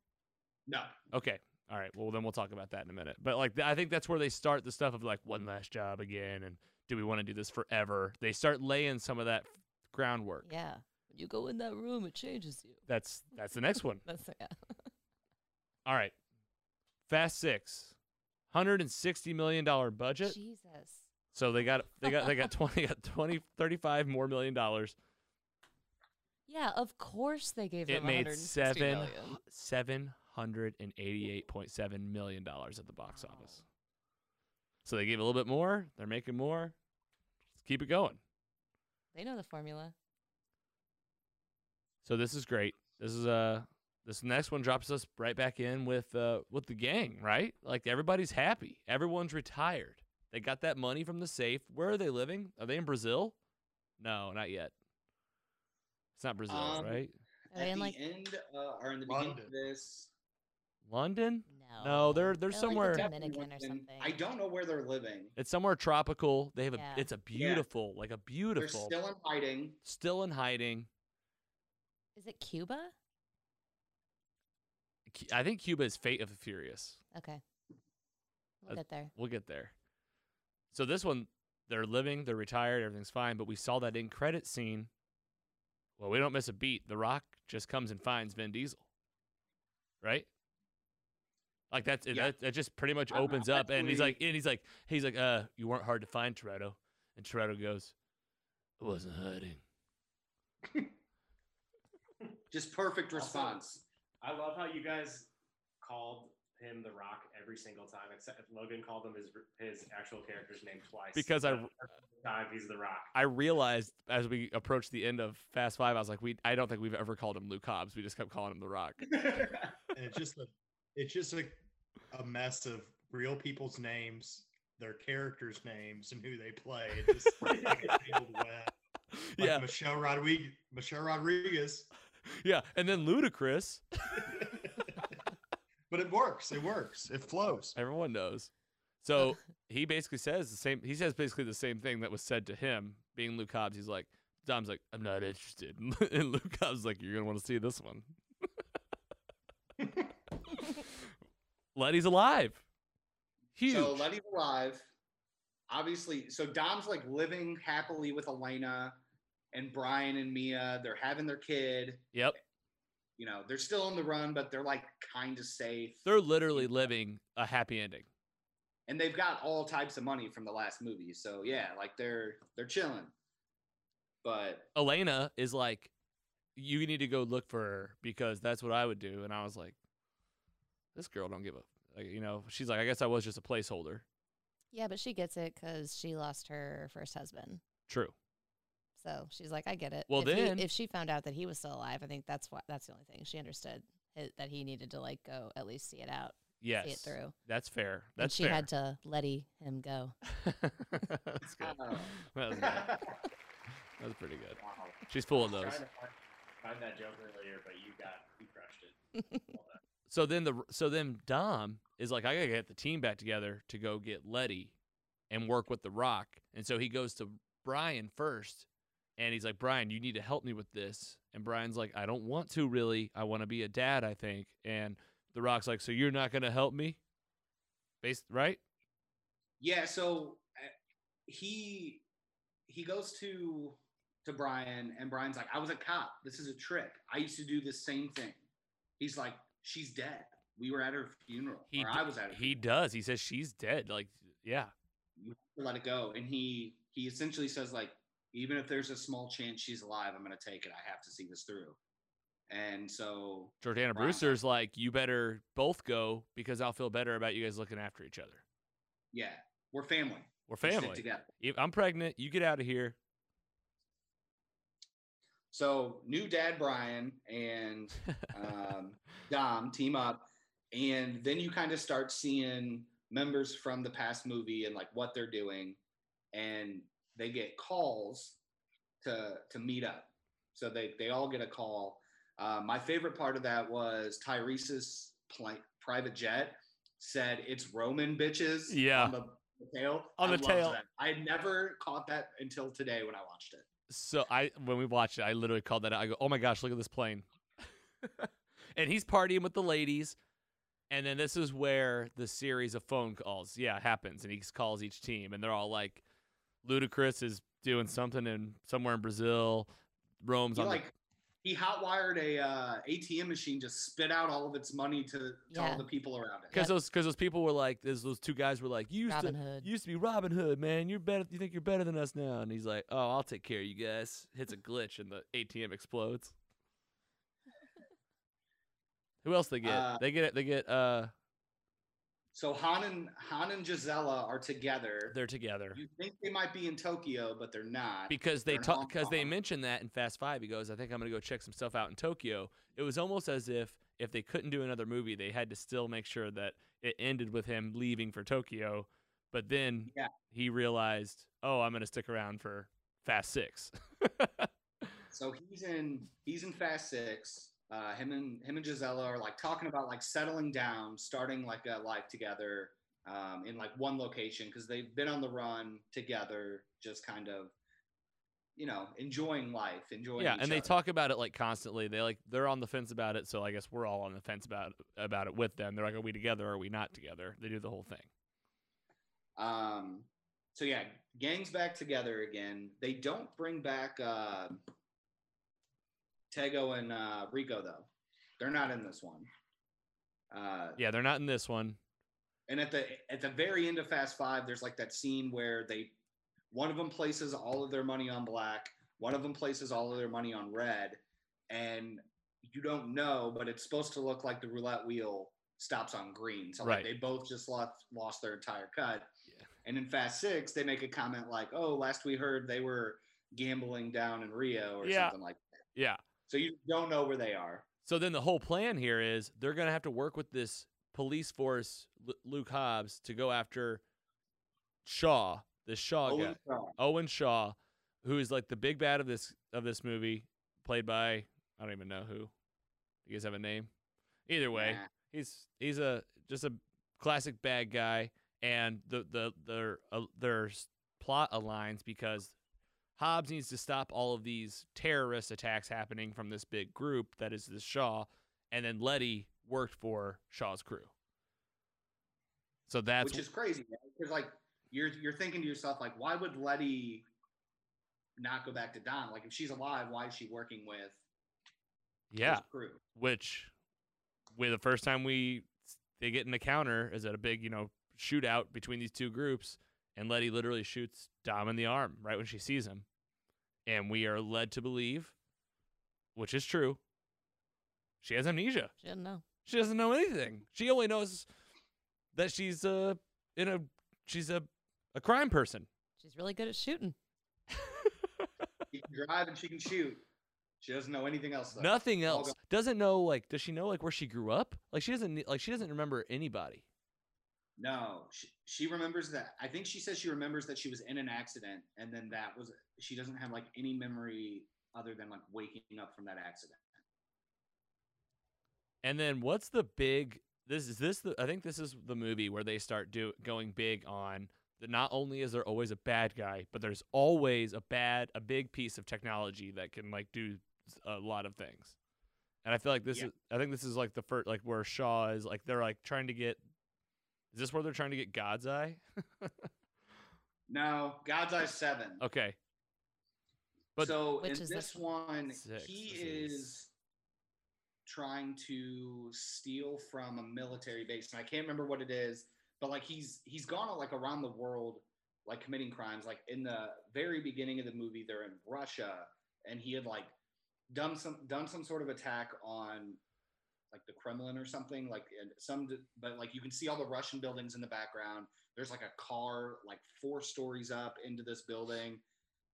No. Okay. All right. Well, then we'll talk about that in a minute. But like, I think that's where they start the stuff of like one last job again, and do we want to do this forever? They start laying some of that f- groundwork. Yeah. When you go in that room, it changes you. That's that's the next one. That's yeah. All right. Fast Six, hundred and sixty million dollar budget. Jesus. So they got they got they got twenty got 20, 35 more million dollars. Yeah, of course they gave It them made 160 seven million. seven hundred and eighty eight point seven million dollars at the box office. So they gave a little bit more. They're making more. Let's keep it going. They know the formula. So this is great. This is uh this next one drops us right back in with uh with the gang, right? Like everybody's happy. Everyone's retired. They got that money from the safe. Where are they living? Are they in Brazil? No, not yet. It's not Brazil, Um, right? At the like end, uh, or in the beginning London. of this, London? no? No, they're they're They're like the somewhere Dominican or something. I don't know where they're living. it's somewhere tropical. They have a Yeah. it's a beautiful, like a beautiful. They're beautiful still in hiding. still in hiding. Is it Cuba? I think Cuba is Fate of the Furious. Okay. We'll Uh, get there. We'll get there. So this one, they're living, they're retired, everything's fine. But we saw that in credit scene. Well, we don't miss a beat. The Rock just comes and finds Vin Diesel, right? Like that's Yeah. that, that just pretty much opens up, and he's like, and he's like, he's like, uh, you weren't hard to find, Toretto, and Toretto goes, I wasn't hiding. Just perfect Also- response. I love how you guys called him the Rock every single time, except Logan called him his his actual character's name twice. Because I- every time he's the Rock. I realized as we approached the end of Fast Five, I was like, we, I don't think we've ever called him Luke Hobbs. We just kept calling him the Rock. and it's just a it's just a, a mess of real people's names, their characters' names, and who they play. It's just like a tangled web. Like yeah, Michelle Rodriguez. Michelle Rodriguez. yeah, and then Ludacris. but it works. It works. It flows. Everyone knows. So he basically says the same. He says basically the same thing that was said to him, being Luke Hobbs. He's like, Dom's like, I'm not interested, and Luke Hobbs is like, you're gonna want to see this one. Letty's alive. Huge. So Letty's alive. Obviously, so Dom's like living happily with Elena and Brian and Mia. They're having their kid. yep. You know, they're still on the run, but they're like kind of safe. They're literally living a happy ending. and they've got all types of money from the last movie. So yeah, like they're they're chilling. But Elena is like, you need to go look for her because that's what I would do. And I was like, this girl don't give a, like, you know, she's like, I guess I was just a placeholder. Yeah, but she gets it because she lost her first husband. True. So she's like, I get it. Well, if he- then- if she found out that he was still alive, I think that's what that's the only thing she understood hi- that he needed to like go at least see it out, yes, see it through. that's fair. That's and That's she fair. had to letty him go. that's good. Oh. That was, good. that was pretty good. Wow. She's full of I was those. Trying to find, find that joke earlier, but you got you crushed it. So then the so then Dom is like, I gotta get the team back together to go get Letty and work with the Rock. And so he goes to Brian first, and he's like, Brian, you need to help me with this. And Brian's like, I don't want to really. I want to be a dad, I think. And the Rock's like, so you're not gonna help me, based right? Yeah, so uh, he he goes to to Brian, and Brian's like, "I was a cop. This is a trick. I used to do the same thing." He's like, "She's dead. We were at her funeral, He I was at her." He does. He says she's dead. Like, yeah, You have to let it go, and he he essentially says like, "Even if there's a small chance she's alive, I'm going to take it. I have to see this through." And so Jordana Wow. Brewster's like, you better both go because I'll feel better about you guys looking after each other. yeah, we're family. We're We family. together. If I'm pregnant, you get out of here. So new dad Brian and um, Dom team up, and then you kind of start seeing members from the past movie and like what they're doing, and they get calls to to meet up. So they they all get a call. Uh, my favorite part of that was Tyrese's pli- private jet said it's Roman bitches. Yeah. on the, the tail. On I the tail. that. I had never caught that until today when I watched it. So I when we watched it, I literally called that out. I go, "Oh my gosh, look at this plane!" and he's partying with the ladies. And then this is where the series of phone calls, yeah, happens, and he calls each team, and they're all like, "Ludacris is doing something in somewhere in Brazil." Rome's he on like he hotwired a uh, ATM machine, just spit out all of its money to, to Yeah. all the people around it. because those because those people were like, those those two guys were like, "You used Robin to Hood. you used to be Robin Hood, man. You're better. You think you're better than us now?" And he's like, "Oh, I'll take care of you guys." Hits a glitch and the ATM explodes. Who else they get? Uh, they get they get uh So Han and Han and Gisela are together. they're together you think they might be in Tokyo, but they're not. because they talk because they mentioned that in Fast Five. He goes, "I think I'm gonna go check some stuff out in Tokyo." It was almost as if if they couldn't do another movie, they had to still make sure that it ended with him leaving for Tokyo. But then Yeah. he realized, "Oh, I'm gonna stick around for Fast Six. So he's in he's in Fast Six. Uh, him and him and Gisela are like talking about like settling down, starting like a life together um, in like one location because they've been on the run together, just kind of you know enjoying life, enjoying. yeah, and they talk about it like constantly. They like they're on the fence about it, so I guess we're all on the fence about about it with them. They're like, "Are we together? Or are we not together?" They do the whole thing. Um, so yeah, gangs back together again. They don't bring back uh, Tego and uh, Rico though. They're not in this one. Uh, Yeah, they're not in this one. and at the at the very end of Fast Five, there's like that scene where they one of them places all of their money on black, one of them places all of their money on red, and you don't know, but it's supposed to look like the roulette wheel stops on green. So Right. they both just lost lost their entire cut. Yeah. And in Fast Six, they make a comment like, "Oh, last we heard they were gambling down in Rio or Yeah. something like that." Yeah. So you don't know where they are. So then the whole plan here is they're going to have to work with this police force, Lu Luke Hobbs, to go after Shaw, this Shaw guy, Owen Shaw. Owen Shaw, who is like the big bad of this of this movie, played by I don't even know who. You guys have a name? Either way, Nah. he's he's a just a classic bad guy, and the the their uh, their plot aligns because Hobbs needs to stop all of these terrorist attacks happening from this big group that is the Shaw, and then Letty worked for Shaw's crew. So that's which is crazy because like you're you're thinking to yourself like why would letty not go back to dom? Like if she's alive why is she working with yeah, crew? Which with the first time we they get in a counter is at a big you know shootout between these two groups and letty literally shoots dom in the arm right when she sees him and we are led to believe which is true she has amnesia She doesn't know. she doesn't know anything she only knows that she's uh in a she's a a crime person She's really good at shooting. because drive and she can shoot. She doesn't know anything else. Though. Nothing else. Doesn't know like does she know like where she grew up? Like she doesn't ne- like she doesn't remember anybody. No, she, she remembers that. I think she says she remembers that she was in an accident, and then that was she doesn't have like any memory other than like waking up from that accident. And then what's the big this is this the I think this is the movie where they start do going big on that not only is there always a bad guy, but there's always a bad a big piece of technology that can like do a lot of things. And I feel like this Yeah. is I think this is like the first like where Shaw is like they're like trying to get is this where they're trying to get God's eye? No, God's Eye Seven. okay. But- so Which in is this this one, Six, he this is- is trying to steal from a military base, and I can't remember what it is, but like he's he's gone like around the world, like committing crimes. Like in the very beginning of the movie, they're in Russia, and he had like done some done some sort of attack on like the Kremlin or something. Like and some, but like you can see all the Russian buildings in the background. There's like a car like four stories up into this building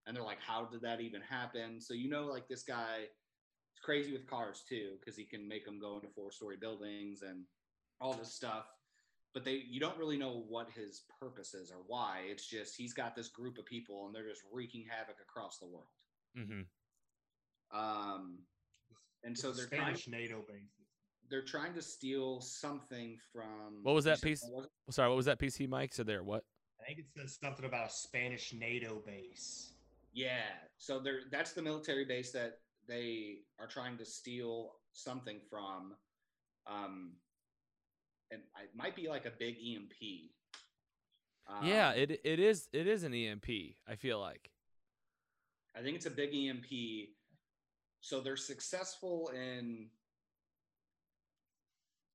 and they're like how did that even happen so you know like this guy is crazy with cars too because he can make them go into four story buildings and all this stuff but they you don't really know what his purpose is or why it's just he's got this group of people and they're just wreaking havoc across the world Mhm. um and so It's a they're trying, Spanish NATO base. They're trying to steal something from What was that piece? what was? Sorry, what was that PC Mike said there? What? I think it says something about a Spanish NATO base. Yeah. So they're that's the military base that they are trying to steal something from. Um and it might be like a big EMP. yeah, Um, it it is it is an EMP, I feel like. I think it's a big EMP. So they're successful in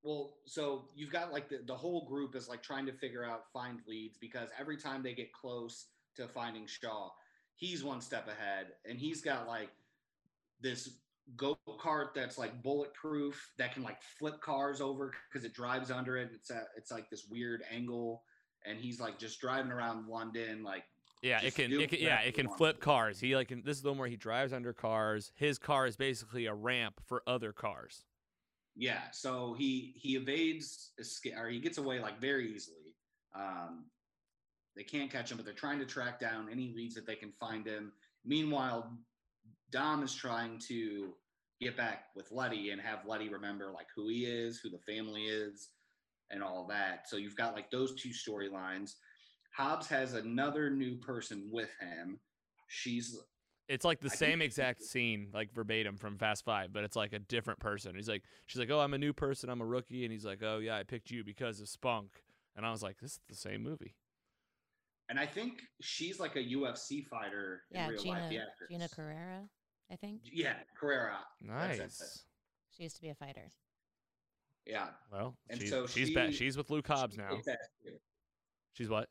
well, so you've got like the, the whole group is like trying to figure out find leads because every time they get close to finding Shaw, he's one step ahead and he's got like this go kart that's like bulletproof that can like flip cars over because it drives under it. It's a, it's like this weird angle and he's like just driving around London like Yeah, it can, it can yeah, it can flip cars. He like this is the one where he drives under cars. His car is basically a ramp for other cars. Yeah, so he he evades escape, or he gets away like very easily. Um, they can't catch him, but they're trying to track down any leads that they can find him. Meanwhile, Dom is trying to get back with Letty and have Letty remember like who he is, who the family is, and all that. So you've got like those two storylines. Hobbs has another new person with him. She's It's like the I same it's- exact scene, like verbatim from Fast Five, but it's like a different person. He's like, she's like, "Oh, I'm a new person. I'm a rookie," and he's like, "Oh yeah, I picked you because of Spunk." And I was like, "This is the same movie." and I think she's like a UFC fighter Yeah, in real Gina life. The. Gina Carrera, I think. Yeah, Carrera. That's it. Nice. She used to be a fighter. Yeah. Well, And she's so she's back. She's with Luke Hobbs She now. kicks ass, too. She's what?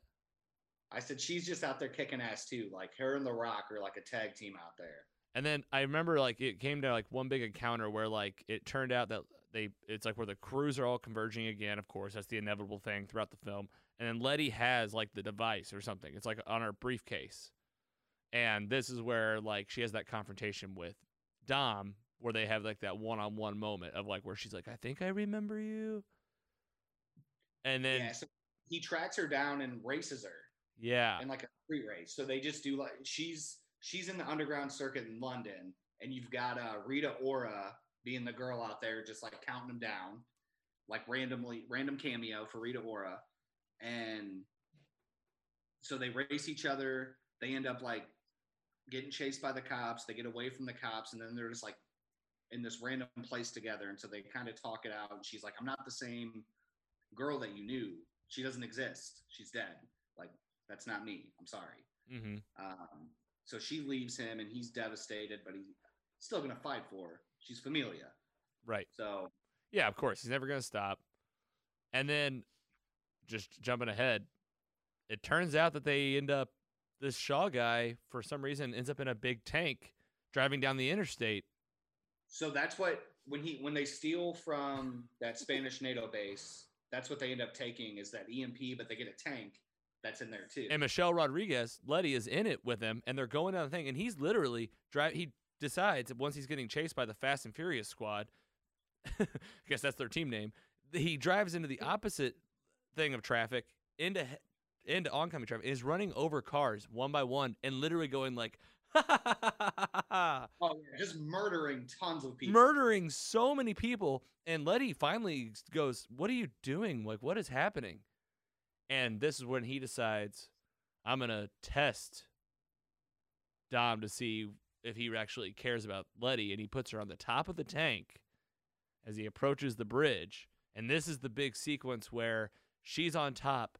I said she's just out there kicking ass too. Like her and The Rock are like a tag team out there. And then I remember like it came to like one big encounter where like it turned out that they it's like where the crews are all converging again. Of course, that's the inevitable thing throughout the film. And then Letty has like the device or something. It's like on her briefcase. And this is where like she has that confrontation with Dom, where they have like that one-on-one moment of like where she's like, "I think I remember you." And then yeah. So he tracks her down and races her yeah, in like a free race. So they just do like she's she's in the underground circuit in London, and you've got uh, Rita Ora being the girl out there, just like counting them down, like randomly random cameo for Rita Ora, and so they race each other. They end up like getting chased by the cops. They get away from the cops, and then they're just like in this random place together. And so they kind of talk it out. And she's like, "I'm not the same girl that you knew. She doesn't exist. She's dead. Like that's not me. I'm sorry." mm-hmm. Um, so she leaves him, and he's devastated, but he's still gonna fight for her. She's Familia. right. So Yeah, of course. He's never going to stop. And then just jumping ahead, it turns out that they end up this Shaw guy for some reason ends up in a big tank driving down the interstate. So that's what when he when they steal from that Spanish NATO base, that's what they end up taking is that EMP, but they get a tank that's in there too. And Michelle Rodriguez, Letty is in it with him, and they're going down the thing, and he's literally drive. He decides once he's getting chased by the Fast and Furious squad. I guess that's their team name. He drives into the opposite thing of traffic into into oncoming traffic. And is running over cars one by one and literally going like, oh, just murdering tons of people. murdering so many people. And Letty finally goes, "What are you doing? Like, what is happening?" And this is when he decides, "I'm gonna test Dom to see if he actually cares about Letty." And he puts her on the top of the tank as he approaches the bridge. And this is the big sequence where she's on top.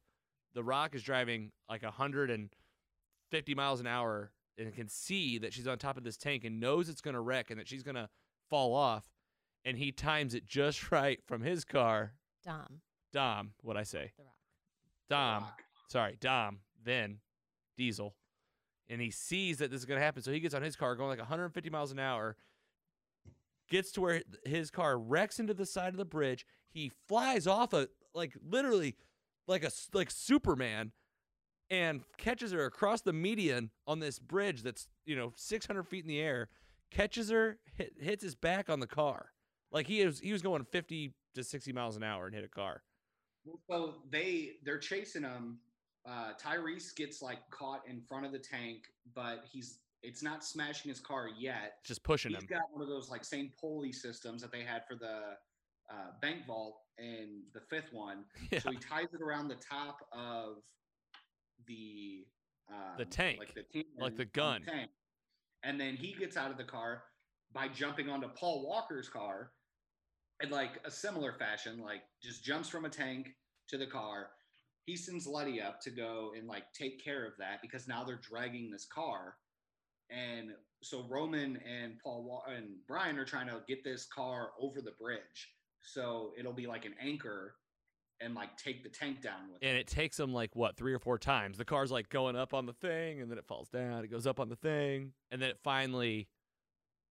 The Rock is driving like 150 miles an hour and can see that she's on top of this tank and knows it's going to wreck and that she's going to fall off. And he times it just right from his car. Dom, Dom, what I say? the rock. Dom. Rock. Sorry, Dom, then Diesel. And he sees that this is going to happen. So he gets on his car going like 150 miles an hour, gets to where his car wrecks into the side of the bridge. He flies off a, like literally like a like Superman and catches her across the median on this bridge that's, you know, 600 feet in the air, catches her, hit, hits his back on the car. Like he was, he was going 50 to 60 miles an hour and hit a car. So they they're chasing him. Uh, Tyrese gets like caught in front of the tank, but he's it's not smashing his car yet. Just pushing He's him. got one of those like same pulley systems that they had for the uh, bank vault and the fifth one. Yeah. So he ties it around the top of the um, The tank, like the, like the gun. tank. And then he gets out of the car by jumping onto Paul Walker's car in like a similar fashion, like just jumps from a tank to the car. He sends Letty up to go and like take care of that because now they're dragging this car. And so Roman and Paul and Brian are trying to get this car over the bridge. So it'll be like an anchor and like take the tank down with and it. it takes them like what three or four times. The car's like going up on the thing, and then it falls down. It goes up on the thing, and then it finally.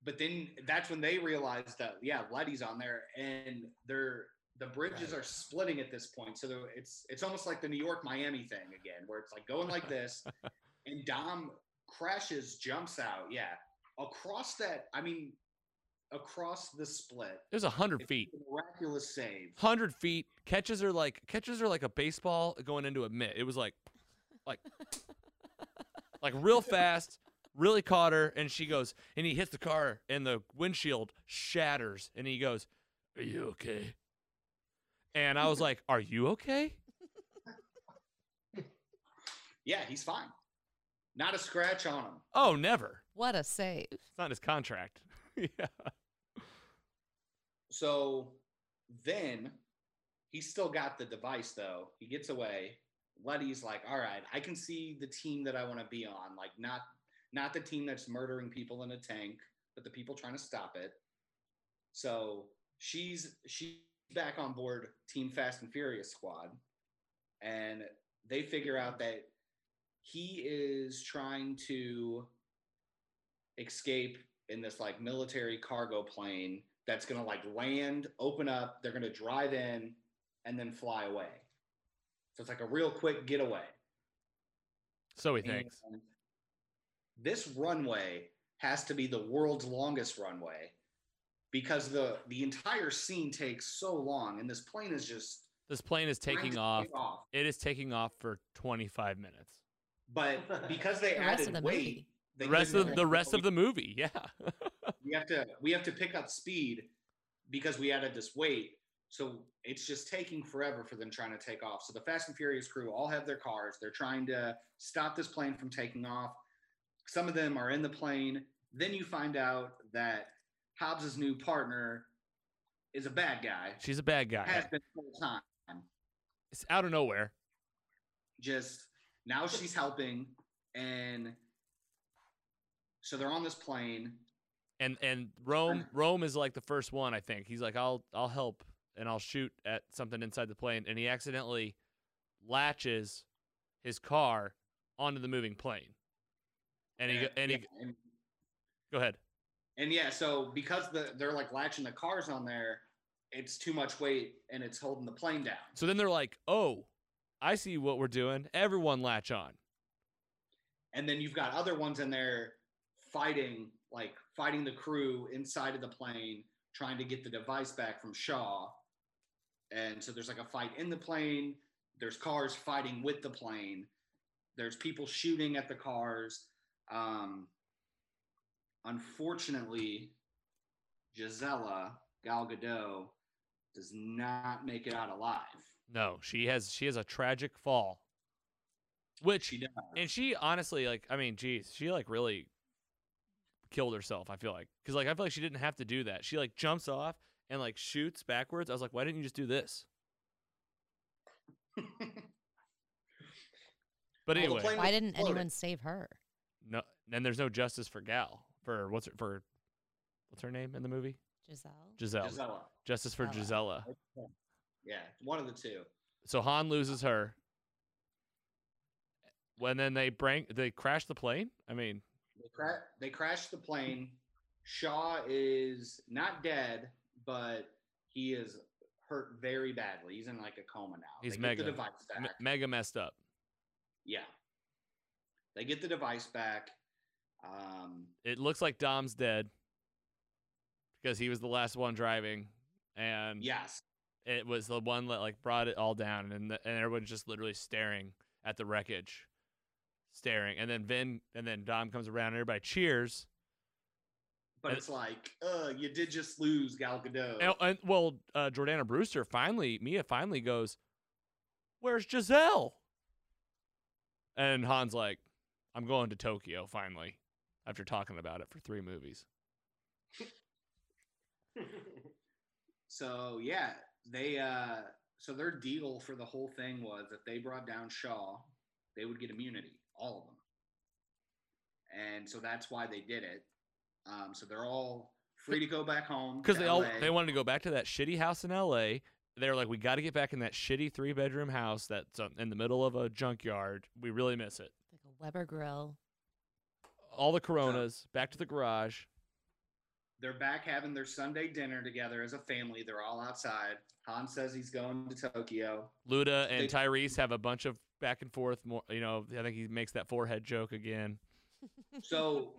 But then that's when they realize that yeah, Letty's on there, and they're the bridges Right. are splitting at this point. So it's it's almost like the New York Miami thing again, where it's like going like this, and Dom crashes, jumps out, yeah, across that. I mean, across the split. It was a hundred feet, a miraculous save. hundred feet. Catches are like catches are like a baseball going into a mitt. It was like, like, like real fast. Really caught her, and she goes, and he hits the car, and the windshield shatters, and he goes, "Are you okay?" And I was like, "Are you okay?" Yeah, he's fine. Not a scratch on him. Oh, never. What a save. It's not his contract. yeah. So then he's still got the device though. He gets away. Letty's like, all right, I can see the team that I want to be on. Like not not the team that's murdering people in a tank, but the people trying to stop it. So she's she's back on board Team Fast and Furious squad. And they figure out that he is trying to escape in this like military cargo plane that's going to like land, open up, they're going to drive in and then fly away. So it's like a real quick getaway. So he thinks. And this runway has to be the world's longest runway because the the entire scene takes so long and this plane is just This plane is taking off. off. It is taking off for 25 minutes. But because they The rest added of the weight, movie. The rest of the rest of the movie, yeah. we have to we have to pick up speed because we added this weight so it's just taking forever for them trying to take off so the fast and furious crew all have their cars they're trying to stop this plane from taking off some of them are in the plane then you find out that hobbs's new partner is a bad guy She's a bad guy. has been the whole time It's out of nowhere. just now she's helping and so they're on this plane And and Rome Rome is like the first one, I think. He's like, I'll I'll help and I'll shoot at something inside the plane. And he accidentally latches his car onto the moving plane. And he go- and he yeah, and go ahead. And yeah, so because the they're like latching the cars on there, it's too much weight and it's holding the plane down. So then they're like, oh, I see what we're doing. Everyone latch on. and then you've got other ones in there fighting like fighting the crew inside of the plane trying to get the device back from shaw and so there's like a fight in the plane there's cars fighting with the plane there's people shooting at the cars um, unfortunately gisela gal gadot does not make it out alive No, she has she has a tragic fall. Which she does and she honestly like I mean, geez, she like really killed herself. I feel like because like I feel like she didn't have to do that. She like jumps off and like shoots backwards. I was like, why didn't you just do this? But anyway, Why didn't anyone save her? No, and there's no justice for Gal for what's her for what's her name in the movie? Giselle. Giselle. Gisela. Justice for Gisela. Gisela. Yeah, one of the two. So Han loses her. When then they bring they crash the plane. I mean, They, cra- they crashed the plane. Shaw is not dead, but he is hurt very badly. He's in like a coma now. He's they mega- the device me- back. mega messed up. yeah, they get the device back. Um, It looks like Dom's dead because he was the last one driving, and yes, it was the one that like brought it all down, and the, and everyone's just literally staring at the wreckage, staring, and then Vin and then Dom comes around, and everybody cheers. but And- it's like, uh, you did just lose Gal Gadot. And, and well, uh, Jordana Brewster finally, Mia finally goes, "Where's Giselle?" And Han's like, "I'm going to Tokyo finally." After talking about it for three movies, So yeah, they uh so their deal for the whole thing was if they brought down Shaw, they would get immunity, all of them. And so that's why they did it. Um, so they're all free to go back home because they all they wanted to go back to that shitty house in L.A. They're like, "We got to get back in that shitty three bedroom house that's um, in the middle of a junkyard. We really miss it." Like Weber grill. All the Coronas back to the garage. They're back having their Sunday dinner together as a family. They're all outside. Han says he's going to Tokyo. Luda and They- Tyrese have a bunch of back and forth. More, you know, I think he makes that forehead joke again. So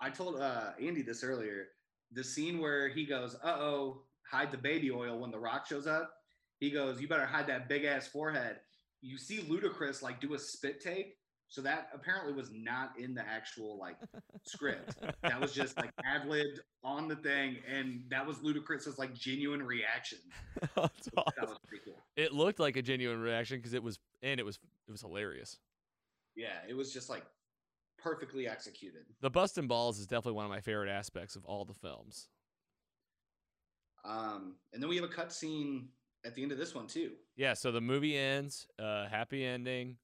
I told uh, Andy this earlier. The scene where he goes, "Uh oh, hide the baby oil" when The Rock shows up. He goes, "You better hide that big ass forehead." You see Ludacris like do a spit take. So that apparently was not in the actual like script. That was just like ad libbed on the thing, and that was Ludacris's like genuine reaction. Awesome. was pretty cool. It looked like a genuine reaction because it was, and it was, it was hilarious. Yeah, it was just like perfectly executed. The busting Balls is definitely one of my favorite aspects of all the films. Um, and then we have a cut scene at the end of this one too. Yeah, so the movie ends, uh, happy ending,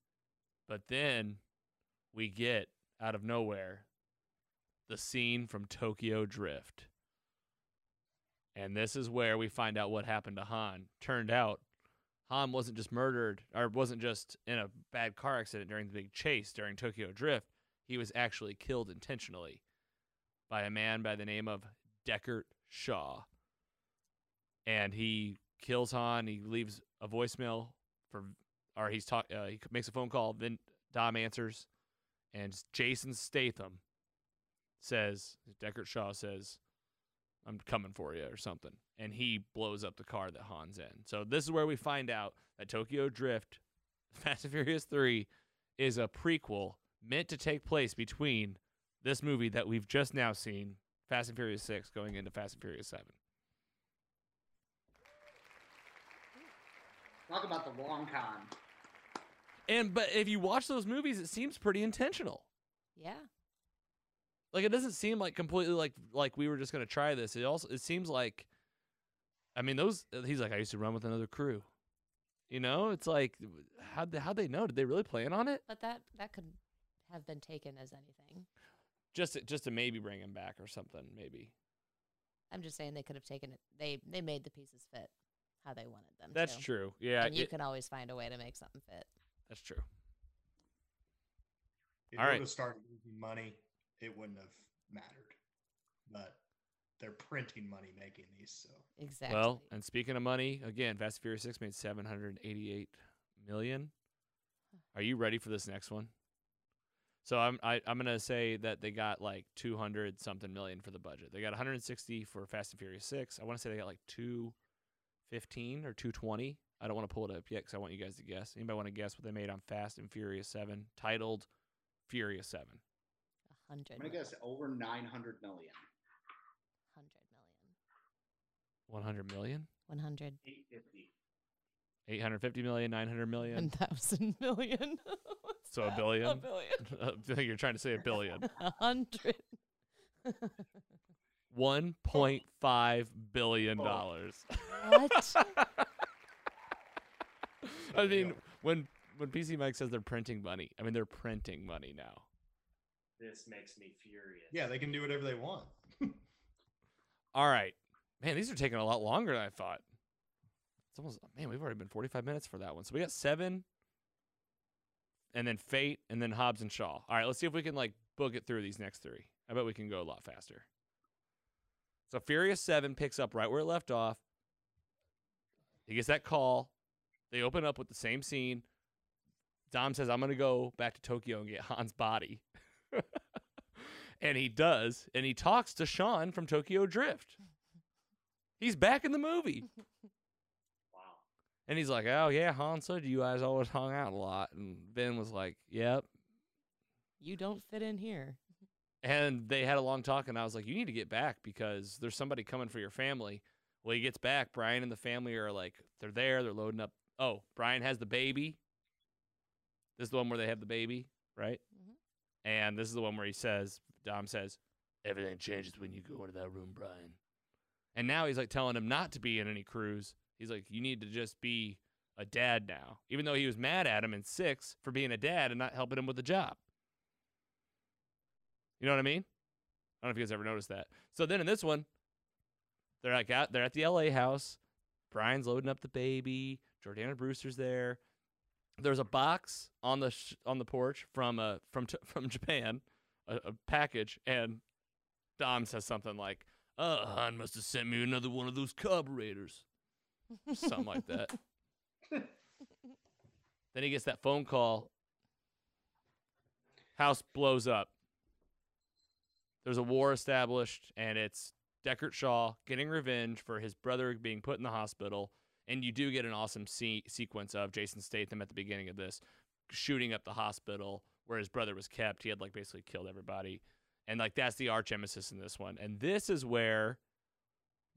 but then we get out of nowhere the scene from Tokyo Drift. And this is where we find out what happened to Han. Turned out Han wasn't just murdered or wasn't just in a bad car accident during the big chase during Tokyo Drift. He was actually killed intentionally by a man by the name of Deckard Shaw. And he kills Han. He leaves a voicemail for, or he's talk. Uh, he makes a phone call. Then Dom answers, and Jason Statham says, Deckard Shaw says, "I'm coming for you" or something, and he blows up the car that Han's in. So this is where we find out that Tokyo Drift, Fast and Furious Three, is a prequel meant to take place between this movie that we've just now seen, Fast and Furious Six, going into Fast and Furious Seven. Talk about the long con. And but if you watch those movies, it seems pretty intentional. Yeah. Like it doesn't seem like completely like like we were just gonna try this. It also it seems like, I mean those. Uh, he's like I used to run with another crew. You know, it's like how would how they know? Did they really plan on it? But that that could have been taken as anything. Just to, just to maybe bring him back or something. Maybe I'm just saying they could have taken it. They they made the pieces fit how they wanted them. that's to. true. Yeah, and you it- can always find a way to make something fit. That's true. If All it right. would have started losing money, it wouldn't have mattered. But they're printing money making these, so Exactly. Well, and speaking of money, again, Fast and Furious Six made seven hundred eighty-eight million. Are you ready for this next one? So I'm I, I'm gonna say that they got like 200 something million for the budget. They got 160 for Fast and Furious Six. I want to say they got like 215 or 220. I don't want to pull it up yet because I want you guys to guess. Anybody want to guess what they made on Fast and Furious Seven, titled Furious Seven? A hundred. I'm gonna guess over 900 million. Hundred million. 100 million, One hundred. 850. 850 million, 900 One million. thousand million. What's So a billion? A billion. I think uh, you're trying to say a billion. A hundred. 1.5 billion Oh. dollars. What? I mean, when when PC Mike says they're printing money, I mean they're printing money now. This makes me furious. Yeah, they can do whatever they want. All right, man, these are taking a lot longer than I thought. It's almost man, we've already been 45 minutes for that one. So we got seven, and then Fate, and then Hobbs and Shaw. All right, let's see if we can like book it through these next three. I bet we can go a lot faster. So Furious Seven picks up right where it left off. He gets that call. They open up with the same scene. Dom says, I'm going to go back to Tokyo and get Han's body. and he does. And he talks to Sean from Tokyo Drift. He's back in the movie. Wow. And he's like, Oh, yeah, Han said you guys always hung out a lot. And Vin was like, Yep. you don't fit in here. And they had a long talk. And I was like, You need to get back because there's somebody coming for your family. Well, he gets back. Brian and the family are like, They're there. They're loading up. Oh, Brian has the baby. This is the one where they have the baby, right? Mhm. And this is the one where he says, Dom says, Everything changes when you go into that room, Brian. And now he's like telling him not to be in any crews. He's like, You need to just be a dad now. Even though he was mad at him in six for being a dad and not helping him with the job. You know what I mean? I don't know if you guys ever noticed that. So then in this one, they're like out they're at the LA house. Brian's loading up the baby. Jordana Brewster's there. There's a box on the sh- on the porch from uh from t- from Japan, a, a package, and Dom says something like, "Uh, Han must have sent me another one of those carburetors." Something like that. then he gets that phone call. House blows up. There's a war established, and it's Deckard Shaw getting revenge for his brother being put in the hospital. And you do get an awesome se- sequence of Jason Statham at the beginning of this shooting up the hospital where his brother was kept. He had like basically killed everybody. And like that's the arch nemesis in this one. And this is where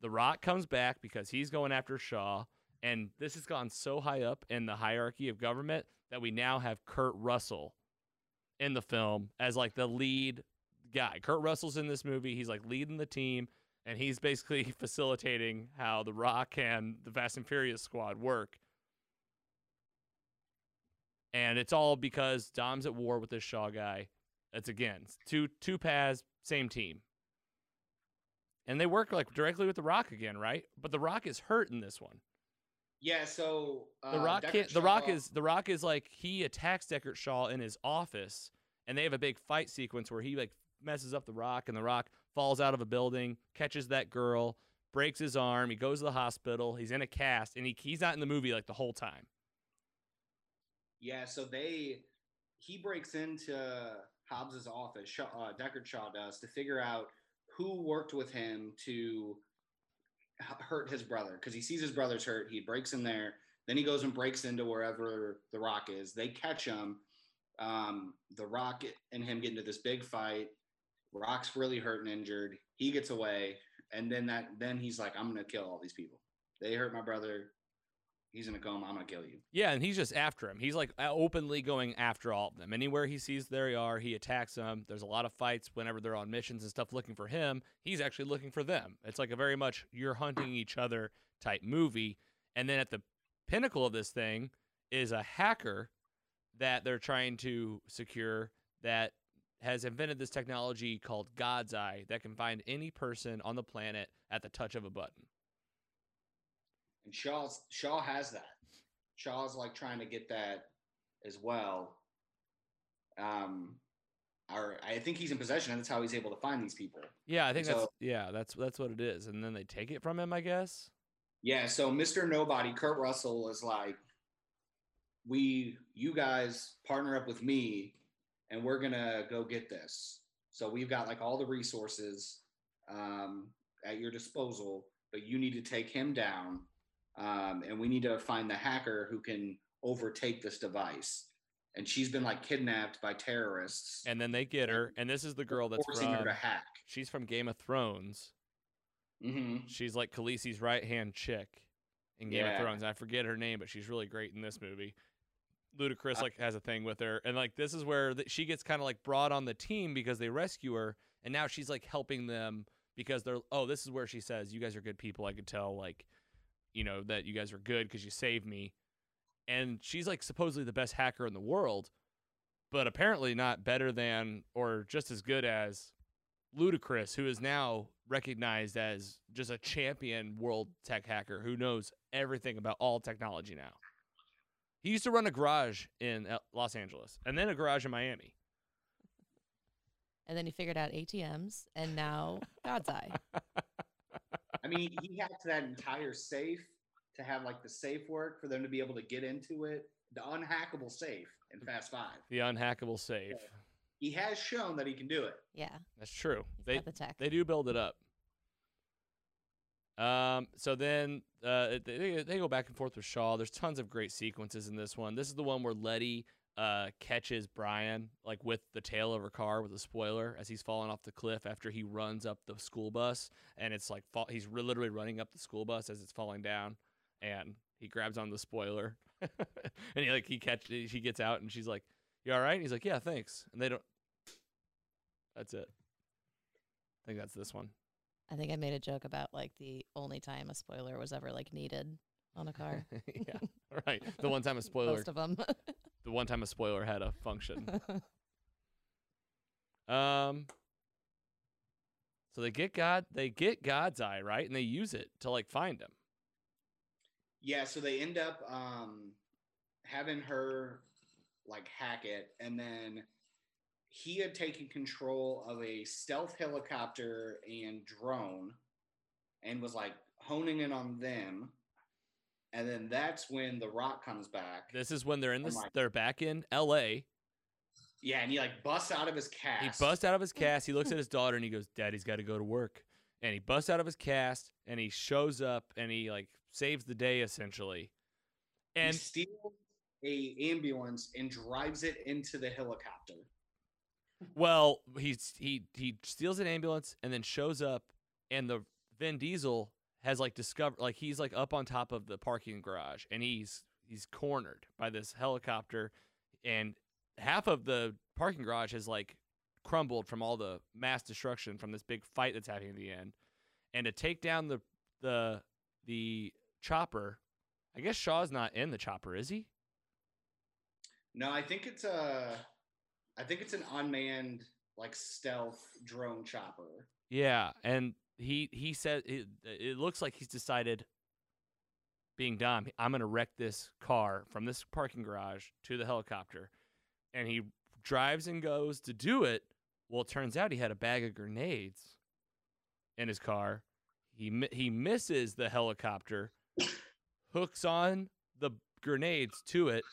The Rock comes back because he's going after Shaw. And this has gone so high up in the hierarchy of government that we now have Kurt Russell in the film as like the lead guy. Kurt Russell's in this movie. He's like leading the team and he's basically facilitating how the Rock and the Fast and Furious squad work. And it's all because Dom's at war with this Shaw guy. It's again two two paths, same team. And they work like directly with the Rock again, right? But the Rock is hurt in this one. Yeah, so uh, The Rock can't, the Rock is the Rock is like he attacks Deckard Shaw in his office, and they have a big fight sequence where he like messes up the Rock, and the Rock falls out of a building, catches that girl, breaks his arm, he goes to the hospital, he's in a cast, and he he's not in the movie like the whole time. Yeah, so they he breaks into Hobbs's office, uh, Deckard Shaw does, to figure out who worked with him to hurt his brother because he sees his brother's hurt. He breaks in there. Then he goes and breaks into wherever the Rock is. They catch him. Um, the Rock and him get into this big fight. Rock's really hurt and injured. He gets away, and then that then he's like, "I'm gonna kill all these people. They hurt my brother. He's gonna come. I'm gonna kill you." Yeah, and he's just after him. He's like uh, openly going after all of them. Anywhere he sees there are, he attacks them. There's a lot of fights whenever they're on missions and stuff looking for him. He's actually looking for them. It's like a very much you're hunting each other type movie. And then at the pinnacle of this thing is a hacker that they're trying to secure that has invented this technology called God's Eye that can find any person on the planet at the touch of a button. And Shaw's Shaw has that. Shaw's like trying to get that as well. Um, or I think he's in possession, and that's how he's able to find these people. Yeah, I think that's So- yeah, that's that's what it is. And then they take it from him, I guess. Yeah. So Mr. Nobody, Kurt Russell, is like, we, you guys partner up with me, and we're gonna go get this. So we've got like all the resources um, at your disposal, but you need to take him down, um, and we need to find the hacker who can overtake this device. And she's been like kidnapped by terrorists. And then they get her, and this is the girl that's forcing from. her to hack. She's from Game of Thrones. hmm She's like Khaleesi's right hand chick in Game of Thrones. I forget her name, but she's really great in this movie. Ludacris like has a thing with her, and like this is where th- she gets kind of like brought on the team because they rescue her, and now she's like helping them because they're oh this is where she says you guys are good people. I could tell like you know that you guys are good because you saved me, and she's like supposedly the best hacker in the world, but apparently not better than or just as good as Ludacris, who is now recognized as just a champion world tech hacker who knows everything about all technology now. He used to run a garage in uh, Los Angeles and then a garage in Miami. And then he figured out ATMs, and now God's Eye. I mean, he hacked that entire safe to have like the safe work for them to be able to get into it. The unhackable safe in Fast Five. The unhackable safe. He has shown that he can do it. Yeah, That's true. he's They got the tech. they do build it up. Um. So then, uh, they they- go back and forth with Shaw. There's tons of great sequences in this one. This is the one where Letty uh catches Brian like with the tail of her car with a spoiler as he's falling off the cliff after he runs up the school bus and it's like fall- he's literally running up the school bus as it's falling down and he grabs on the spoiler and he like he catch he gets out and she's like you all right he's like yeah thanks and they don't that's it i think that's this one I think I made a joke about like the only time a spoiler was ever like needed on a car. yeah right the one time a spoiler Most of them. the one time a spoiler had a function um so they get god they get god's eye right and they use it to like find him Yeah, so they end up um, having her like hack it, and then he had taken control of a stealth helicopter and drone, and was like honing in on them. And then that's when the Rock comes back. this is when they're in Oh this my- they're back in la yeah, and he like busts out of his cast. he busts out of his cast he looks at his daughter and he goes daddy's got to go to work and he busts out of his cast and he shows up and he like saves the day essentially He and steals a ambulance and drives it into the helicopter. Well, he's he he steals an ambulance and then shows up, and the Vin Diesel has like discovered like he's like up on top of the parking garage, and he's he's cornered by this helicopter, and half of the parking garage has like crumbled from all the mass destruction from this big fight that's happening at the end, and to take down the the the chopper, I guess Shaw's not in the chopper, is he? No, I think it's a, I think it's an unmanned like stealth drone chopper. Yeah, and he he said it, it looks like he's decided being Dom, I'm going to wreck this car from this parking garage to the helicopter. And he drives and goes to do it. Well, it turns out he had a bag of grenades in his car. He he misses the helicopter, hooks on the grenades to it.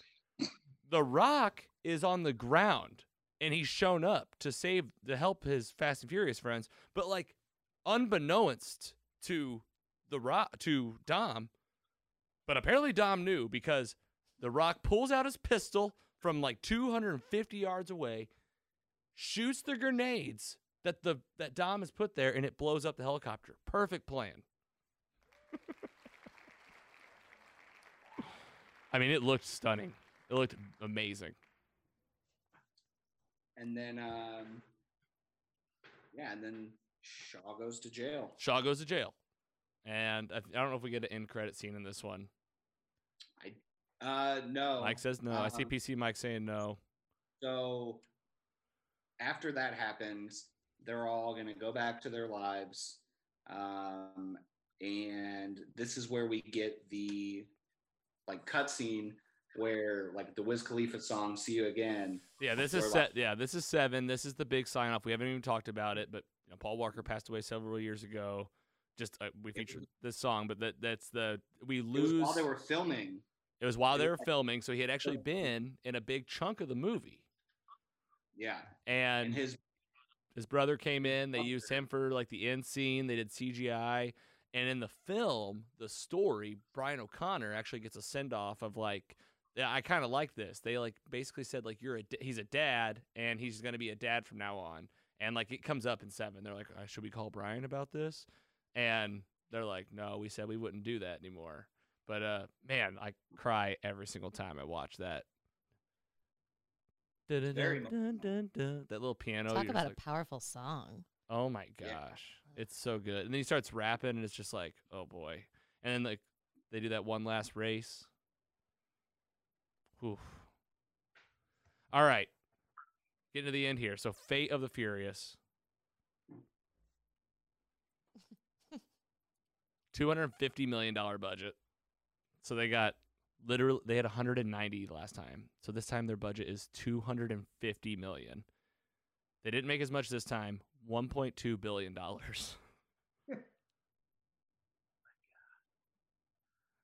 The rock is on the ground and he's shown up to save to help his Fast and Furious friends, but like unbeknownst to the rock to Dom, but apparently Dom knew because the rock pulls out his pistol from like 250 yards away, shoots the grenades that the that Dom has put there, and it blows up the helicopter. Perfect plan. I mean, it looked stunning. It looked amazing. And then, um, yeah, and then Shaw goes to jail. Shaw goes to jail, and I, I don't know if we get an end credit scene in this one. I uh, no. Mike says no. I see um, PC Mike saying no. So after that happens, they're all going to go back to their lives. Um, and this is where we get the like cutscene where like the Wiz Khalifa song "See You Again." Yeah, this is set. like- Yeah, this is seven. This is the big sign off. We haven't even talked about it, but you know, Paul Walker passed away several years ago. Just uh, we featured this song, but that that's the we It was lose. while they were filming It was while they were filming, so he had actually been in a big chunk of the movie. Yeah, And, and his his brother came in. They used him for like the end scene. They did CGI, and in the film, the story, Brian O'Conner actually gets a send off of like, yeah, I kind of like this. They like basically said like you're a d- he's a dad, and he's gonna be a dad from now on. And like it comes up in seven. They're like, uh, should we call Brian about this? And they're like, no, we said we wouldn't do that anymore. But uh, man, I cry every single time I watch that. Very. Dun-dun-dun-dun-dun. That little piano. Talk you're about like, a powerful song. Oh my Yeah. gosh. It's so good. And then he starts rapping and it's just like, oh boy. And then like they do that one last race. Oof. All right. Getting to the end here. So Fate of the Furious. $250 million budget. So they got literally they had 190 last time. So this time their budget is 250 million. They didn't make as much this time. 1.2 billion dollars.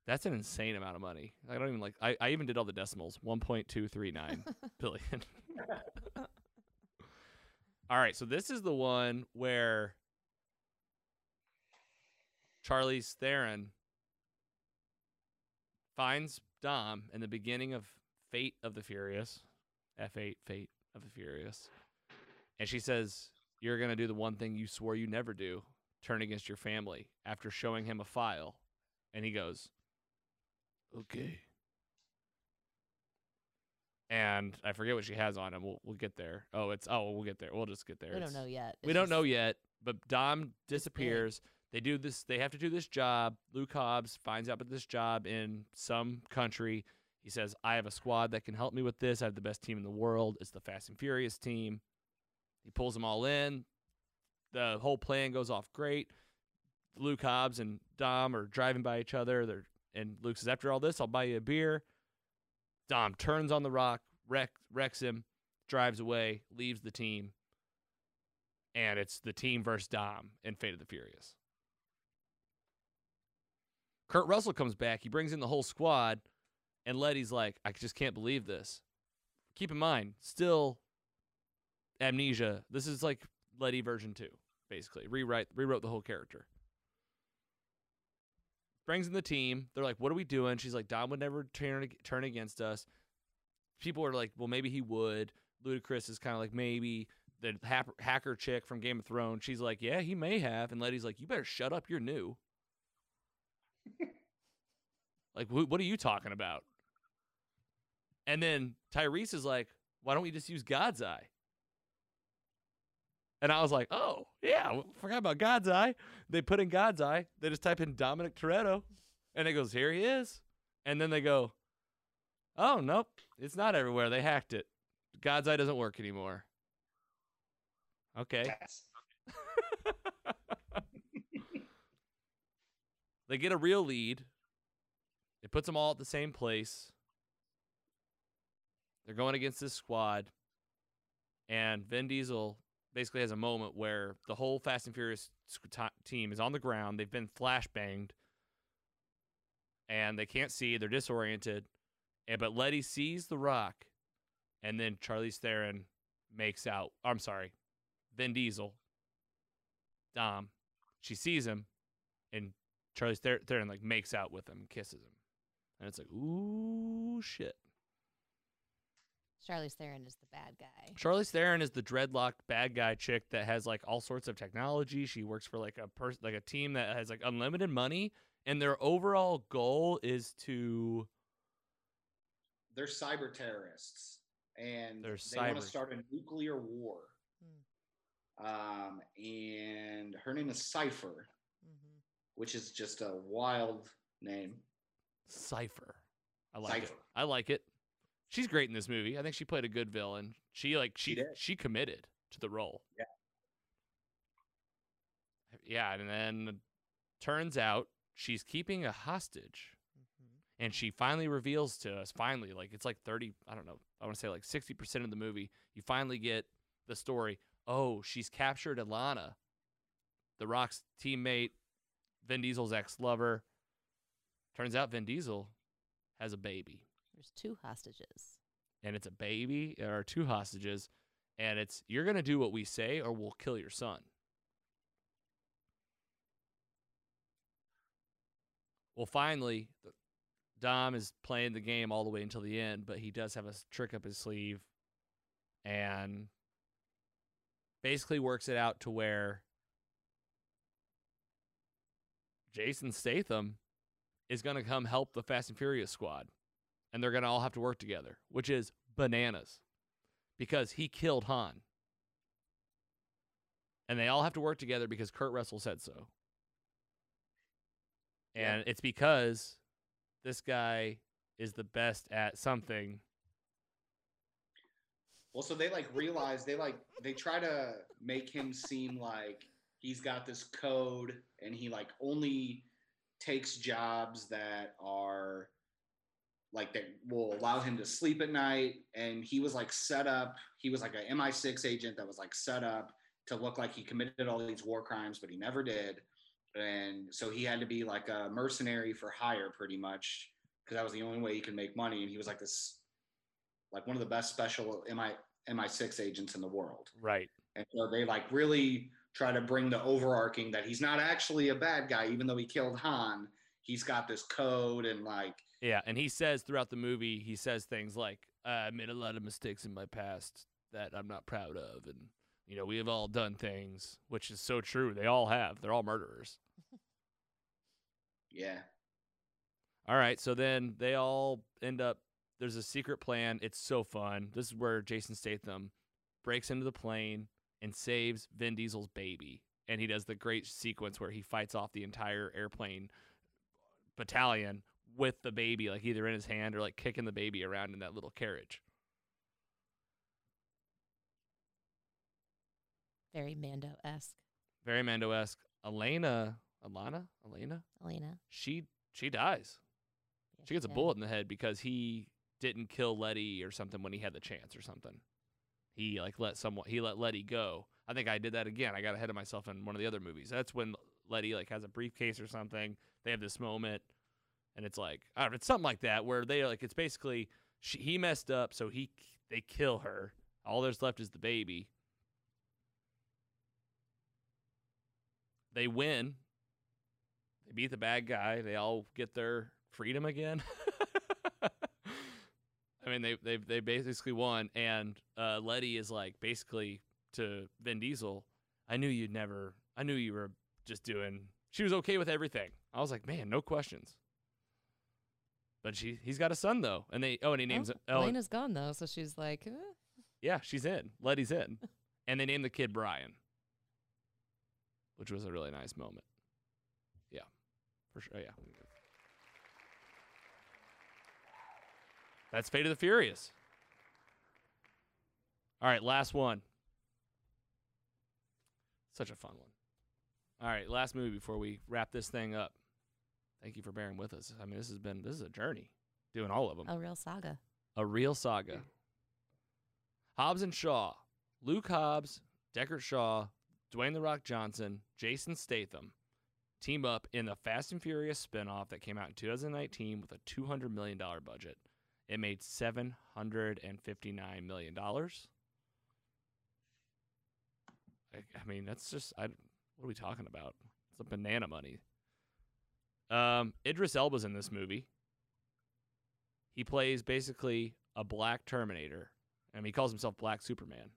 That's an insane amount of money. I don't even like. I, I even did all the decimals. 1.239 billion. all right, so this is the one where Charlize Theron finds Dom in the beginning of Fate of the Furious, F8 Fate of the Furious, and she says, "You're gonna do the one thing you swore you never do: turn against your family." After showing him a file, and he goes, "Okay." And I forget what she has on him. We'll we'll get there. Oh, it's oh we'll get there. We'll just get there. We don't know yet. we It's don't just- know yet, but Dom disappears. They do this. They have to do this job. Luke Hobbs finds out about this job in some country. He says, "I have a squad that can help me with this. I have the best team in the world. It's the Fast and Furious team." He pulls them all in. The whole plan goes off great. Luke Hobbs and Dom are driving by each other. They're and Luke says, "After all this, I'll buy you a beer." Dom turns on the rock, wreck, wrecks him, drives away, leaves the team and it's the team versus Dom in Fate of the Furious. Kurt Russell comes back. He brings in the whole squad, and Letty's like, I just can't believe this. Keep in mind, still amnesia. This is like Letty version two, basically. Rewrite, rewrote the whole character. Brings in the team. They're like, "What are we doing?" She's like, "Dom would never turn turn against us." People are like, "Well, maybe he would." Ludacris is kind of like, "Maybe." the hacker chick from Game of Thrones, she's like, "Yeah, he may have," and Letty's like, "You better shut up. You're new." like, wh- what are you talking about? And then Tyrese is like, "Why don't we just use God's Eye?" And I was like, "Oh, yeah, forgot about God's Eye." They put in God's Eye. They just type in Dominic Toretto, and it goes, "Here he is." And then they go, "Oh, nope, it's not everywhere. They hacked it. God's Eye doesn't work anymore." Okay. Yes. They get a real lead. It puts them all at the same place. They're going against this squad. And Vin Diesel basically has a moment where the whole Fast and Furious team is on the ground. They've been flashbanged. And they can't see. They're disoriented. And but Letty sees the rock. And then Charlize Theron makes out. I'm sorry. Vin Diesel. Dom. She sees him. And Charlie Ther- Theron like makes out with him kisses him, and it's like, ooh shit. Charlize Theron is the bad guy. Charlize Theron is the dreadlocked bad guy chick that has like all sorts of technology. She works for like a person, like a team that has like unlimited money, and their overall goal is to they're cyber terrorists and They're they want cyber- to start a nuclear war. Um, and her name is Cipher, Mm-hmm. which is just a wild name. cipher. I like it. Cipher. I like it. She's great in this movie. I think she played a good villain. She like she She she, committed to the role. Yeah. Yeah, and then turns out she's keeping a hostage. Mm-hmm. and she finally reveals to us finally like it's like 30 i don't know i want to say like 60% of the movie you finally get the story oh she's captured alana the rock's teammate vin diesel's ex-lover turns out vin diesel has a baby. There's two hostages. and it's a baby or two hostages and it's you're going to do what we say or we'll kill your son well finally dom is playing the game all the way until the end but he does have a trick up his sleeve and basically works it out to where jason statham is going to come help the fast and furious squad and they're going to all have to work together, which is bananas because he killed Han. And they all have to work together because Kurt Russell said so. And it's because this guy is the best at something. Well, so they like realize they like they try to make him seem like he's got this code and he like only takes jobs that are like that will allow him to sleep at night. And he was like set up he was like an mi6 agent that was like set up to look like he committed all these war crimes but he never did. And so he had to be like a mercenary for hire pretty much because that was the only way he could make money. And he was like this like one of the best special mi mi6 agents in the world. Right. and so they like really try to bring the overarching that he's not actually a bad guy even though he killed han. He's got this code and like Yeah. And he says throughout the movie, he says things like, I made a lot of mistakes in my past that I'm not proud of. And, you know, we have all done things, which is so true. They all have. They're all murderers. yeah All right, so then they all end up. There's a secret plan. It's so fun. This is where Jason Statham breaks into the plane and saves Vin Diesel's baby, and he does the great sequence where he fights off the entire airplane battalion with the baby, like either in his hand or like kicking the baby around in that little carriage. Very Mando esque. Very Mando esque. Elena, Alana, Elena, Elena. she she dies. Yeah, She gets a bullet in the head because he didn't kill Letty or something when he had the chance or something. He like let someone he let Letty go. I think I did that again. I got ahead of myself in one of the other movies. That's when Letty like has a briefcase or something. They have this moment, and it's like I don't know, it's something like that where they like it's basically she, he messed up, so he they kill her. All there's left is the baby. They win. They beat the bad guy. They all get their freedom again. I mean, they they they basically won, and uh, Letty is like basically to Vin Diesel. I knew you'd never. I knew you were just doing. She was okay with everything. I was like, man, no questions. But she he's got a son though, and they oh, and he names oh, it. Oh, Elena's gone though, so she's like, eh. yeah, she's in. Letty's in, and they named the kid Brian, which was a really nice moment. Yeah, for sure. Yeah. That's Fate of the Furious. All right, last one. Such a fun one. All right, last movie before we wrap this thing up. Thank you for bearing with us. I mean, this has been this is a journey doing all of them. a real saga. A real saga. Hobbs and Shaw, Luke Hobbs, Deckard Shaw, Dwayne the Rock Johnson, Jason Statham team up in the Fast and Furious spinoff that came out in 2019 with a $200 million budget. It made $759 million. I, I mean, that's just, I, what are we talking about? It's a banana money. Um, Idris Elba's in this movie. He plays basically a black Terminator. I mean, he calls himself Black Superman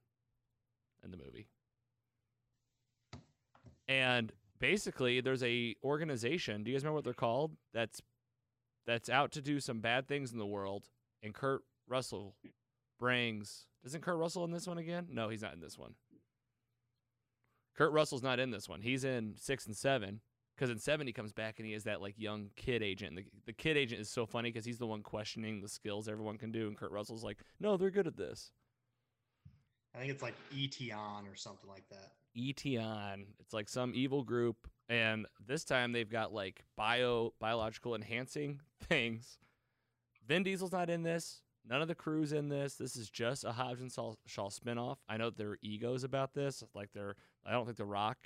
in the movie. And basically, there's a organization. Do you guys remember what they're called? That's that's out to do some bad things in the world. And Kurt Russell brings. Isn't Kurt Russell in this one again? No, he's not in this one. Kurt Russell's not in this one. He's in six and seven. Because in seven he comes back and he is that like young kid agent. And the the kid agent is so funny because he's the one questioning the skills everyone can do, and Kurt Russell's like, "No, they're good at this." I think it's like Eteon or something like that. Eteon. It's like some evil group, and this time they've got like bio biological enhancing things. Vin Diesel's not in this. None of the crew's in this. This is just a Hobbs and Shaw, Shaw spinoff. I know there are egos about this. Like they're, I don't think The Rock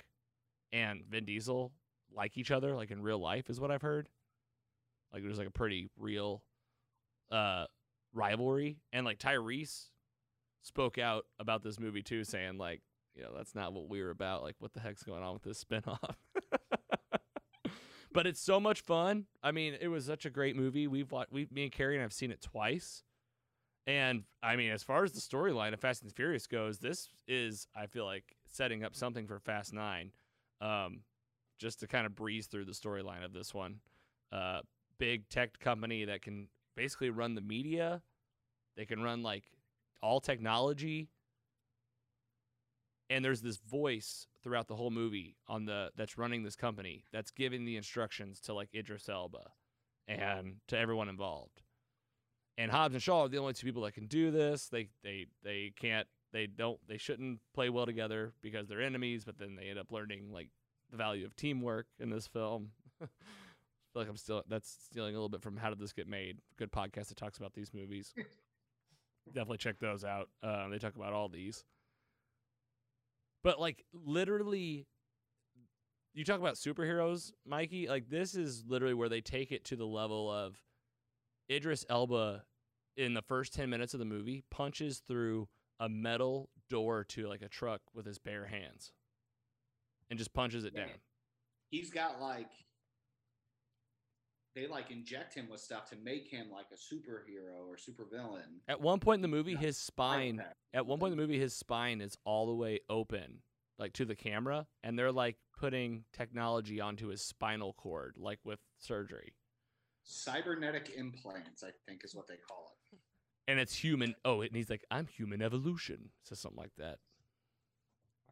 and Vin Diesel like each other, like in real life, is what I've heard. Like there's like a pretty real uh, rivalry, and like Tyrese spoke out about this movie too, saying like, you know, that's not what we were about. Like, what the heck's going on with this spinoff? but it's so much fun. I mean, it was such a great movie. We've watched, we, me and Carrie and I've seen it twice. And I mean, as far as the storyline of Fast and Furious goes, this is, I feel like, setting up something for Fast Nine. Um, just to kind of breeze through the storyline of this one. Uh, big tech company that can basically run the media. They can run like all technology. And there's this voice throughout the whole movie on the that's running this company that's giving the instructions to like Idris Elba and to everyone involved. And Hobbs and Shaw are the only two people that can do this. They they they can't they don't they shouldn't play well together because they're enemies, but then they end up learning like the value of teamwork in this film. I feel like I'm still that's stealing a little bit from How Did This Get Made? Good podcast that talks about these movies. Definitely check those out. Uh, they talk about all these. But like literally, you talk about superheroes, Mikey. Like this is literally where they take it to the level of Idris Elba in the first ten minutes of the movie punches through a metal door to like a truck with his bare hands, and just punches it Yeah. down. He's got like they like inject him with stuff to make him like a superhero or supervillain. At one point in the movie, his spine. At one point in the movie, his spine is all the way open, like to the camera, and they're like putting technology onto his spinal cord, like with surgery. cybernetic implants, I think is what they call it. And it's human. Oh, and he's like, I'm human evolution. Says something like that.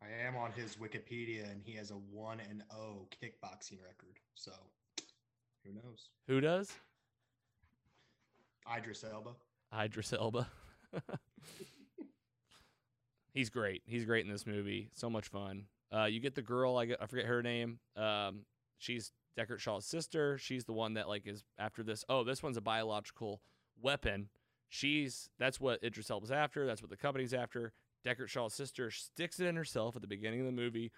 I am on his Wikipedia, and he has a one and O kickboxing record. So, who knows? Who does? Idris Elba. Idris Elba. He's great. He's great in this movie. So much fun. Uh, you get the girl. I, get, I forget her name. Um, she's Deckard Shaw's sister. She's the one that like is after this. Oh, this one's a biological weapon. She's that's what Idris Elba's after. That's what the company's after. Deckard Shaw's sister sticks it in herself at the beginning of the movie.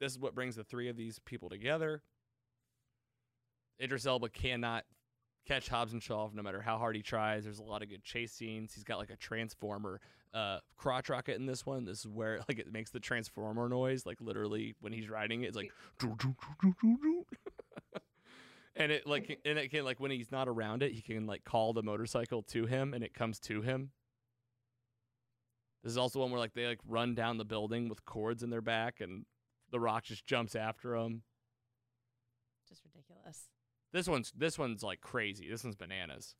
This is what brings the three of these people together. Idris Elba cannot catch Hobbs and Shaw no matter how hard he tries. There's a lot of good chase scenes. He's got like a transformer uh crotch rocket in this one. This is where like it makes the transformer noise, like literally when he's riding it, it's like and it like and it can like when he's not around it, he can like call the motorcycle to him and it comes to him. This is also one where like they like run down the building with cords in their back and the rock just jumps after them. Just ridiculous. This one's this one's like crazy. This one's bananas.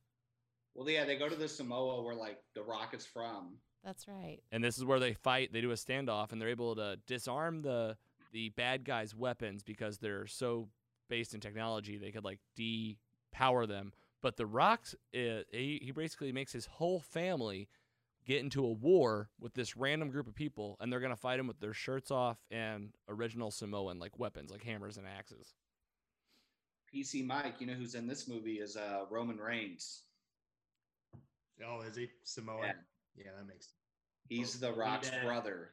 Well, yeah, they go to the Samoa where like the rock is from. That's right. and this is where they fight. They do a standoff, and they're able to disarm the the bad guys' weapons because they're so based in technology. They could like depower them. But the Rock's uh, he, he basically makes his whole family get into a war with this random group of people, and they're gonna fight him with their shirts off and original Samoan like weapons, like hammers and axes. PC Mike, you know who's in this movie is uh Roman Reigns. Oh, is he Samoan? Yeah. Yeah, that makes. He's Oh, the Rock's dad. brother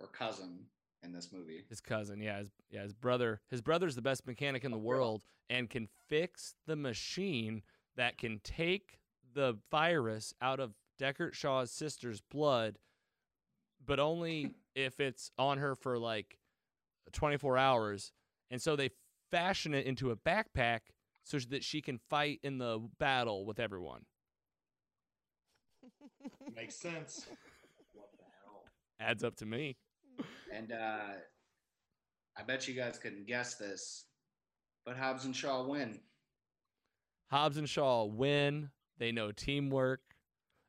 or cousin in this movie. His cousin, yeah, his, yeah, his brother. His brother's the best mechanic in the Oh, world and can fix the machine that can take the virus out of Deckard Shaw's sister's blood, but only if it's on her for like 24 hours. And so they fashion it into a backpack so that she can fight in the battle with everyone. Makes sense. What the hell? Adds up to me. And uh I bet you guys couldn't guess this, but Hobbs and Shaw win. Hobbs and Shaw win. They know teamwork.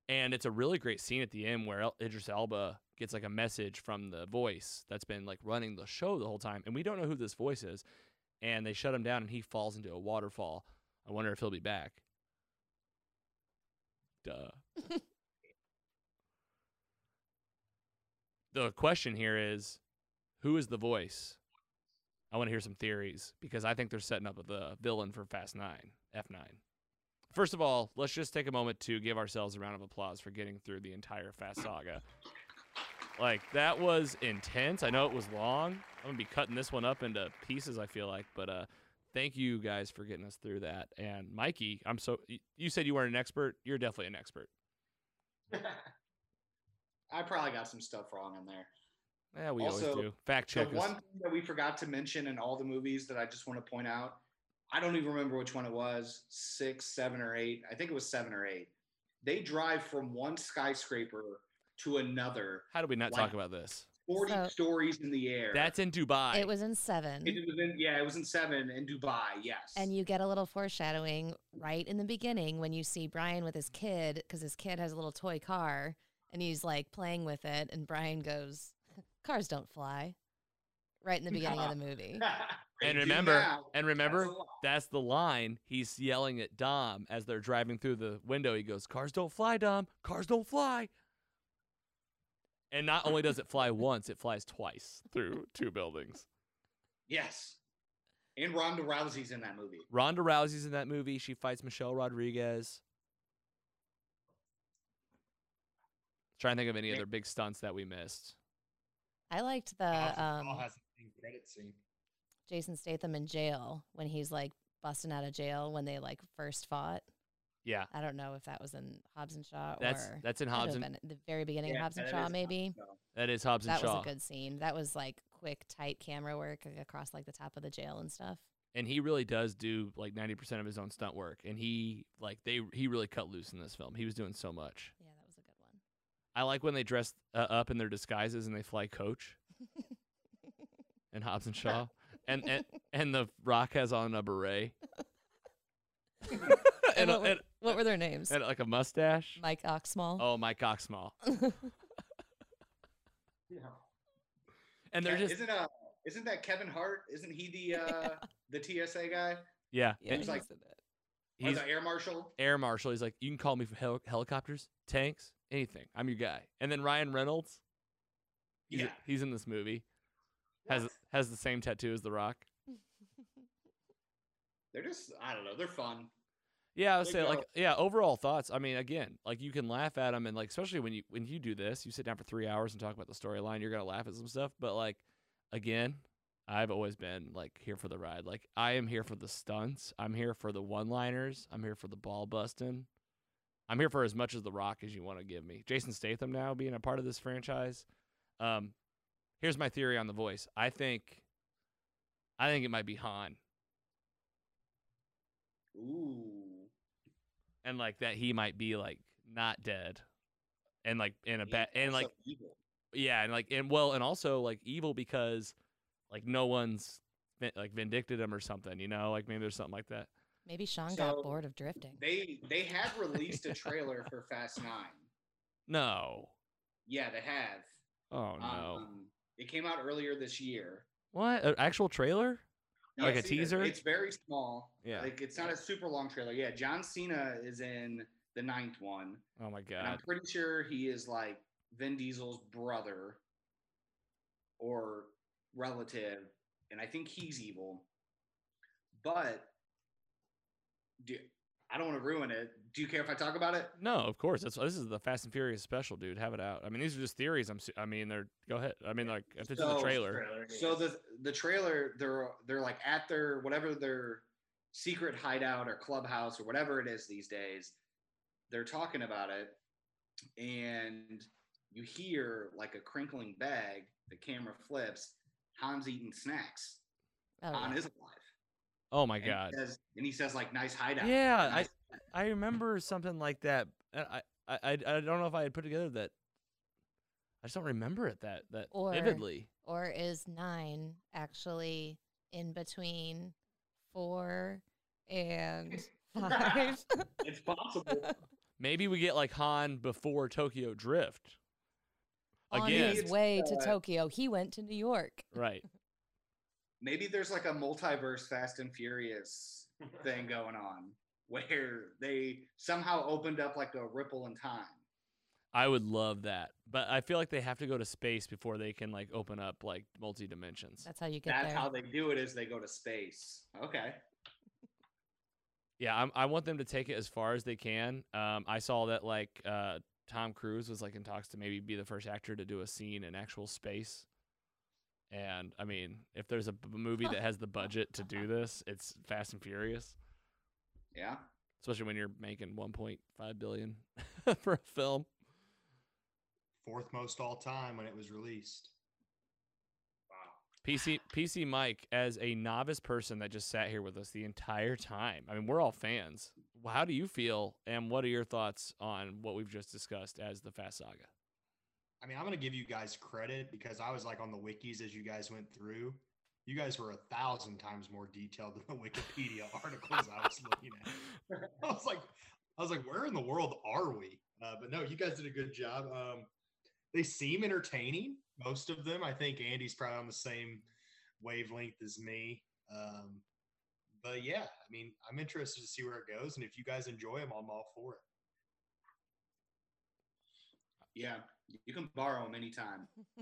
And it's a really great scene at the end where El- Idris Elba gets like a message from the voice that's been like running the show the whole time. And we don't know who this voice is. And they shut him down and he falls into a waterfall. I wonder if he'll be back. Duh. the question here is who is the voice? I want to hear some theories because I think they're setting up the villain for Fast 9, F9. First of all, let's just take a moment to give ourselves a round of applause for getting through the entire Fast Saga. Like, that was intense. I know it was long. I'm going to be cutting this one up into pieces, I feel like, but uh, thank you guys for getting us through that. And Mikey, I'm so you said you weren't an expert. You're definitely an expert. I probably got some stuff wrong in there. Yeah, we Also, always do. Fact The check us. one thing that we forgot to mention in all the movies that I just want to point out, I don't even remember which one it was six, seven, or eight. I think it was seven or eight. They drive from one skyscraper to another, How do we not like- talk about this? 40 So- stories in the air. That's in Dubai. It was in seven. It was in, yeah, it was in seven in Dubai. Yes. And you get a little foreshadowing right in the beginning when you see Brian with his kid, because his kid has a little toy car and he's like playing with it. And Brian goes, Cars don't fly. Right in the beginning of the movie. And remember, now. and remember, a lie. that's the line he's yelling at Dom as they're driving through the window. He goes, "Cars don't fly, Dom. Cars don't fly." And not only does it fly once, it flies twice through two buildings. Yes. And Ronda Rousey's in that movie. Ronda Rousey's in that movie. She fights Michelle Rodriguez. Trying to think of any other big stunts that we missed. I liked the um, Shaw has an end credit scene. Jason Statham in jail when he's like busting out of jail when they like first fought. Yeah, I don't know if that was in Hobbs and Shaw that's or that's in might have Hobbs and the very beginning Yeah, of Hobbs and Shaw, maybe. Shaw. that is Hobbs and That was a good scene. That was like quick, tight camera work across like the top of the jail and stuff. and he really does do like 90% of his own stunt work and he like they he really cut loose in this film he was doing so much Yeah, that was a good one. i like when they dress uh, up in their disguises and they fly coach and hobbs and shaw and and, and the rock has on a beret and, And a, what, were, and, what were their names? and like a mustache Mike Oxmall. oh mike oxmall Yeah. and they're Ke- just isn't uh isn't that Kevin Hart? Isn't he the uh the TSA guy yeah yeah, he's like- he's it. he's the air marshal? air marshal he's like you can call me for hel- helicopters tanks anything i'm your guy and then ryan reynolds he's, Yeah. he's in this movie has What? has the same tattoo as the rock They're just I don't know. They're fun. Yeah, I would They say like yeah. Overall thoughts. I mean, again, like you can laugh at them, and like especially when you when you do this, you sit down for three hours and talk about the storyline. You're gonna laugh at some stuff, but like again, I've always been like here for the ride. Like I am here for the stunts. I'm here for the one-liners. I'm here for the ball busting. I'm here for as much as the Rock as you want to give me. Jason Statham now being a part of this franchise. Um, here's my theory on the voice. I think, I think it might be Han. Ooh. and like that he might be like not dead and like in a He's bad and like evil. yeah and like and well and also like evil because like no one's like vindicted him or something you know like maybe there's something like that Maybe Sean So, got bored of drifting. They they have released a trailer for Fast Nine. no Yeah, they have. oh no Um, it came out earlier this year. what an actual trailer No, Like a seen it. teaser? It's very small. Yeah. Like it's not a super long trailer. Yeah, John Cena is in the ninth one. oh my And I'm pretty sure he is like Vin Diesel's brother or relative. And I think he's evil. But do, I don't want to ruin it. Do you care if I talk about it? no of course that's this is the fast and furious special dude have it out i mean these are just theories i'm i mean they're go ahead i mean like if it's in the So- trailer Trailer, So the the trailer, they're they're like at their whatever their secret hideout or clubhouse or whatever it is these days. They're talking about it, and you hear like a crinkling bag. The camera flips. Han's eating snacks. Oh, Han yeah. is alive. oh my And god He says, and he says like nice hideout. Yeah, Nice- I remember something like that. I, I, I, I don't know if I had put together that. I just don't remember it that that Or- vividly. Or is nine actually in between four and five? it's possible. Maybe we get like Han before Tokyo Drift. On his way to uh, Tokyo, he went to New York. right? Maybe there's like a multiverse Fast and Furious thing going on where they somehow opened up like a ripple in time. I would love that, but I feel like they have to go to space before they can like open up like multi dimensions. That's how you get That's there. how they do it is they go to space. Okay. Yeah, I'm, I want them to take it as far as they can. Um, I saw that like uh, Tom Cruise was like in talks to maybe be the first actor to do a scene in actual space, And I mean, if there's a b- movie that has the budget to do this, it's Fast and Furious. Yeah. Especially when you're making 1.5 billion for a film. Fourth most all time when it was released. Wow. PC PC Mike, as a novice person that just sat here with us the entire time. I mean, we're all fans. How do you feel, and what are your thoughts on what we've just discussed as the Fast Saga? I mean, I'm gonna give you guys credit because I was like on the wikis as you guys went through. You guys were a thousand times more detailed than the Wikipedia articles I was looking at. I was like, I was like, where in the world are we? Uh, but no, you guys did a good job. Um, they seem entertaining, most of them. I think Andy's probably on the same wavelength as me. Um, but yeah, I mean, I'm interested to see where it goes, and if you guys enjoy them, I'm all for it. Yeah. You can borrow them anytime.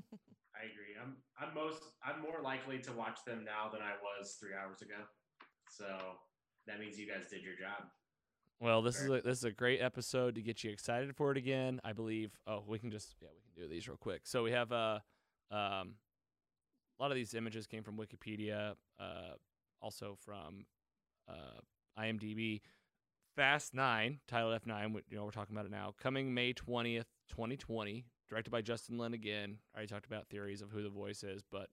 I agree. I'm I'm most I'm more likely to watch them now than I was three hours ago. So that means you guys did your job. Well, this is a, this is a great episode to get you excited for it again. I believe. Oh, we can just yeah, we can do these real quick. So we have uh, um, a lot of these images came from Wikipedia, uh, also from uh, IMDb. Fast Nine, titled F Nine. You know we're talking about it now. Coming May twentieth, twenty twenty. Directed by Justin Lin again. I already talked about theories of who the voice is, but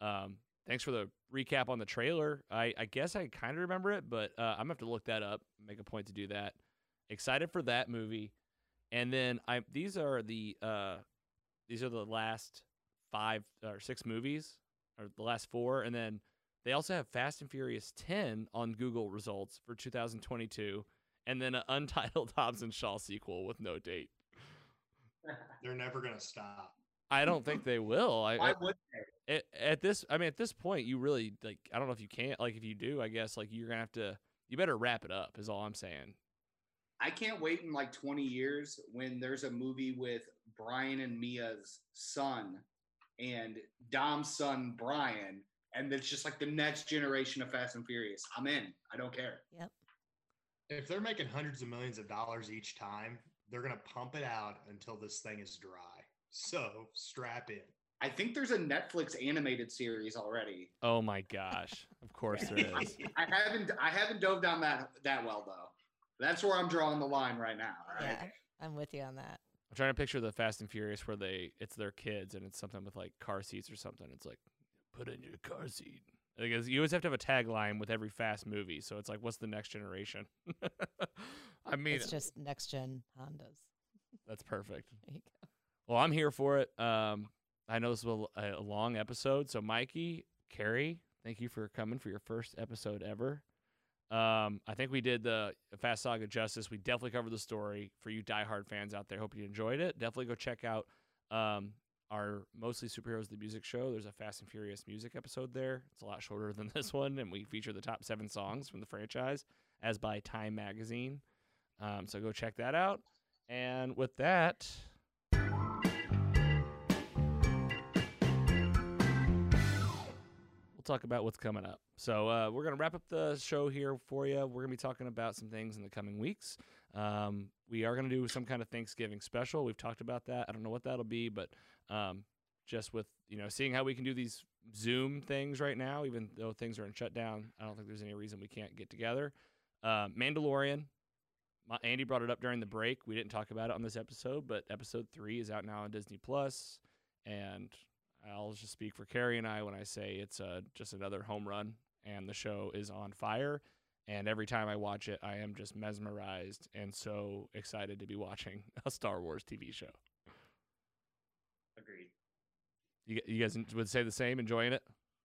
um, thanks for the recap on the trailer. I, I guess I kind of remember it, but uh, I'm gonna have to look that up. Make a point to do that. Excited for that movie, and then I these are the uh, these are the last five or six movies, or the last four, and then they also have Fast and Furious 10 on Google results for 2022, and then an untitled Hobbs and Shaw sequel with no date. They're never gonna stop. I don't think they will. I, Why would they? at, at this i mean at this point you really like i don't know if you can't like if you do i guess like you're gonna have to you better wrap it up is all i'm saying I can't wait in like 20 years when there's a movie with Brian and Mia's son and Dom's son, Brian, and it's just like the next generation of Fast and Furious. I'm in. I don't care. Yep. If they're making hundreds of millions of dollars each time, they're gonna pump it out until this thing is dry. So strap in. I think there's a Netflix animated series already. oh my gosh of course there is I haven't I haven't dove down that that well though. That's where I'm drawing the line right now. Right? Yeah, I'm with you on that. i'm trying to picture the fast and furious where they it's their kids and it's something with like car seats or something it's like put in your car seat because you always have to have a tagline with every fast movie so it's like what's the next generation i mean it's just next gen Hondas. that's perfect There you go. Well, I'm here for it. Um, I know this was a, a long episode, so Mikey, Carrie, thank you for coming for your first episode ever. Um, I think we did the Fast Saga justice. We definitely covered the story for you diehard fans out there. Hope you enjoyed it. Definitely go check out um, our mostly superheroes the music show. There's a Fast and Furious music episode there. It's a lot shorter than this one, and we feature the top seven songs from the franchise as by Time Magazine. Um, so go check that out. And with that. we'll talk about what's coming up. So uh, we're gonna wrap up the show here for you. We're gonna be talking about some things in the coming weeks. Um, we are gonna do some kind of Thanksgiving special. We've talked about that. I don't know what that'll be, but um, just with you know seeing how we can do these Zoom things right now, even though things are in shutdown, I don't think there's any reason we can't get together. Uh, Mandalorian. My, Andy brought it up during the break. We didn't talk about it on this episode, but episode three is out now on Disney Plus, and I'll just speak for Carrie and I when I say it's uh, just another home run, and the show is on fire. And every time I watch it, I am just mesmerized and so excited to be watching a Star Wars TV show. Agreed. You, you guys would say the same, enjoying it?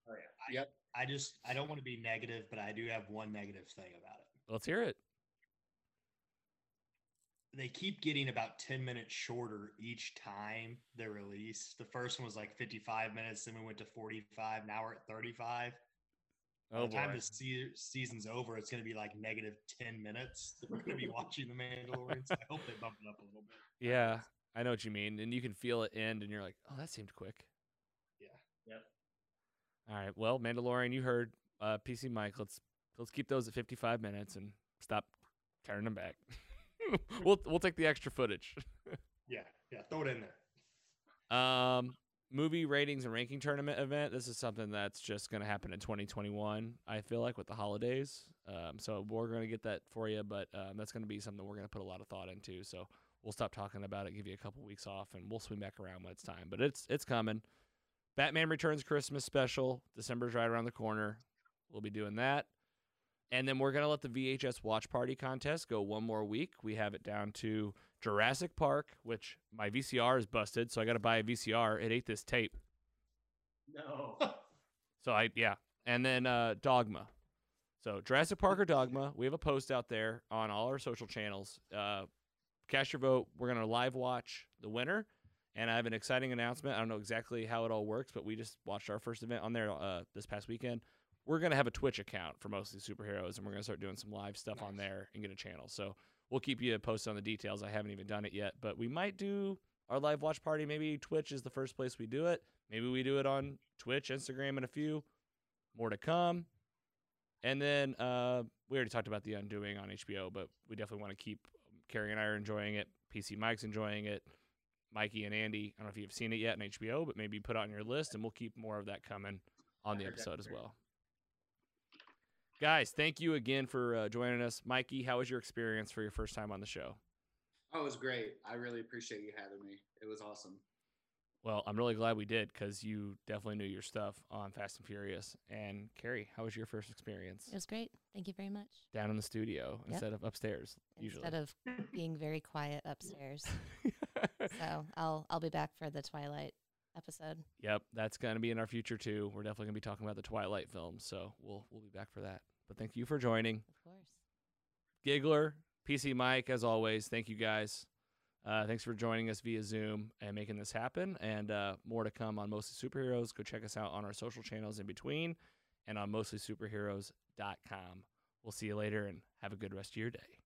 Oh yeah. Yep. I just I don't want to be negative, but I do have one negative thing about it. Let's hear it. They keep getting about 10 minutes shorter each time they release. The first one was like 55 minutes, then we went to 45. Now we're at 35. By Oh the time the se- season's over, it's going to be like negative 10 minutes that we're going to be watching The Mandalorian. So I hope they bump it up a little bit. Yeah, I know what you mean, and you can feel it end, and you're like, "Oh, that seemed quick." Yeah. Yep. All right. Well, Mandalorian, you heard uh, PC Mike. Let's let's keep those at 55 minutes and stop turning them back. we'll we'll take the extra footage. Yeah. Yeah. Throw it in there. Um, movie ratings and ranking tournament event. This is something that's just going to happen in 2021. I feel like with the holidays. Um, so we're going to get that for you, but um, that's going to be something we're going to put a lot of thought into. So we'll stop talking about it, give you a couple weeks off, and we'll swing back around when it's time. But it's it's coming. Batman Returns Christmas special. December's right around the corner. We'll be doing that. And then we're going to let the VHS Watch Party contest go one more week. We have it down to Jurassic Park, which my VCR is busted, so I got to buy a VCR. It ate this tape. No. So I yeah, and then uh, Dogma. So Jurassic Park or Dogma. We have a post out there on all our social channels. Uh, cast your vote. We're gonna live watch the winner, and I have an exciting announcement. I don't know exactly how it all works, but we just watched our first event on there uh, this past weekend. We're gonna have a Twitch account for mostly superheroes, and we're gonna start doing some live stuff on there and get a channel. So we'll keep you posted on the details. I haven't even done it yet, but we might do our live watch party. Maybe Twitch is the first place we do it. Maybe we do it on Twitch, Instagram, and a few more to come. And then uh, we already talked about the Undoing on HBO, but we definitely want to keep Carrie and I are enjoying it. PC Mike's enjoying it. Mikey and Andy, I don't know if you've seen it yet on HBO, but maybe put it on your list, and we'll keep more of that coming on the episode as well. Guys, thank you again for uh, joining us. Mikey, how was your experience for your first time on the show? Oh, it was great. I really appreciate you having me. It was awesome. Well, I'm really glad we did because you definitely knew your stuff on Fast and Furious. And Carrie, how was your first experience It was great. Thank you very much. down in the studio Yep. instead of upstairs? Usually, Instead of being very quiet upstairs. so I'll I'll be back for the Twilight episode. Yep, that's going to be in our future too. We're definitely going to be talking about the Twilight films, so we'll we'll be back for that. But thank you for joining, Of course. Giggler, PC Mike, as always. Thank you guys. Uh, thanks for joining us via Zoom and making this happen. And uh, more to come on Mostly Superheroes. Go check us out on our social channels in between and on mostlysuperheroes.com. We'll see you later and have a good rest of your day.